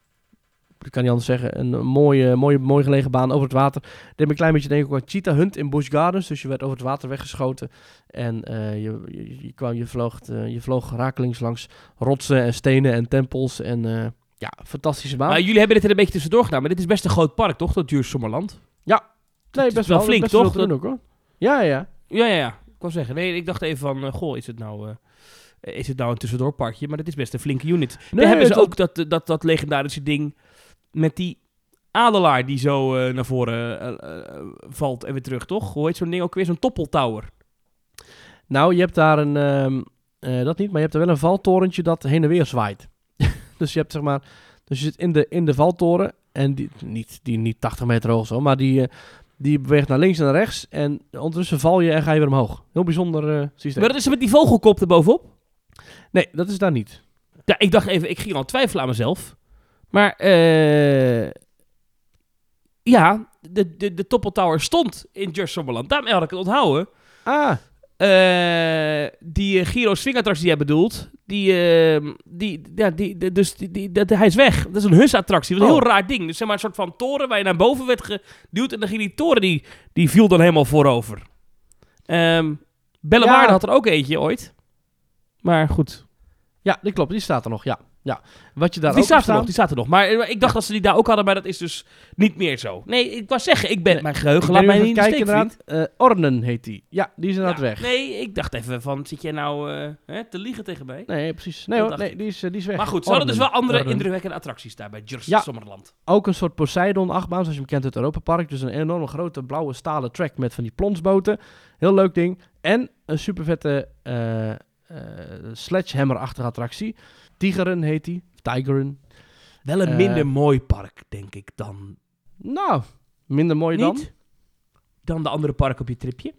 Ik kan niet anders zeggen. Een mooie, mooie, mooi gelegen baan over het water. Deed me een klein beetje denken aan Cheetah Hunt in Busch Gardens. Dus je werd over het water weggeschoten. En eh, je, je, je, kwam, je, vloog, eh, je vloog rakelings langs rotsen en stenen en tempels. En eh, ja, fantastische baan. Maar jullie hebben dit er een beetje tussendoor gedaan. Maar dit is best een groot park, toch? Dat Duur Sommerland. nee, best wel wel flink, best toch? ook, hoor. Ja, ja. Ja, ja, ja. Ik wou zeggen. Nee, ik dacht even van... goh, is het nou... is het nou een tussendoorparkje? Maar dit is best een flinke unit. Nee, Daar hebben ze ook dat, dat, dat legendarische ding... met die adelaar die zo eh, naar voren eh, eh, valt en weer terug, toch? Hoe heet zo'n ding ook weer? Zo'n toppeltower. Nou, je hebt daar een... ehm, eh, dat niet, maar je hebt er wel een valtorentje dat heen en weer zwaait. dus je hebt zeg maar... Dus je zit in de, in de valtoren en die niet, die niet 80 meter hoog zo, maar die, die beweegt naar links en naar rechts en ondertussen val je en ga je weer omhoog. Heel bijzonder eh, systeem. Maar dat is met die vogelkop erbovenop. Nee, dat is daar niet. Ja, ik dacht even... Ik ging al twijfelen aan mezelf. Maar... eh ja, de, de, de toppeltower stond in Just Sommerland. Daarmee had ik het onthouden. Ah, Eh, die uh, Giro swingattractie die jij bedoelt, die, eh, die, ja, die, de- dus die, die, dat, hij is weg. Dat is een hus-attractie. Dat is een Oh. heel raar ding. Dus zeg maar een soort van toren waar je naar boven werd geduwd en dan ging die toren, die, die viel dan helemaal voorover. Ehm Bellewaarde Ja. had er ook eentje ooit. Maar goed, ja, die klopt. Die staat er nog, ja. Ja. Wat je daar die ook staat er nog, die staat er nog. Maar ik dacht dat ze die daar ook hadden, maar dat is dus niet meer zo. Nee, ik wou zeggen, ik ben, Nee, mijn geheugen laat mij niet kijken steek, inderdaad. Eh, Ornen heet die. Ja, die is inderdaad Ja, weg. Nee, ik dacht even van, zit jij nou eh, hè, te liegen tegen mij? Nee, precies. Nee hoor, nee, die is, eh, die is weg. Maar goed, ze hadden dus wel andere Ornen. indrukwekkende attracties daar bij Just Ja. Sommerland. Ook een soort Poseidon-achtbaan, zoals je hem kent uit het Europa Park. Dus een enorme grote blauwe stalen track met van die plonsboten. Heel leuk ding. En een super vette sledgehammer-achtige attractie. Tigeren heet die. Tigeren. Wel een Eh, minder mooi park, denk ik, dan. Nou, minder mooi dan. Niet? Dan de andere parken op je tripje.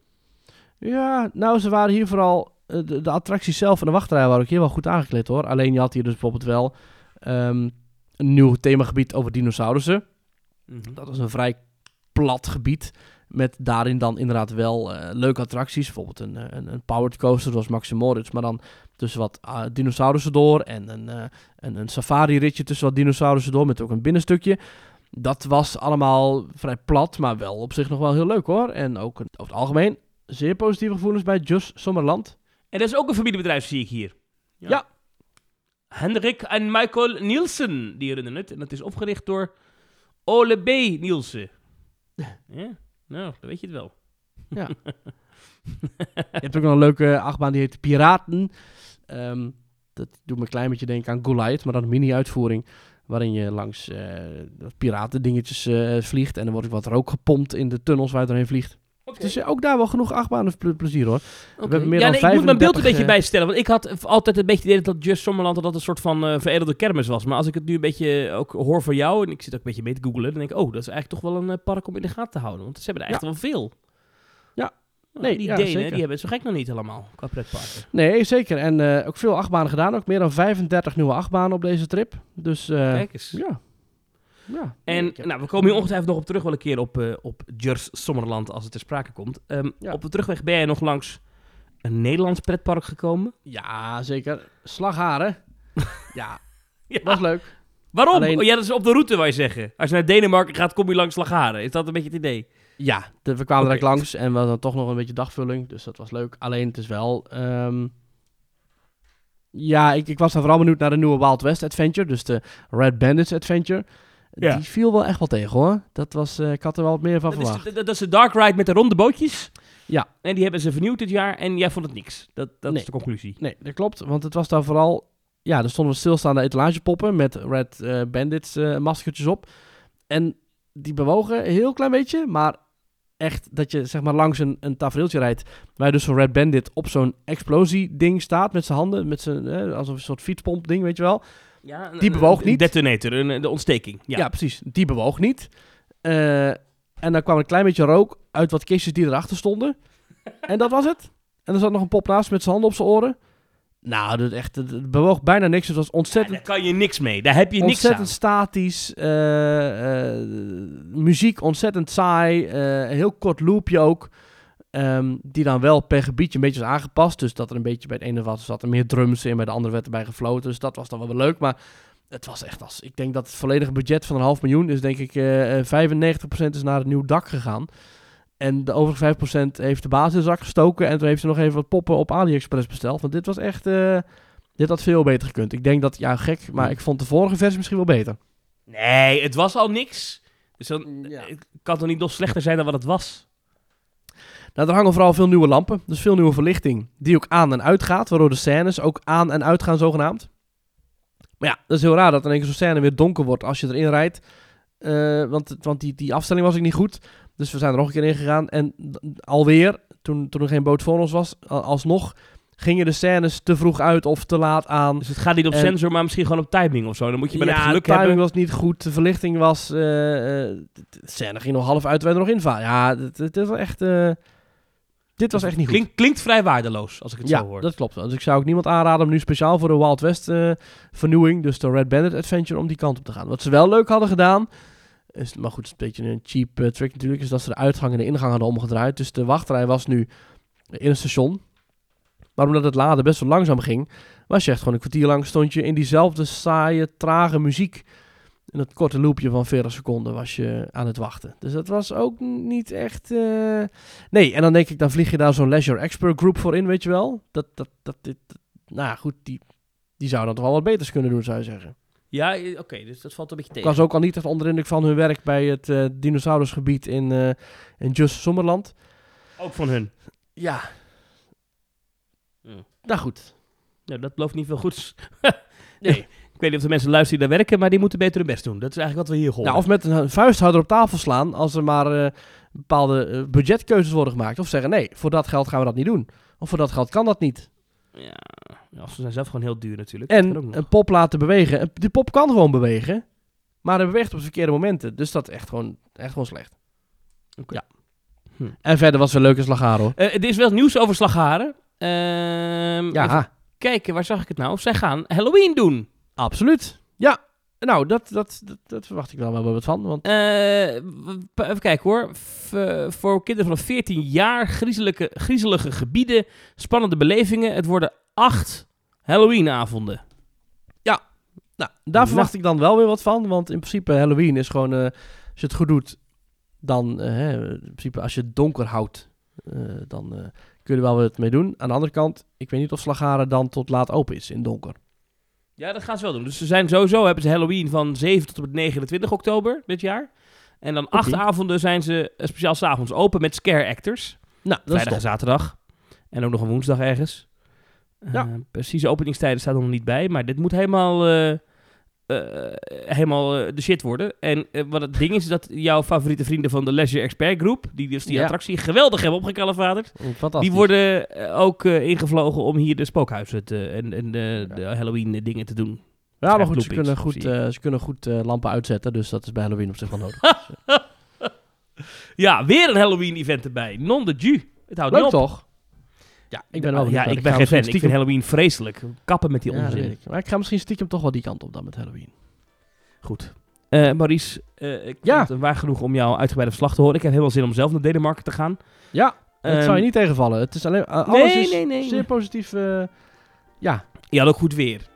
Ja, nou, ze waren hier vooral... eh, de, de attracties zelf en de wachtrij waren ook hier wel goed aangekleed hoor. Alleen je had hier dus bijvoorbeeld wel ehm, een nieuw themagebied over dinosaurussen. Dat was een vrij plat gebied. Met daarin dan inderdaad wel eh, leuke attracties. Bijvoorbeeld een, eh, een, een powered coaster zoals Max Moritz. Maar dan tussen wat ah, dinosaurussen door. En een, eh, een, een safari-ritje tussen wat dinosaurussen door. Met ook een binnenstukje. Dat was allemaal vrij plat. Maar wel op zich nog wel heel leuk hoor. En ook een- over het algemeen zeer positieve gevoelens bij Just Sommerland. En dat is ook een familiebedrijf, zie ik hier. Ja. Hendrik en Michael Nielsen, die runnen het. En dat is opgericht door Ole B. Nielsen. ja, nou, dan weet je het wel. Ja. Je hebt ook nog een leuke achtbaan die heet Piraten. Ehm, dat doet me een klein beetje denken aan Goliath, maar dan een mini-uitvoering. Waarin je langs eh piraten dingetjes eh, vliegt. En er wordt wat rook gepompt in de tunnels waar je doorheen vliegt. Dus eh, ook daar wel genoeg achtbanen ple- plezier hoor. hebben meer ja, dan nee, ik moet mijn beeld 35, een beetje eh, bijstellen. Want ik had altijd een beetje het idee dat Just Sommerland dat dat een soort van eh, veredelde kermis was. Maar als ik het nu een beetje ook hoor van jou, en ik zit ook een beetje mee te googlen, dan denk ik, oh, dat is eigenlijk toch wel een eh, park om in de gaten te houden. Want ze hebben er echt Ja. wel veel. Ja. Nou, Nee, die ja, Denen, die hebben het zo gek nog niet helemaal, qua pretparken. Nee, zeker. En eh, ook veel achtbanen gedaan. Ook meer dan 35 nieuwe achtbanen op deze trip. Dus eh, Kijk eens. ja. Ja. En heb- nou, we komen hier ongetwijfeld nog op terug wel een keer op, eh op Jurs Sommerland als het ter sprake komt. Ehm, Ja. Op de terugweg ben jij nog langs een Nederlands pretpark gekomen. ja, zeker. Slagharen. ja, Ja. was leuk. Waarom? Alleen- Oh, ja, dat is op de route, je zeggen. Als je naar Denemarken gaat, kom je langs Slagharen. Is dat een beetje het idee? Ja, de- we kwamen Oké. direct langs en we hadden toch nog een beetje dagvulling, dus dat was leuk. Alleen het is wel... ehm, ja, ik, ik was dan vooral benieuwd naar de nieuwe Wild West Adventure, dus de Red Bandits Adventure. Ja. Die viel wel echt wel tegen hoor. Dat was, eh, ik had er wel wat meer van Dat is, verwacht. dat, dat is de Dark Ride met de ronde bootjes. Ja. En die hebben ze vernieuwd dit jaar en jij vond het niks. Dat, dat Nee. is de conclusie. Nee, dat klopt, want het was daar vooral... Ja, er stonden stilstaande etalagepoppen met Red eh, Bandits eh, maskertjes op. En die bewogen een heel klein beetje, maar echt dat je zeg maar langs een, een tafereeltje rijdt... waar dus zo'n Red Bandit op zo'n explosie-ding staat met zijn handen, met zijn, alsof een soort fietspomp-ding, weet je wel. Ja, Die bewoog niet. detonator, een, de ontsteking. Ja. Ja, precies. Die bewoog niet. Eh, en dan kwam een klein beetje rook uit wat kistjes die erachter stonden. en dat was het. En er zat nog een pop naast met zijn handen op zijn oren. Nou, dat echt, het, bewoog bijna niks. Het was Ja, ontzettend, daar kan je niks mee. Daar heb je niks ontzettend aan. statisch. eh, eh, muziek ontzettend saai. heel kort loopje ook. Ehm, die dan wel per gebiedje een beetje is aangepast. Dus dat er een beetje bij het ene was, zat er meer drums in. Bij de andere werd erbij gefloten. Dus dat was dan wel weer leuk. Maar het was echt als... Ik denk dat het volledige budget van een half miljoen is denk ik... eh eh, 95% is naar het nieuw dak gegaan. En de overige 5% heeft de baas in de zak gestoken. En toen heeft ze nog even wat poppen op AliExpress besteld. Want dit was echt... eh, dit had veel beter gekund. Ik denk dat... Ja, gek. Maar ik vond de vorige versie misschien wel beter. Nee, het was al niks. Dus dan Ja. het kan toch niet nog slechter zijn dan wat het was? Nou, er hangen vooral veel nieuwe lampen. Dus veel nieuwe verlichting die ook aan en uit gaat. Waardoor de scènes ook aan en uit gaan zogenaamd. Maar ja, dat is heel raar dat in één keer zo'n scène weer donker wordt als je erin rijdt. Eh, want want die, die afstelling was ik niet goed. Dus we zijn er nog een keer in gegaan. En alweer, toen, toen er geen boot voor ons was, alsnog gingen de scènes te vroeg uit of te laat aan. Dus het gaat niet op En- sensor, maar misschien gewoon op timing of zo. Dan moet je maar ja, geluk timing hebben. was niet goed. De verlichting was... eh, eh, de scène ging nog half uit, wij er nog in. Ja, het, het is wel echt... dit was echt niet goed. Klink- klinkt vrij waardeloos, als ik het Ja, zo hoor. dat klopt wel. Dus ik zou ook niemand aanraden om nu speciaal voor de Wild West eh, vernieuwing, dus de Red Bandit Adventure, om die kant op te gaan. Wat ze wel leuk hadden gedaan, is, maar goed, het is een beetje een cheap eh, trick natuurlijk, is dat ze de uitgang en de ingang hadden omgedraaid. Dus de wachtrij was nu in een station. Maar omdat het laden best wel langzaam ging, was je echt gewoon een kwartier lang stond je in diezelfde saaie, trage muziek. In dat korte loopje van 40 seconden was je aan het wachten. Dus dat was ook niet echt... eh, Nee, en dan denk ik, dan vlieg je daar zo'n Leisure Expert Group voor in, weet je wel. Dat, dat, dat, dit, dat- nou ja, goed, die, die zouden dan toch wel wat beters kunnen doen, zou je zeggen. Ja, oké, dus dat valt een beetje Ik tegen. was ook al niet echt onder de indruk van hun werk bij het eh, dinosaurusgebied in, eh in Just Sommerland. Ook van hun. Ja. Hmm. Nou goed. Nou, dat belooft niet veel goeds. Nee. Ik weet niet of de mensen luisteren die daar werken, maar die moeten beter hun best doen. Dat is eigenlijk wat we hier horen. Nou, of met een vuist harder op tafel slaan als er maar eh, bepaalde eh, budgetkeuzes worden gemaakt. Of zeggen, nee, voor dat geld gaan we dat niet doen. Of voor dat geld kan dat niet. Ja, ja, ze zijn zelf gewoon heel duur natuurlijk. En een pop laten bewegen. En Die pop kan gewoon bewegen. Maar hij beweegt op de verkeerde momenten. Dus dat is echt gewoon, echt gewoon slecht. Oké. Ja. Hm. En verder was het wel leuk in Slagaro. Eh, er is wel nieuws over Slagharen. Ehm, Ja, kijken, waar zag ik het nou? Zij gaan Halloween doen. Absoluut. Ja. Nou, dat, dat, dat, dat verwacht ik wel wel wat van. Want Eh, even kijken hoor. V- voor kinderen vanaf 14 jaar, griezelige, griezelige gebieden, spannende belevingen. Het worden acht Halloweenavonden. nou, daar verwacht ik dan wel weer wat van. Want in principe Halloween is gewoon... eh, als je het goed doet, dan... eh, hè, in principe als je het donker houdt, dan kun je er wel wat mee doen. Aan de andere kant, ik weet niet of Slagaren dan tot laat open is in donker. Ja, dat gaan ze wel doen. Dus ze zijn sowieso, hebben ze Halloween van 7 tot en met 29 oktober dit jaar. En dan acht avonden zijn ze eh, speciaal s'avonds open met scare actors. Nou, dat Vrijdag en zaterdag. En ook nog een woensdag ergens. Ja. Eh, precieze openingstijden staan er nog niet bij. Maar dit moet helemaal, eh, helemaal eh, de shit worden. En eh, wat het ding is, is dat jouw favoriete vrienden van de Leisure Expert Groep... die dus die Ja. attractie geweldig hebben opgekalfaterd... Die worden eh, ook eh, ingevlogen om hier de spookhuizen te, en, en de, de Halloween eh, dingen te doen. Ja, maar goed, ze kunnen goed, eh, ze kunnen goed eh, lampen uitzetten. Dus dat is bij Halloween op zich wel nodig. Ja, weer een Halloween-event erbij. Non de ju. Het houdt Leuk niet op. toch? Ja, ik ben wel ja, benieuwd. ik ben geen fan. misschien Ik stiekem- vind Halloween vreselijk. Kappen met die Ja, onzin. ik. Maar ik ga misschien stiekem toch wel die kant op dan met Halloween. Goed. Eh Maurice, eh, ik Ja. vond het waar genoeg om jouw uitgebreide verslag te horen. Ik heb helemaal zin om zelf naar Denemarken te gaan. Ja, het Ehm, zal je niet tegenvallen. Het is alleen, uh, alles Nee, is nee, nee. zeer positief. eh, ja, Je had ook goed weer.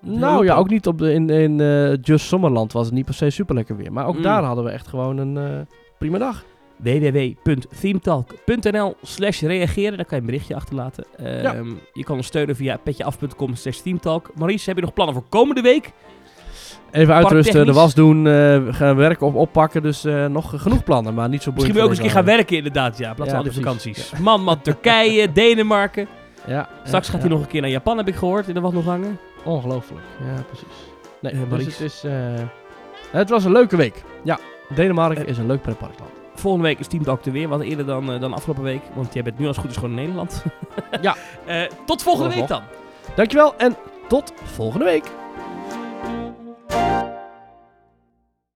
nou ja, ook niet op de, in, in eh, Just Sommerland was het niet per se super lekker weer. Maar ook Mm. daar hadden we echt gewoon een eh, prima dag. www.themetalk.nl slash reageren. Daar kan je een berichtje achterlaten. Ja. Je kan ons steunen via petjeaf.com slash themetalk. Maurice, heb je nog plannen voor komende week? Even uitrusten, de was doen, eh, gaan werken op oppakken. Dus eh, nog genoeg plannen, maar niet zo boeiend. Misschien ook eens een keer gaan werken inderdaad, ja. In plaats Ja, van al die precies. vakanties. Man, man, Turkije, Denemarken. Ja, Straks ja, gaat ja. hij nog een keer naar Japan, heb ik gehoord, in de wacht nog hangen. Ongelooflijk, ja precies. Nee, Eh, dus het, is, het was een leuke week. Ja, Denemarken is een leuk pretparkland. Volgende week is Team Dokter weer, wat eerder dan, eh, dan afgelopen week. Want jij bent nu als goed is gewoon in Nederland. ja. Eh, tot volgende week dan. Dankjewel en tot volgende week.